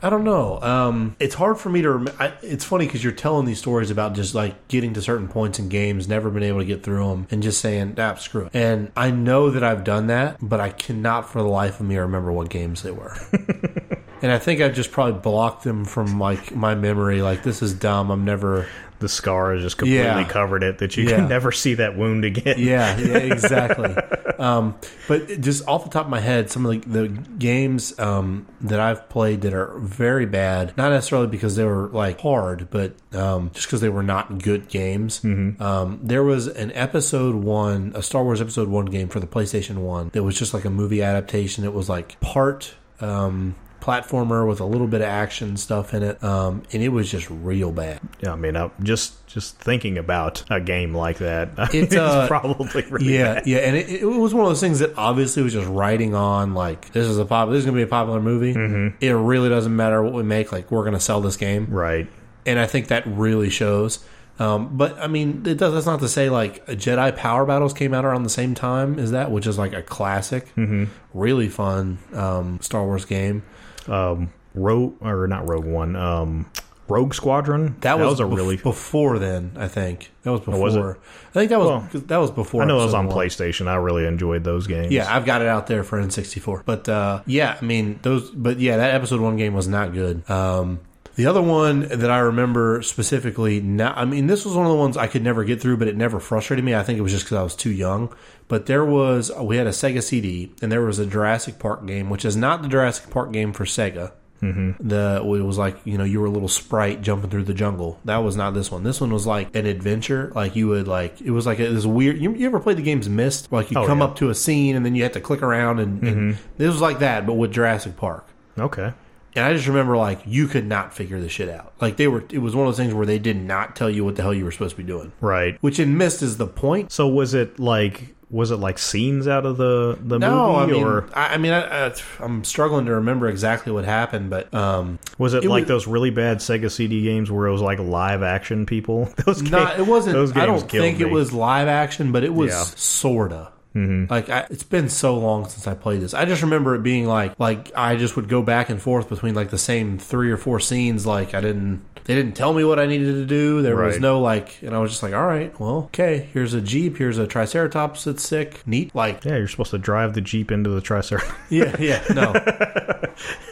Speaker 1: I don't know. Um, it's hard for me to. Rem- I, it's funny because you're telling these stories about just like getting to certain points in games, never been able to get through them, and just saying, "Ah, screw it." And I know that I've done that, but I cannot for the life of me remember what games they were. and I think I've just probably blocked them from like my memory. Like this is dumb. I'm never.
Speaker 2: The scar has just completely
Speaker 1: Yeah.
Speaker 2: covered it that you
Speaker 1: Yeah.
Speaker 2: can never see that wound again.
Speaker 1: Yeah, yeah, exactly. um, but just off the top of my head, some of the, the games um, that I've played that are very bad, not necessarily because they were like hard, but um, just because they were not good games. Um, there was an episode one, a Star Wars episode one game for the PlayStation One that was just like a movie adaptation. It was like part. Um, platformer with a little bit of action stuff in it um, and it was just real bad
Speaker 2: Yeah, I mean, I, just just thinking about a game like that,
Speaker 1: It's, uh,
Speaker 2: probably really
Speaker 1: yeah,
Speaker 2: bad.
Speaker 1: yeah, and it, it was one of those things that obviously was just writing on like this is a pop, this is going to be a popular movie. Mm-hmm. It really doesn't matter what we make, like we're going to sell this game,
Speaker 2: Right.
Speaker 1: and I think that really shows. Um, but I mean, it does. That's not to say like Jedi Power Battles came out around the same time as that, which is like a classic, mm-hmm. really fun um, Star Wars game.
Speaker 2: Um, Rogue or not Rogue One. Um, Rogue Squadron.
Speaker 1: That, was,
Speaker 2: a
Speaker 1: bef-
Speaker 2: really.
Speaker 1: before then. I think that was before.
Speaker 2: was it?
Speaker 1: I think that was
Speaker 2: Well,
Speaker 1: that was before.
Speaker 2: I know it was on
Speaker 1: one.
Speaker 2: PlayStation. I really enjoyed those games.
Speaker 1: Yeah, I've got it out there for N64. But uh, yeah, I mean those. But yeah, that episode one game was not good. Um, the other one that I remember specifically, now, I mean, this was one of the ones I could never get through, but it never frustrated me. I think it was just because I was too young. But there was, we had a Sega CD, and there was a Jurassic Park game, which is not the Jurassic Park game for Sega. Mm-hmm. The it was like you know you were a little sprite jumping through the jungle. That was not this one. This one was like an adventure. Like you would like it was like this weird. You, you ever played the games Myst? Like you
Speaker 2: Oh,
Speaker 1: come
Speaker 2: yeah.
Speaker 1: up to a scene and then you have to click around and, and this was like that, but with Jurassic Park.
Speaker 2: Okay.
Speaker 1: And I just remember like you could not figure this shit out. Like they were, it was one of those things where they did not tell you what the hell you were supposed to be doing.
Speaker 2: Right.
Speaker 1: Which in Myst is the point.
Speaker 2: So was it like was it like scenes out of the the
Speaker 1: No, I
Speaker 2: movie
Speaker 1: mean,
Speaker 2: or
Speaker 1: I, I mean, I, I, I'm struggling to remember exactly what happened, but um,
Speaker 2: was it,
Speaker 1: it
Speaker 2: like
Speaker 1: was-
Speaker 2: those really bad Sega CD games where it was like live action people? Those
Speaker 1: not
Speaker 2: ga-
Speaker 1: it wasn't.
Speaker 2: Those games
Speaker 1: I don't think it was live action, but it was
Speaker 2: Yeah.
Speaker 1: sorta. Mm-hmm. Like I, it's been so long since I played this. I just remember it being like like I just would go back and forth between like the same three or four scenes. Like I didn't they didn't tell me what I needed to do. There was no like, and I was just like, all right, well, okay. Here's a jeep. Here's a triceratops that's sick. Neat. Like
Speaker 2: Yeah, you're supposed to drive the jeep into the Triceratops.
Speaker 1: yeah, yeah, no.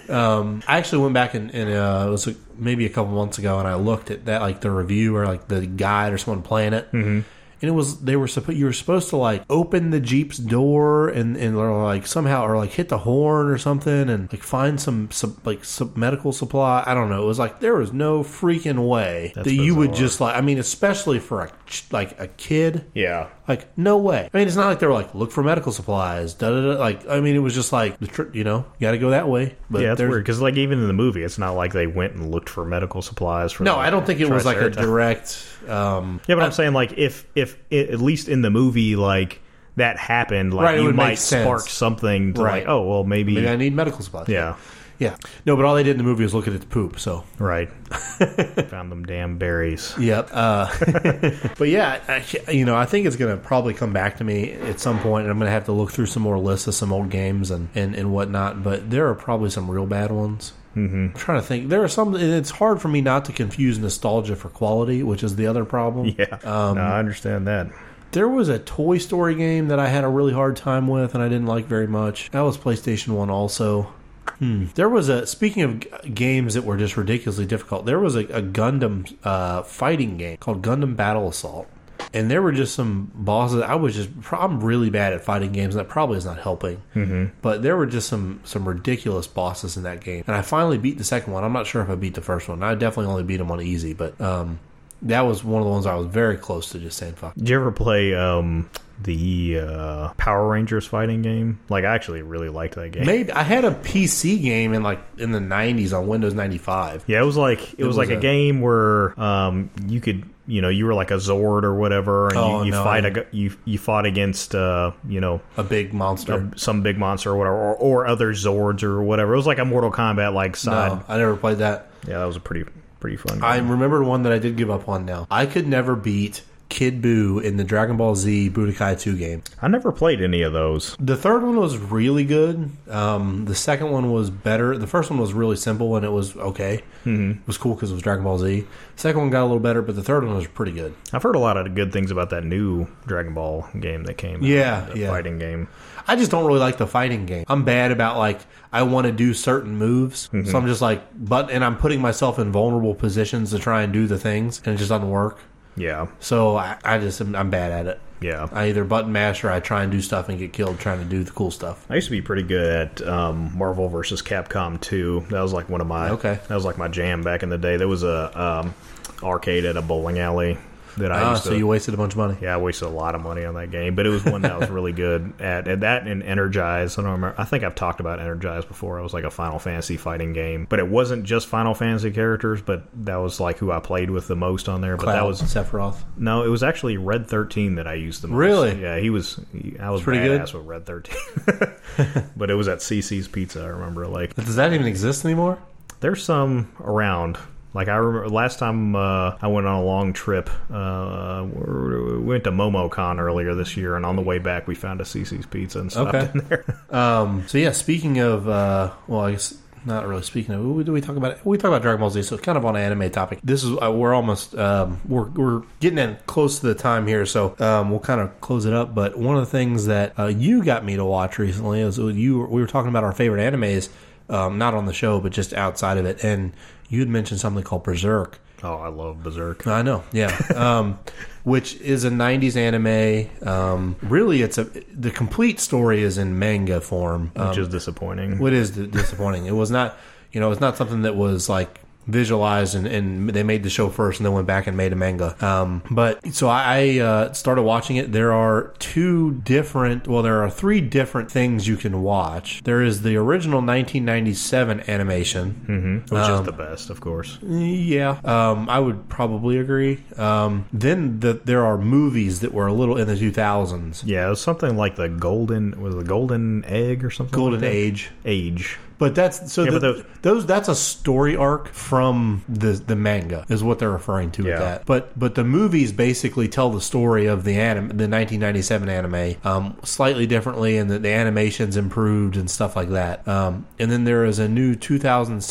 Speaker 1: um, I actually went back and, and uh, it was like maybe a couple months ago, and I looked at that like the review or like the guide or someone playing it, mm-hmm. And it was they were supposed you were supposed to like open the jeep's door and and or like somehow or like hit the horn or something and like find some, some like some medical supply. I don't know. It was like there was no freaking way
Speaker 2: That's
Speaker 1: that you would
Speaker 2: bizarre.
Speaker 1: just like. I mean, especially for a like a kid.
Speaker 2: yeah.
Speaker 1: Like no way. I mean, it's not like they were like look for medical supplies. Da da da. Like I mean, it was just like the tr- you know you got to go that way. But
Speaker 2: yeah, it's weird because like even in the movie, it's not like they went and looked for medical supplies for.
Speaker 1: No, I don't think it was like a direct. Um,
Speaker 2: Yeah, but I'm saying like if if it, at least in the movie like that happened, like
Speaker 1: Right, it
Speaker 2: you
Speaker 1: would
Speaker 2: might
Speaker 1: make sense.
Speaker 2: spark something to
Speaker 1: Right.
Speaker 2: like, oh well, maybe,
Speaker 1: maybe I need medical supplies.
Speaker 2: yeah,
Speaker 1: yeah. No, but all they did in the movie was look at its poop. So
Speaker 2: right. Found them damn berries.
Speaker 1: Yep. Uh, but yeah, I, you know, I think it's going to probably come back to me at some point, and I'm going to have to look through some more lists of some old games and, and, and whatnot. But there are probably some real bad ones. Mm-hmm. I'm trying to think. There are some. It's hard for me not to confuse nostalgia for quality, which is the other problem.
Speaker 2: Yeah,
Speaker 1: Um,
Speaker 2: no, I understand that.
Speaker 1: There was a Toy Story game that I had a really hard time with, and I didn't like very much. That was PlayStation One, also. Hmm. There was a speaking of g- games that were just ridiculously difficult. There was a, a Gundam uh, fighting game called Gundam Battle Assault, and there were just some bosses. I was just I'm really bad at fighting games, and that probably is not helping. Mm-hmm. But there were just some some ridiculous bosses in that game, and I finally beat the second one. I'm not sure if I beat the first one. I definitely only beat them on easy, but um, that was one of the ones I was very close to just saying fuck.
Speaker 2: Did you ever play um the uh, Power Rangers fighting game? Like, I actually really liked that game.
Speaker 1: Maybe I had a PC game in like in the '90s on Windows 95.
Speaker 2: Yeah, it was like it, was,
Speaker 1: was
Speaker 2: like a,
Speaker 1: a-
Speaker 2: game where um you could you know you were like a Zord or whatever, and
Speaker 1: Oh,
Speaker 2: you, you
Speaker 1: no,
Speaker 2: fight ag you you fought against uh you know
Speaker 1: A big monster.
Speaker 2: a, some big monster or whatever, or, or other Zords or whatever. It was like a Mortal Kombat like side.
Speaker 1: no, I never played that.
Speaker 2: Yeah, that was a pretty pretty fun. Game.
Speaker 1: I remember one that I did give up on. Now I could never beat Kid Buu in the Dragon Ball Z Budokai 2 game.
Speaker 2: I never played any of those.
Speaker 1: The third one was really good. Um, the second one was better. The first one was really simple and it was okay. Mm-hmm. It was cool because it was Dragon Ball Z. second one got a little better, but the third one was pretty good.
Speaker 2: I've heard a lot of good things about that new Dragon Ball game that came. out,
Speaker 1: Yeah,
Speaker 2: the
Speaker 1: yeah.
Speaker 2: fighting game.
Speaker 1: I just don't really like the fighting game. I'm bad about like I want to do certain moves,
Speaker 2: Mm-hmm.
Speaker 1: so I'm just like, but and I'm putting myself in vulnerable positions to try and do the things, and it just doesn't work.
Speaker 2: Yeah,
Speaker 1: So I, I just am, I'm bad at it.
Speaker 2: yeah.
Speaker 1: I either button mash or I try and do stuff and get killed trying to do the cool stuff.
Speaker 2: I used to be pretty good at um, Marvel versus Capcom 2. That was like one of my
Speaker 1: Okay.
Speaker 2: That was like my jam back in the day. There was a um, arcade at a bowling alley that I
Speaker 1: Ah,
Speaker 2: used
Speaker 1: so
Speaker 2: to.
Speaker 1: you wasted a bunch of money.
Speaker 2: yeah, I wasted a lot of money on that game, but it was one that was really good at. And that and Ehrgeiz. I don't remember. I think I've talked about Ehrgeiz before. It was like a Final Fantasy fighting game, but it wasn't just Final Fantasy characters. But that was like who I played with the most on there. But that was
Speaker 1: Sephiroth.
Speaker 2: no, it was actually Red Thirteen that I used the most.
Speaker 1: Really?
Speaker 2: Yeah, he was. He, I was
Speaker 1: pretty
Speaker 2: badass
Speaker 1: good?
Speaker 2: with Red Thirteen. but it was at CiCi's Pizza. I remember. Like,
Speaker 1: Does that even exist anymore?
Speaker 2: there's some around. Like I remember last time uh, I went on a long trip, uh, we went to MomoCon earlier this year, and on the way back we found a CiCi's Pizza and stopped
Speaker 1: Okay.
Speaker 2: in there.
Speaker 1: Um, so yeah, speaking of, uh, well, I guess not really speaking of. What do we talk about? We talk about Dragon Ball Z, so it's kind of on an anime topic. This is uh, we're almost um, we're we're getting in close to the time here, so um, we'll kind of close it up. But one of the things that uh, you got me to watch recently is you we were talking about our favorite animes, um, not on the show, but just outside of it, and you had mentioned something called Berserk.
Speaker 2: oh, I love Berserk.
Speaker 1: I know, yeah. Um, which is a '90s anime. Um, really, it's a the complete story is in manga form, um,
Speaker 2: Which is disappointing.
Speaker 1: what is disappointing. It was not, you know, it's not something that was like visualized and, and they made the show first and then went back and made a manga. Um, but so I, I uh, started watching it. There are two different, well, there are three different things you can watch. There is the original 1997 animation.
Speaker 2: Which is the best, of course.
Speaker 1: Yeah, um, I would probably agree. Um, then the, there are movies that were a little in the 2000s.
Speaker 2: Yeah, it was something like the golden was the golden egg or something.
Speaker 1: Golden
Speaker 2: like?
Speaker 1: Age.
Speaker 2: Age.
Speaker 1: But that's so
Speaker 2: Yeah,
Speaker 1: the,
Speaker 2: but those-
Speaker 1: those that's a story arc from the the manga is what they're referring to
Speaker 2: Yeah.
Speaker 1: with that. But but the movies basically tell the story of the anime, the 1997 anime um, slightly differently, and the, the animations improved and stuff like that. Um, and then there is a new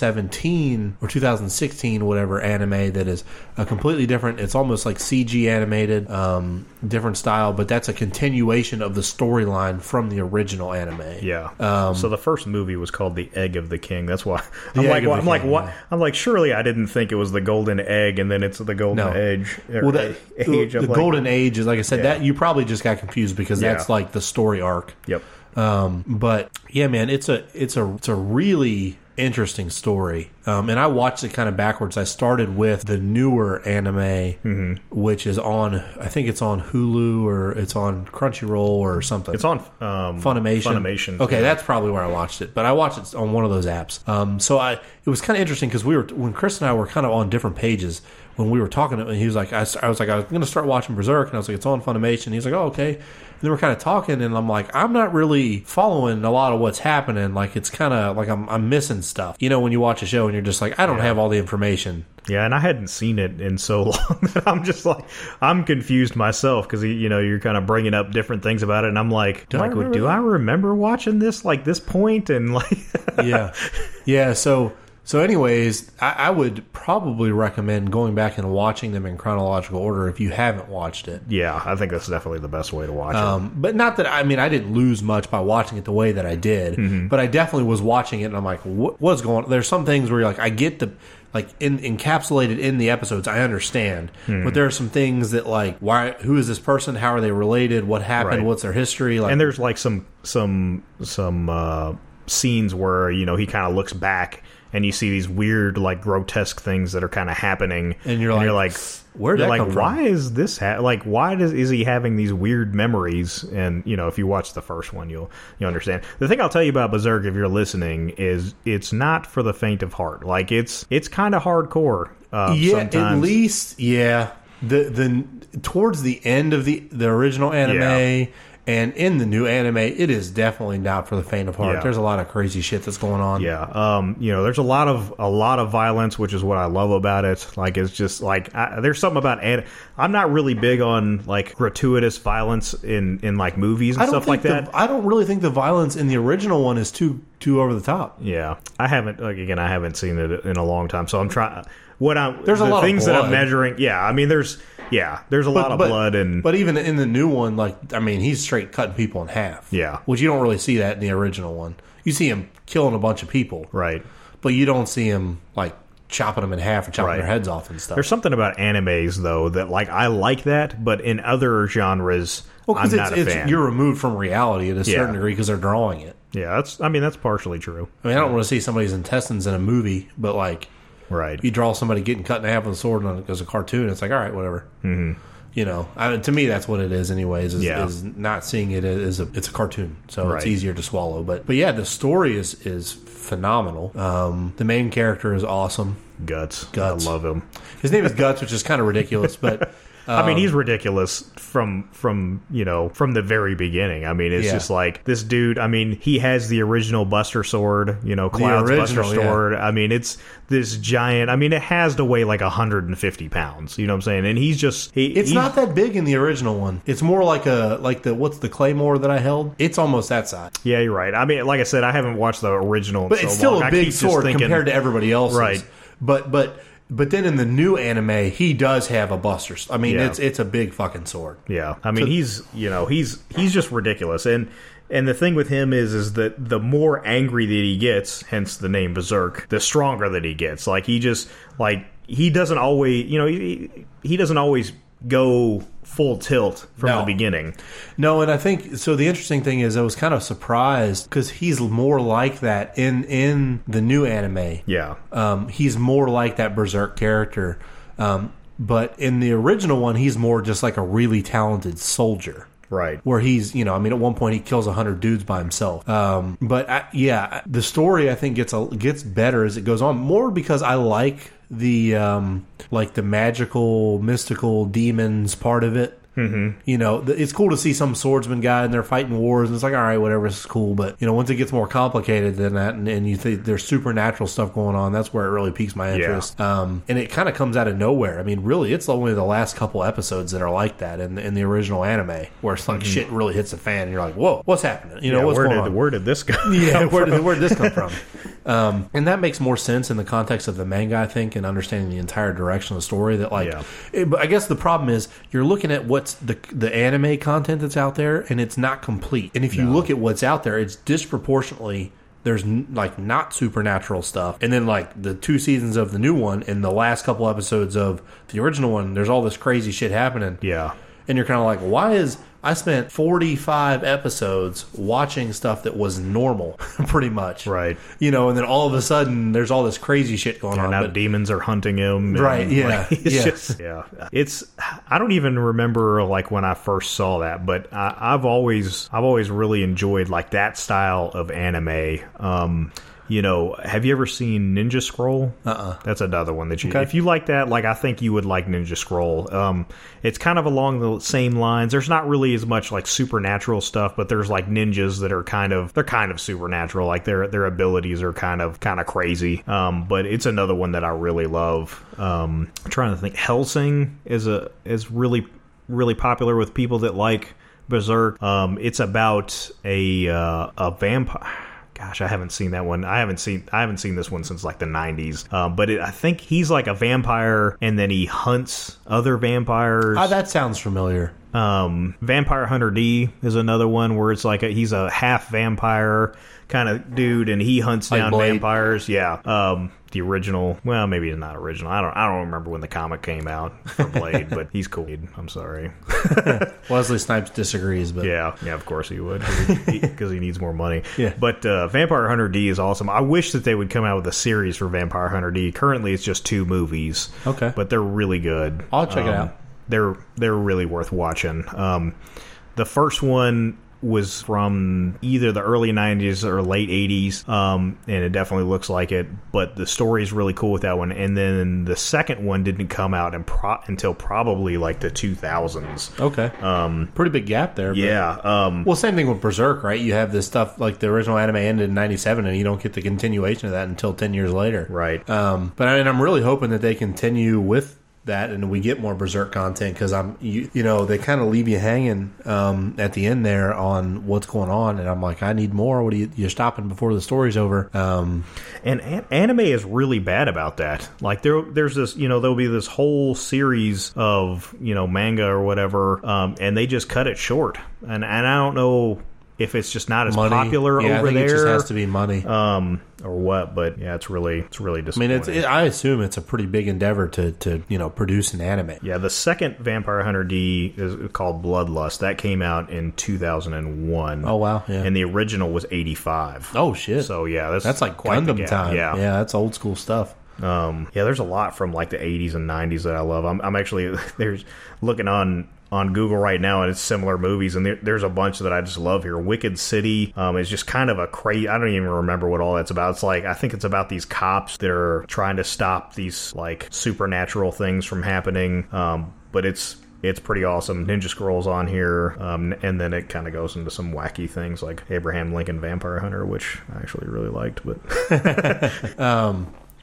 Speaker 1: 2017 or 2016 whatever anime that is a completely different. It's almost like CG animated, um, different style, but that's a continuation of the storyline from the original anime.
Speaker 2: Yeah.
Speaker 1: Um,
Speaker 2: so the first movie was called The Egg of the King. That's why I'm like,
Speaker 1: the
Speaker 2: I'm like,
Speaker 1: King,
Speaker 2: what?
Speaker 1: yeah.
Speaker 2: I'm like, surely I didn't think it was the golden egg, and then it's the golden
Speaker 1: No.
Speaker 2: edge.
Speaker 1: well, that,
Speaker 2: age.
Speaker 1: the
Speaker 2: I'm like-
Speaker 1: golden age is like I said.
Speaker 2: Yeah.
Speaker 1: That you probably just got confused because
Speaker 2: Yeah.
Speaker 1: that's like the story arc.
Speaker 2: Yep.
Speaker 1: Um, but yeah, man, it's a it's a it's a really interesting story. Um, and I watched it kind of backwards. I started with the newer anime,
Speaker 2: Mm-hmm.
Speaker 1: which is on I think it's on Hulu or it's on Crunchyroll or something.
Speaker 2: It's on um,
Speaker 1: Funimation.
Speaker 2: Funimation.
Speaker 1: Okay,
Speaker 2: yeah.
Speaker 1: that's probably where I watched it. But I watched it on one of those apps. Um, so I it was kind of interesting because we were when Chris and I were kind of on different pages when we were talking. And he was like, I was like, I was going to start watching Berserk, and I was like, it's on Funimation. He's like, oh okay. And then we're kind of talking, and I'm like, I'm not really following a lot of what's happening. Like it's kind of like I'm I'm missing stuff. You know, when you watch a show and you're just like, I don't have all the information.
Speaker 2: Yeah, and I hadn't seen it in so long that I'm just like I'm confused myself because you know you're kind of bringing up different things about it, and I'm like,
Speaker 1: I
Speaker 2: like,
Speaker 1: remember
Speaker 2: do? I remember watching this like this point and like
Speaker 1: yeah, yeah. So so, anyways, I, I would probably recommend going back and watching them in chronological order if you haven't watched it.
Speaker 2: yeah, I think that's definitely the best way to watch
Speaker 1: Um, but not that I mean I didn't lose much by watching it the way that I did,
Speaker 2: Mm-hmm.
Speaker 1: but I definitely was watching it and I'm like, what, what's going? on? There's some things where you're like, I get the like in, encapsulated in the episodes, I understand,
Speaker 2: Hmm.
Speaker 1: but there are some things that like, why? Who is this person? How are they related? What happened?
Speaker 2: Right.
Speaker 1: What's their history? Like,
Speaker 2: and there's like some some some uh, scenes where you know he kind of looks back and you see these weird like grotesque things that are kind of happening
Speaker 1: And you're like,
Speaker 2: you're
Speaker 1: that
Speaker 2: like
Speaker 1: come from?
Speaker 2: why is this ha- like why does is he having these weird memories and you know if you watch the first one you'll you understand the thing i'll tell you about berserk if you're listening is it's not for the faint of heart like it's it's kind of hardcore uh,
Speaker 1: yeah, at least yeah. The the towards the end of the the original anime.
Speaker 2: Yeah.
Speaker 1: And in the new anime, it is definitely not for the faint of heart.
Speaker 2: Yeah.
Speaker 1: There's a lot of crazy shit that's going on.
Speaker 2: Yeah, um, you know, there's a lot of a lot of violence, which is what I love about it. Like, it's just like I, there's something about. an- I'm not really big on like gratuitous violence in in like movies and stuff like that.
Speaker 1: the- I don't really think the violence in the original one is too too over the top.
Speaker 2: yeah, I haven't like again, I haven't seen it in a long time, so I'm trying. What I'm
Speaker 1: There's a
Speaker 2: the
Speaker 1: lot of
Speaker 2: things that I'm measuring. Yeah, I mean, there's yeah, there's a lot of blood and
Speaker 1: but even in the new one, like I mean, he's straight cutting people in half.
Speaker 2: Yeah.
Speaker 1: which you don't really see that in the original one. You see him killing a bunch of people,
Speaker 2: right.
Speaker 1: but you don't see him like chopping them in half and chopping
Speaker 2: Right.
Speaker 1: their heads off and stuff.
Speaker 2: There's something about animes though that like I like that, but in other genres,
Speaker 1: well,
Speaker 2: I'm not a
Speaker 1: it's
Speaker 2: fan.
Speaker 1: you're removed from reality at a certain
Speaker 2: Yeah.
Speaker 1: degree because they're drawing it.
Speaker 2: yeah, that's I mean that's partially true.
Speaker 1: I mean, I don't want to see somebody's intestines in a movie, but like
Speaker 2: Right.
Speaker 1: you draw somebody getting cut in half with a sword on it as a cartoon, it's like all right, whatever. Mm-hmm. You know, I mean, to me, that's what it is. Anyways, is,
Speaker 2: Yeah.
Speaker 1: is not seeing it as a it's a cartoon, so it's easier to swallow. But but yeah, the story is is phenomenal. Um, the main character is awesome.
Speaker 2: Guts.
Speaker 1: Guts.
Speaker 2: I love him.
Speaker 1: His name is Guts, which is kind of ridiculous, but
Speaker 2: I mean,
Speaker 1: Um,
Speaker 2: he's ridiculous from from you know from the very beginning. I mean, it's
Speaker 1: Yeah.
Speaker 2: just like this dude. I mean, he has the original Buster Sword. You know, Cloud's Buster
Speaker 1: original, yeah.
Speaker 2: Sword. I mean, it's this giant. I mean, it has to weigh like 150 pounds. You know what I'm saying? And he's just he,
Speaker 1: it's
Speaker 2: he's-
Speaker 1: not that big in the original one. It's more like a like the what's the claymore that I held. It's almost that size,
Speaker 2: Yeah, you're right. I mean, like I said, I haven't watched the original, in
Speaker 1: but
Speaker 2: so
Speaker 1: it's still
Speaker 2: long.
Speaker 1: a big sword
Speaker 2: thinking-
Speaker 1: compared to everybody else's.
Speaker 2: Right.
Speaker 1: But but but then in the new anime, he does have a Buster. I mean,
Speaker 2: Yeah.
Speaker 1: it's it's a big fucking sword.
Speaker 2: Yeah, I mean he's you know he's he's just ridiculous, and and the thing with him is is that the more angry that he gets, hence the name Berserk, the stronger that he gets. Like he just like he doesn't always you know he he doesn't always go full tilt from
Speaker 1: No.
Speaker 2: the beginning.
Speaker 1: No, and I think so. The interesting thing is, I was kind of surprised because he's more like that in in the new anime.
Speaker 2: Yeah,
Speaker 1: um, he's more like that berserk character. Um, but in the original one, he's more just like a really talented soldier.
Speaker 2: right.
Speaker 1: Where he's, you know, I mean, at one point he kills a hundred dudes by himself. Um, but I, yeah, the story I think gets a, gets better as it goes on. More because I like the um, like the magical, mystical demons part of it. Mm-hmm. You know, it's cool to see some swordsman guy and they're fighting wars, and it's like, all right, whatever, this is cool. But you know, once it gets more complicated than that, and, and you think there's supernatural stuff going on, that's where it really piques my interest. Um, and it kind of comes out of nowhere. I mean, really, it's only the last couple episodes that are like that in, in the original anime, where it's like shit really hits the fan, and you're like, whoa, what's happening? You know,
Speaker 2: Yeah,
Speaker 1: what's
Speaker 2: where
Speaker 1: going
Speaker 2: did
Speaker 1: on?
Speaker 2: where did this go?
Speaker 1: yeah,
Speaker 2: come
Speaker 1: where did, where did this come from? Um, and that makes more sense in the context of the manga, I think, and understanding the entire direction of the story. That like,
Speaker 2: Yeah.
Speaker 1: it- but I guess the problem is you're looking at what's the the anime content that's out there, and it's not complete. And if you look at what's out there, it's disproportionately. There's like not supernatural stuff, and then like the two seasons of the new one and the last couple episodes of the original one. There's all this crazy shit happening
Speaker 2: Yeah.
Speaker 1: and you're kind of like, why is I spent 45 episodes watching stuff that was normal, pretty much,
Speaker 2: Right.
Speaker 1: You know, and then all of a sudden there's all this crazy shit going
Speaker 2: And
Speaker 1: on.
Speaker 2: now
Speaker 1: but-
Speaker 2: demons are hunting him. and,
Speaker 1: Right, yeah,
Speaker 2: like, it's
Speaker 1: yeah.
Speaker 2: just yeah. It's I don't even remember like when I first saw that, but I, I've always I've always really enjoyed like that style of anime. Um, you know, have you ever seen Ninja Scroll? Uh uh That's another one that you.
Speaker 1: Okay.
Speaker 2: If you like that, like I think you would like Ninja Scroll. Um, it's kind of along the same lines. There's not really as much like supernatural stuff, but there's like ninjas that are kind of they're kind of supernatural. Like their their abilities are kind of kind of crazy. Um, but it's another one that I really love. Um, I'm trying to think. Hellsing is a is really really popular with people that like Berserk. Um, it's about a uh, a vampire. Gosh, I haven't seen that one. I haven't seen I haven't seen this one since like the '90s. Um, but it, I think he's like a vampire, and then he hunts other vampires.
Speaker 1: Ah, that sounds familiar.
Speaker 2: Um, Vampire Hunter D is another one where it's like a, he's a half vampire kind of dude, and he hunts down
Speaker 1: Blade.
Speaker 2: vampires. Yeah. Um, the original. Well, maybe it's not original. I don't. I don't remember when the comic came out for Blade, but he's cool. I'm sorry.
Speaker 1: Wesley Snipes disagrees, but
Speaker 2: Yeah, yeah, of course he would because he, needs more money.
Speaker 1: Yeah.
Speaker 2: but uh, Vampire Hunter D is awesome. I wish that they would come out with a series for Vampire Hunter D. Currently, it's just two movies.
Speaker 1: Okay.
Speaker 2: but they're really good.
Speaker 1: I'll check it
Speaker 2: Um,
Speaker 1: out.
Speaker 2: They're they're really worth watching. Um, the first one was from either the early 90s or late 80s um, and it definitely looks like it but the story is really cool with that one and then the second one didn't come out in pro- until probably like the 2000s
Speaker 1: okay. Um, pretty big gap there. but-
Speaker 2: yeah um,
Speaker 1: Well, same thing with Berserk, right? You have this stuff like the original anime ended in '97, and you don't get the continuation of that until ten years later,
Speaker 2: Right.
Speaker 1: Um, but I mean, I'm really hoping that they continue with that, and we get more Berserk content because I'm, you, you know, they kind of leave you hanging um, at the end there on what's going on, and I'm like, I need more. What are you? You're stopping before the story's over. Um,
Speaker 2: And an- anime is really bad about that. Like there, there's this, you know, there'll be this whole series of, you know, manga or whatever, um, and they just cut it short. And and I don't know if it's just not as
Speaker 1: money,
Speaker 2: popular
Speaker 1: yeah,
Speaker 2: over there,
Speaker 1: It just has to be money.
Speaker 2: um, or what. But yeah, it's really, it's really
Speaker 1: I mean,
Speaker 2: disappointing.
Speaker 1: it's. It, I assume it's a pretty big endeavor to to you know produce an anime.
Speaker 2: yeah, the second Vampire Hunter D is called Bloodlust. That came out in 2001.
Speaker 1: Oh wow, yeah.
Speaker 2: And the original was 85.
Speaker 1: oh shit.
Speaker 2: So yeah, that's
Speaker 1: that's like
Speaker 2: quite
Speaker 1: Gundam time.
Speaker 2: Yeah,
Speaker 1: yeah, that's old school stuff.
Speaker 2: Um, yeah, there's a lot from like the 80s and 90s that I love. I'm, I'm actually there's looking on on Google right now, and it's similar movies, and there, there's a bunch that I just love here. Wicked City um, is just kind of a crazy. I don't even remember what all that's about. It's like I think it's about these cops that are trying to stop these like supernatural things from happening. Um, but it's it's pretty awesome. Ninja Scrolls on here, um, and then it kind of goes into some wacky things like Abraham Lincoln Vampire Hunter, which I actually really liked. But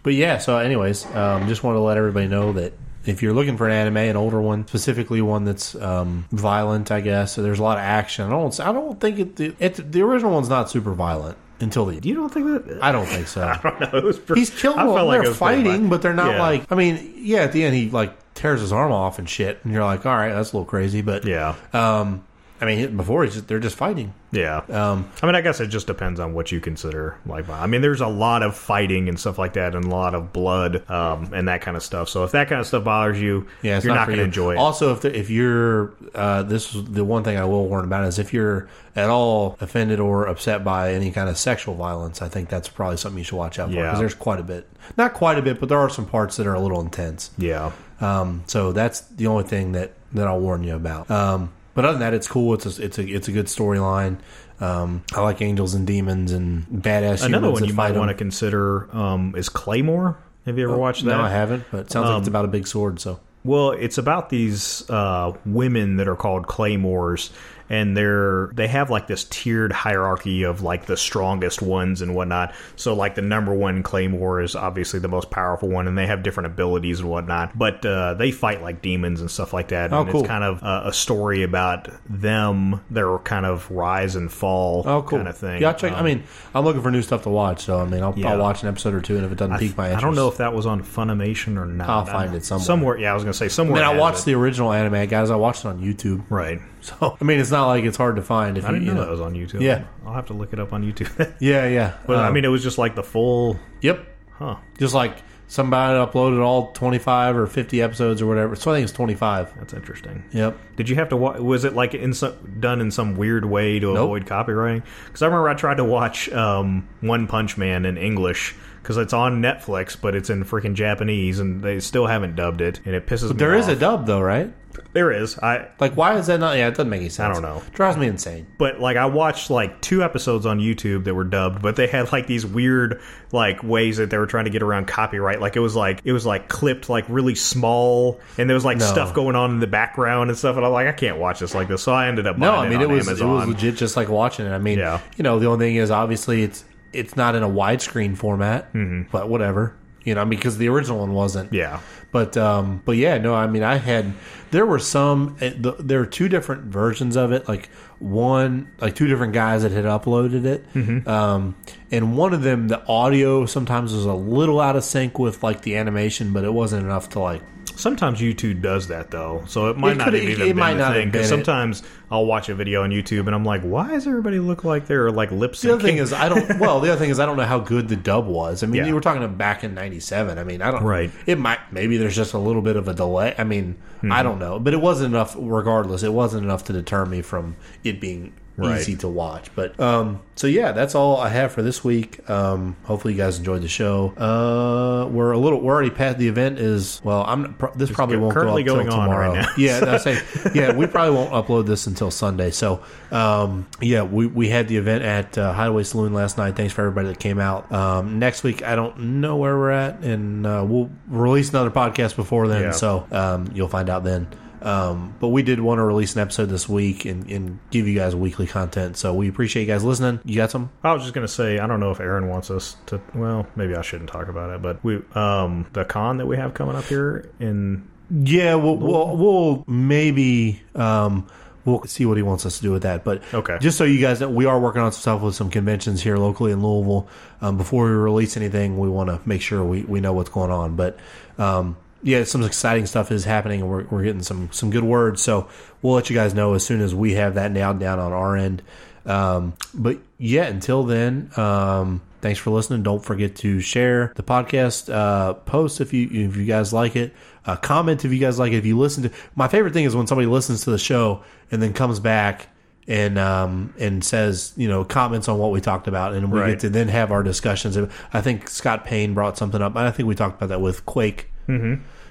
Speaker 1: But yeah, so anyways, um, just want to let everybody know that if you're looking for an anime, an older one, specifically one that's um, violent, I guess, so there's a lot of action. I don't, I don't think it, the, it, the original one's not super violent until the.
Speaker 2: you don't think that?
Speaker 1: I don't think so.
Speaker 2: I don't know. It was pretty,
Speaker 1: He's killing
Speaker 2: felt like
Speaker 1: they're fighting, but they're not
Speaker 2: Yeah.
Speaker 1: like. I mean, yeah, at the end he like tears his arm off and shit, and you're like, all right, that's a little crazy, but
Speaker 2: Yeah,
Speaker 1: Um, I mean, before just, they're just fighting.
Speaker 2: yeah.
Speaker 1: Um,
Speaker 2: I mean, I guess it just depends on what you consider like. I mean, there's a lot of fighting and stuff like that, and a lot of blood um, and that kind of stuff. So if that kind of stuff bothers you,
Speaker 1: Yeah,
Speaker 2: you're not,
Speaker 1: for
Speaker 2: going to enjoy it.
Speaker 1: Also, if the, if you're uh, this is the one thing I will warn about is if you're at all offended or upset by any kind of sexual violence, I think that's probably something you should watch out for
Speaker 2: Yeah.
Speaker 1: because there's quite a bit, not quite a bit, but there are some parts that are a little intense.
Speaker 2: yeah,
Speaker 1: Um, so that's the only thing that that I'll warn you about. Um, but other than that, it's cool. It's a, it's a it's a good storyline. Um, I like angels and demons and badass.
Speaker 2: another one you might want to consider um, is Claymore. Have you ever watched that?
Speaker 1: No, I haven't. But it sounds like it's
Speaker 2: Um,
Speaker 1: about a big sword. So
Speaker 2: Well, it's about these uh, women that are called claymores, and they're they have like this tiered hierarchy of like the strongest ones and whatnot. So like the number one claymore is obviously the most powerful one, and they have different abilities and whatnot. But uh, they fight like demons and stuff like that.
Speaker 1: Oh,
Speaker 2: and
Speaker 1: cool.
Speaker 2: It's kind of uh, a story about them, their kind of rise and fall
Speaker 1: Oh, cool.
Speaker 2: kind of thing.
Speaker 1: Yeah, I'll check. I
Speaker 2: Um,
Speaker 1: mean, I'm looking for new stuff to watch, so I mean, I'll,
Speaker 2: Yeah.
Speaker 1: I'll watch an episode or two, and if it doesn't
Speaker 2: I,
Speaker 1: pique my
Speaker 2: I don't know if that was on Funimation or not.
Speaker 1: I'll find it somewhere.
Speaker 2: Somewhere, yeah, I was gonna say
Speaker 1: I
Speaker 2: somewhere.
Speaker 1: mean, I watched
Speaker 2: it.
Speaker 1: the original anime, guys. I watched it on YouTube,
Speaker 2: right.
Speaker 1: so I mean, it's not like it's hard to find. If
Speaker 2: I
Speaker 1: you,
Speaker 2: didn't
Speaker 1: you
Speaker 2: know
Speaker 1: know,
Speaker 2: that was on YouTube.
Speaker 1: Yeah.
Speaker 2: I'll have to look it up on YouTube.
Speaker 1: yeah, yeah.
Speaker 2: but I
Speaker 1: Um,
Speaker 2: mean, it was just like the full.
Speaker 1: yep,
Speaker 2: Huh.
Speaker 1: just like somebody uploaded all 25 or 50 episodes or whatever. So I think it's 25.
Speaker 2: That's interesting.
Speaker 1: Yep.
Speaker 2: Did you have to watch? Was it like in some, done in some weird way to
Speaker 1: Nope.
Speaker 2: avoid copywriting? Because I remember I tried to watch um, One Punch Man in English because it's on Netflix, but it's in freaking Japanese, and they still haven't dubbed it, and it pisses me
Speaker 1: There is
Speaker 2: off.
Speaker 1: a dub though, right?
Speaker 2: There is. I
Speaker 1: Like, why is that not? Yeah, it doesn't make any sense.
Speaker 2: I don't know.
Speaker 1: Drives me insane.
Speaker 2: but like I watched like two episodes on YouTube that were dubbed, but they had like these weird like ways that they were trying to get around copyright. Like it was like it was like clipped like really small, and there was like
Speaker 1: No.
Speaker 2: stuff going on in the background and stuff. And I'm like, I can't watch this like this, so I ended up
Speaker 1: No,
Speaker 2: buying
Speaker 1: I mean
Speaker 2: it, on
Speaker 1: was
Speaker 2: Amazon.
Speaker 1: it was legit, just like watching it. I mean,
Speaker 2: Yeah.
Speaker 1: you know, the only thing is obviously it's it's not in a widescreen format, but whatever. You know, because the original one wasn't.
Speaker 2: Mm-hmm. Yeah.
Speaker 1: But um, but yeah, no, I mean, I had there were some eh, the, there were two different versions of it. Like one, like two different guys that had uploaded it,
Speaker 2: Mm-hmm.
Speaker 1: um, and one of them, the audio sometimes was a little out of sync with like the animation, but it wasn't enough to like
Speaker 2: Sometimes YouTube does that though, so it might
Speaker 1: It
Speaker 2: not have even
Speaker 1: it
Speaker 2: been
Speaker 1: might
Speaker 2: a thing. 'cause
Speaker 1: been it.
Speaker 2: sometimes I'll watch a video on YouTube and I'm like, why does everybody look like they're like lip syncing?
Speaker 1: The other thing is, I don't. Well, the other thing is, I don't know how good the dub was. I mean,
Speaker 2: Yeah.
Speaker 1: you were talking about back in '97. I mean, I don't.
Speaker 2: Right.
Speaker 1: It might. Maybe there's just a little bit of a delay. I mean,
Speaker 2: Hmm.
Speaker 1: I don't know, but it wasn't enough. Regardless, it wasn't enough to deter me from it being
Speaker 2: Right.
Speaker 1: easy to watch. But um, so yeah, that's all I have for this week. Um, hopefully you guys enjoyed the show. Uh, we're a little. We're already past the event. Is well, I'm. This probably won't
Speaker 2: currently
Speaker 1: go up
Speaker 2: going on right
Speaker 1: tomorrow.
Speaker 2: now.
Speaker 1: Yeah, I say. Yeah, we probably won't upload this until Sunday. So, um, yeah, we, we had the event at uh, Hideaway Saloon last night. Thanks for everybody that came out. Um, next week, I don't know where we're at, and uh, we'll release another podcast before then.
Speaker 2: Yeah.
Speaker 1: So um, you'll find out then. Um, but we did want to release an episode this week and, and give you guys weekly content. So we appreciate you guys listening. You got some?
Speaker 2: I was just gonna say, I don't know if Aaron wants us to. Well, maybe I shouldn't talk about it, but we um the con that we have coming up here in
Speaker 1: Yeah, we'll we'll, we'll maybe um, we'll see what he wants us to do with that. But
Speaker 2: Okay.
Speaker 1: just so you guys know, we are working on some stuff with some conventions here locally in Louisville. Um, before we release anything, we want to make sure we, we know what's going on. But um, yeah, some exciting stuff is happening, and we're, we're getting some some good words. So we'll let you guys know as soon as we have that nailed down on our end. Um, but yeah, until then, um, thanks for listening. Don't forget to share the podcast, uh, post if you if you guys like it, uh, comment if you guys like it. If you listen to my favorite thing is when somebody listens to the show and then comes back and um, and says you know comments on what we talked about, and we
Speaker 2: Right.
Speaker 1: get to then have our discussions. I think Scott Payne brought something up. I think we talked about that with Quake.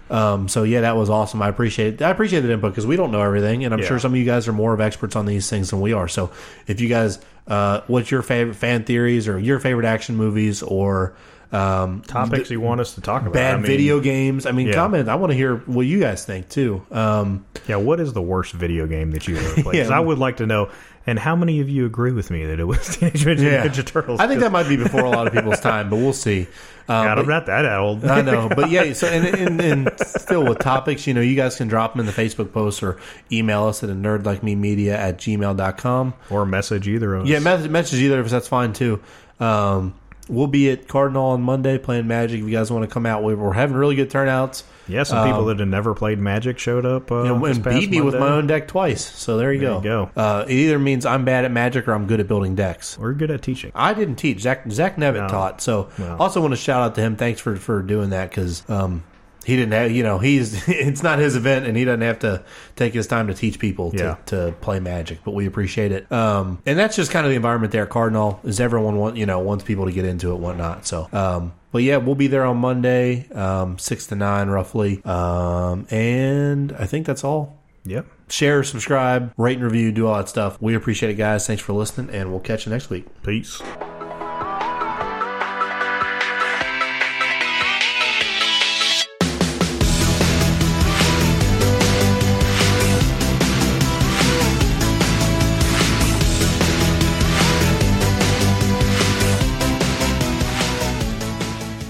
Speaker 1: Um, so yeah, that was awesome. I appreciate it. I appreciate the input because we don't know everything, and I'm
Speaker 2: Yeah.
Speaker 1: sure some of you guys are more of experts on these things than we are. So if you guys, uh, what's your favorite fan theories or your favorite action movies or um,
Speaker 2: topics you want us to talk about.
Speaker 1: bad
Speaker 2: I mean,
Speaker 1: video games? I mean,
Speaker 2: yeah.
Speaker 1: comment. I want to hear what you guys think too. Um,
Speaker 2: Yeah, what is the worst video game that you ever played?
Speaker 1: Yeah.
Speaker 2: I would like to know. And how many of you agree with me that it was Teenage Mutant
Speaker 1: yeah,
Speaker 2: Ninja Turtles?
Speaker 1: I think that might be before a lot of people's time, but we'll see. Uh,
Speaker 2: God, I'm not that old.
Speaker 1: I know, but yeah. So and, and, and still with topics, you know, you guys can drop them in the Facebook post or email us at a nerd like me media at gmail.com.
Speaker 2: or message either of us.
Speaker 1: Yeah, message, message either of us. That's fine too. Um, we'll be at Cardinal on Monday playing Magic. If you guys want to come out, we- we're having really good turnouts.
Speaker 2: Yeah, some people that had never played Magic showed up. Uh,
Speaker 1: Um, You know, and
Speaker 2: past
Speaker 1: beat me with my own deck twice. So there you
Speaker 2: There
Speaker 1: go.
Speaker 2: you go.
Speaker 1: Uh, it either means I'm bad at Magic or I'm good at building decks.
Speaker 2: We're good at teaching.
Speaker 1: I didn't teach. Zach Zach Nevitt
Speaker 2: No.
Speaker 1: taught. So
Speaker 2: No.
Speaker 1: also want to shout out to him. Thanks for for doing that because um, he didn't have you know he's it's not his event and he doesn't have to take his time to teach people to,
Speaker 2: Yeah.
Speaker 1: to play Magic. But we appreciate it. Um, and that's just kind of the environment there. Cardinal is everyone want you know wants people to get into it, whatnot. So. Um, but yeah, we'll be there on Monday, um, six to nine roughly, um, and I think that's all
Speaker 2: Yep.
Speaker 1: share, subscribe, rate and review, do all that stuff. We appreciate it, guys. Thanks for listening, and we'll catch you next week.
Speaker 2: Peace.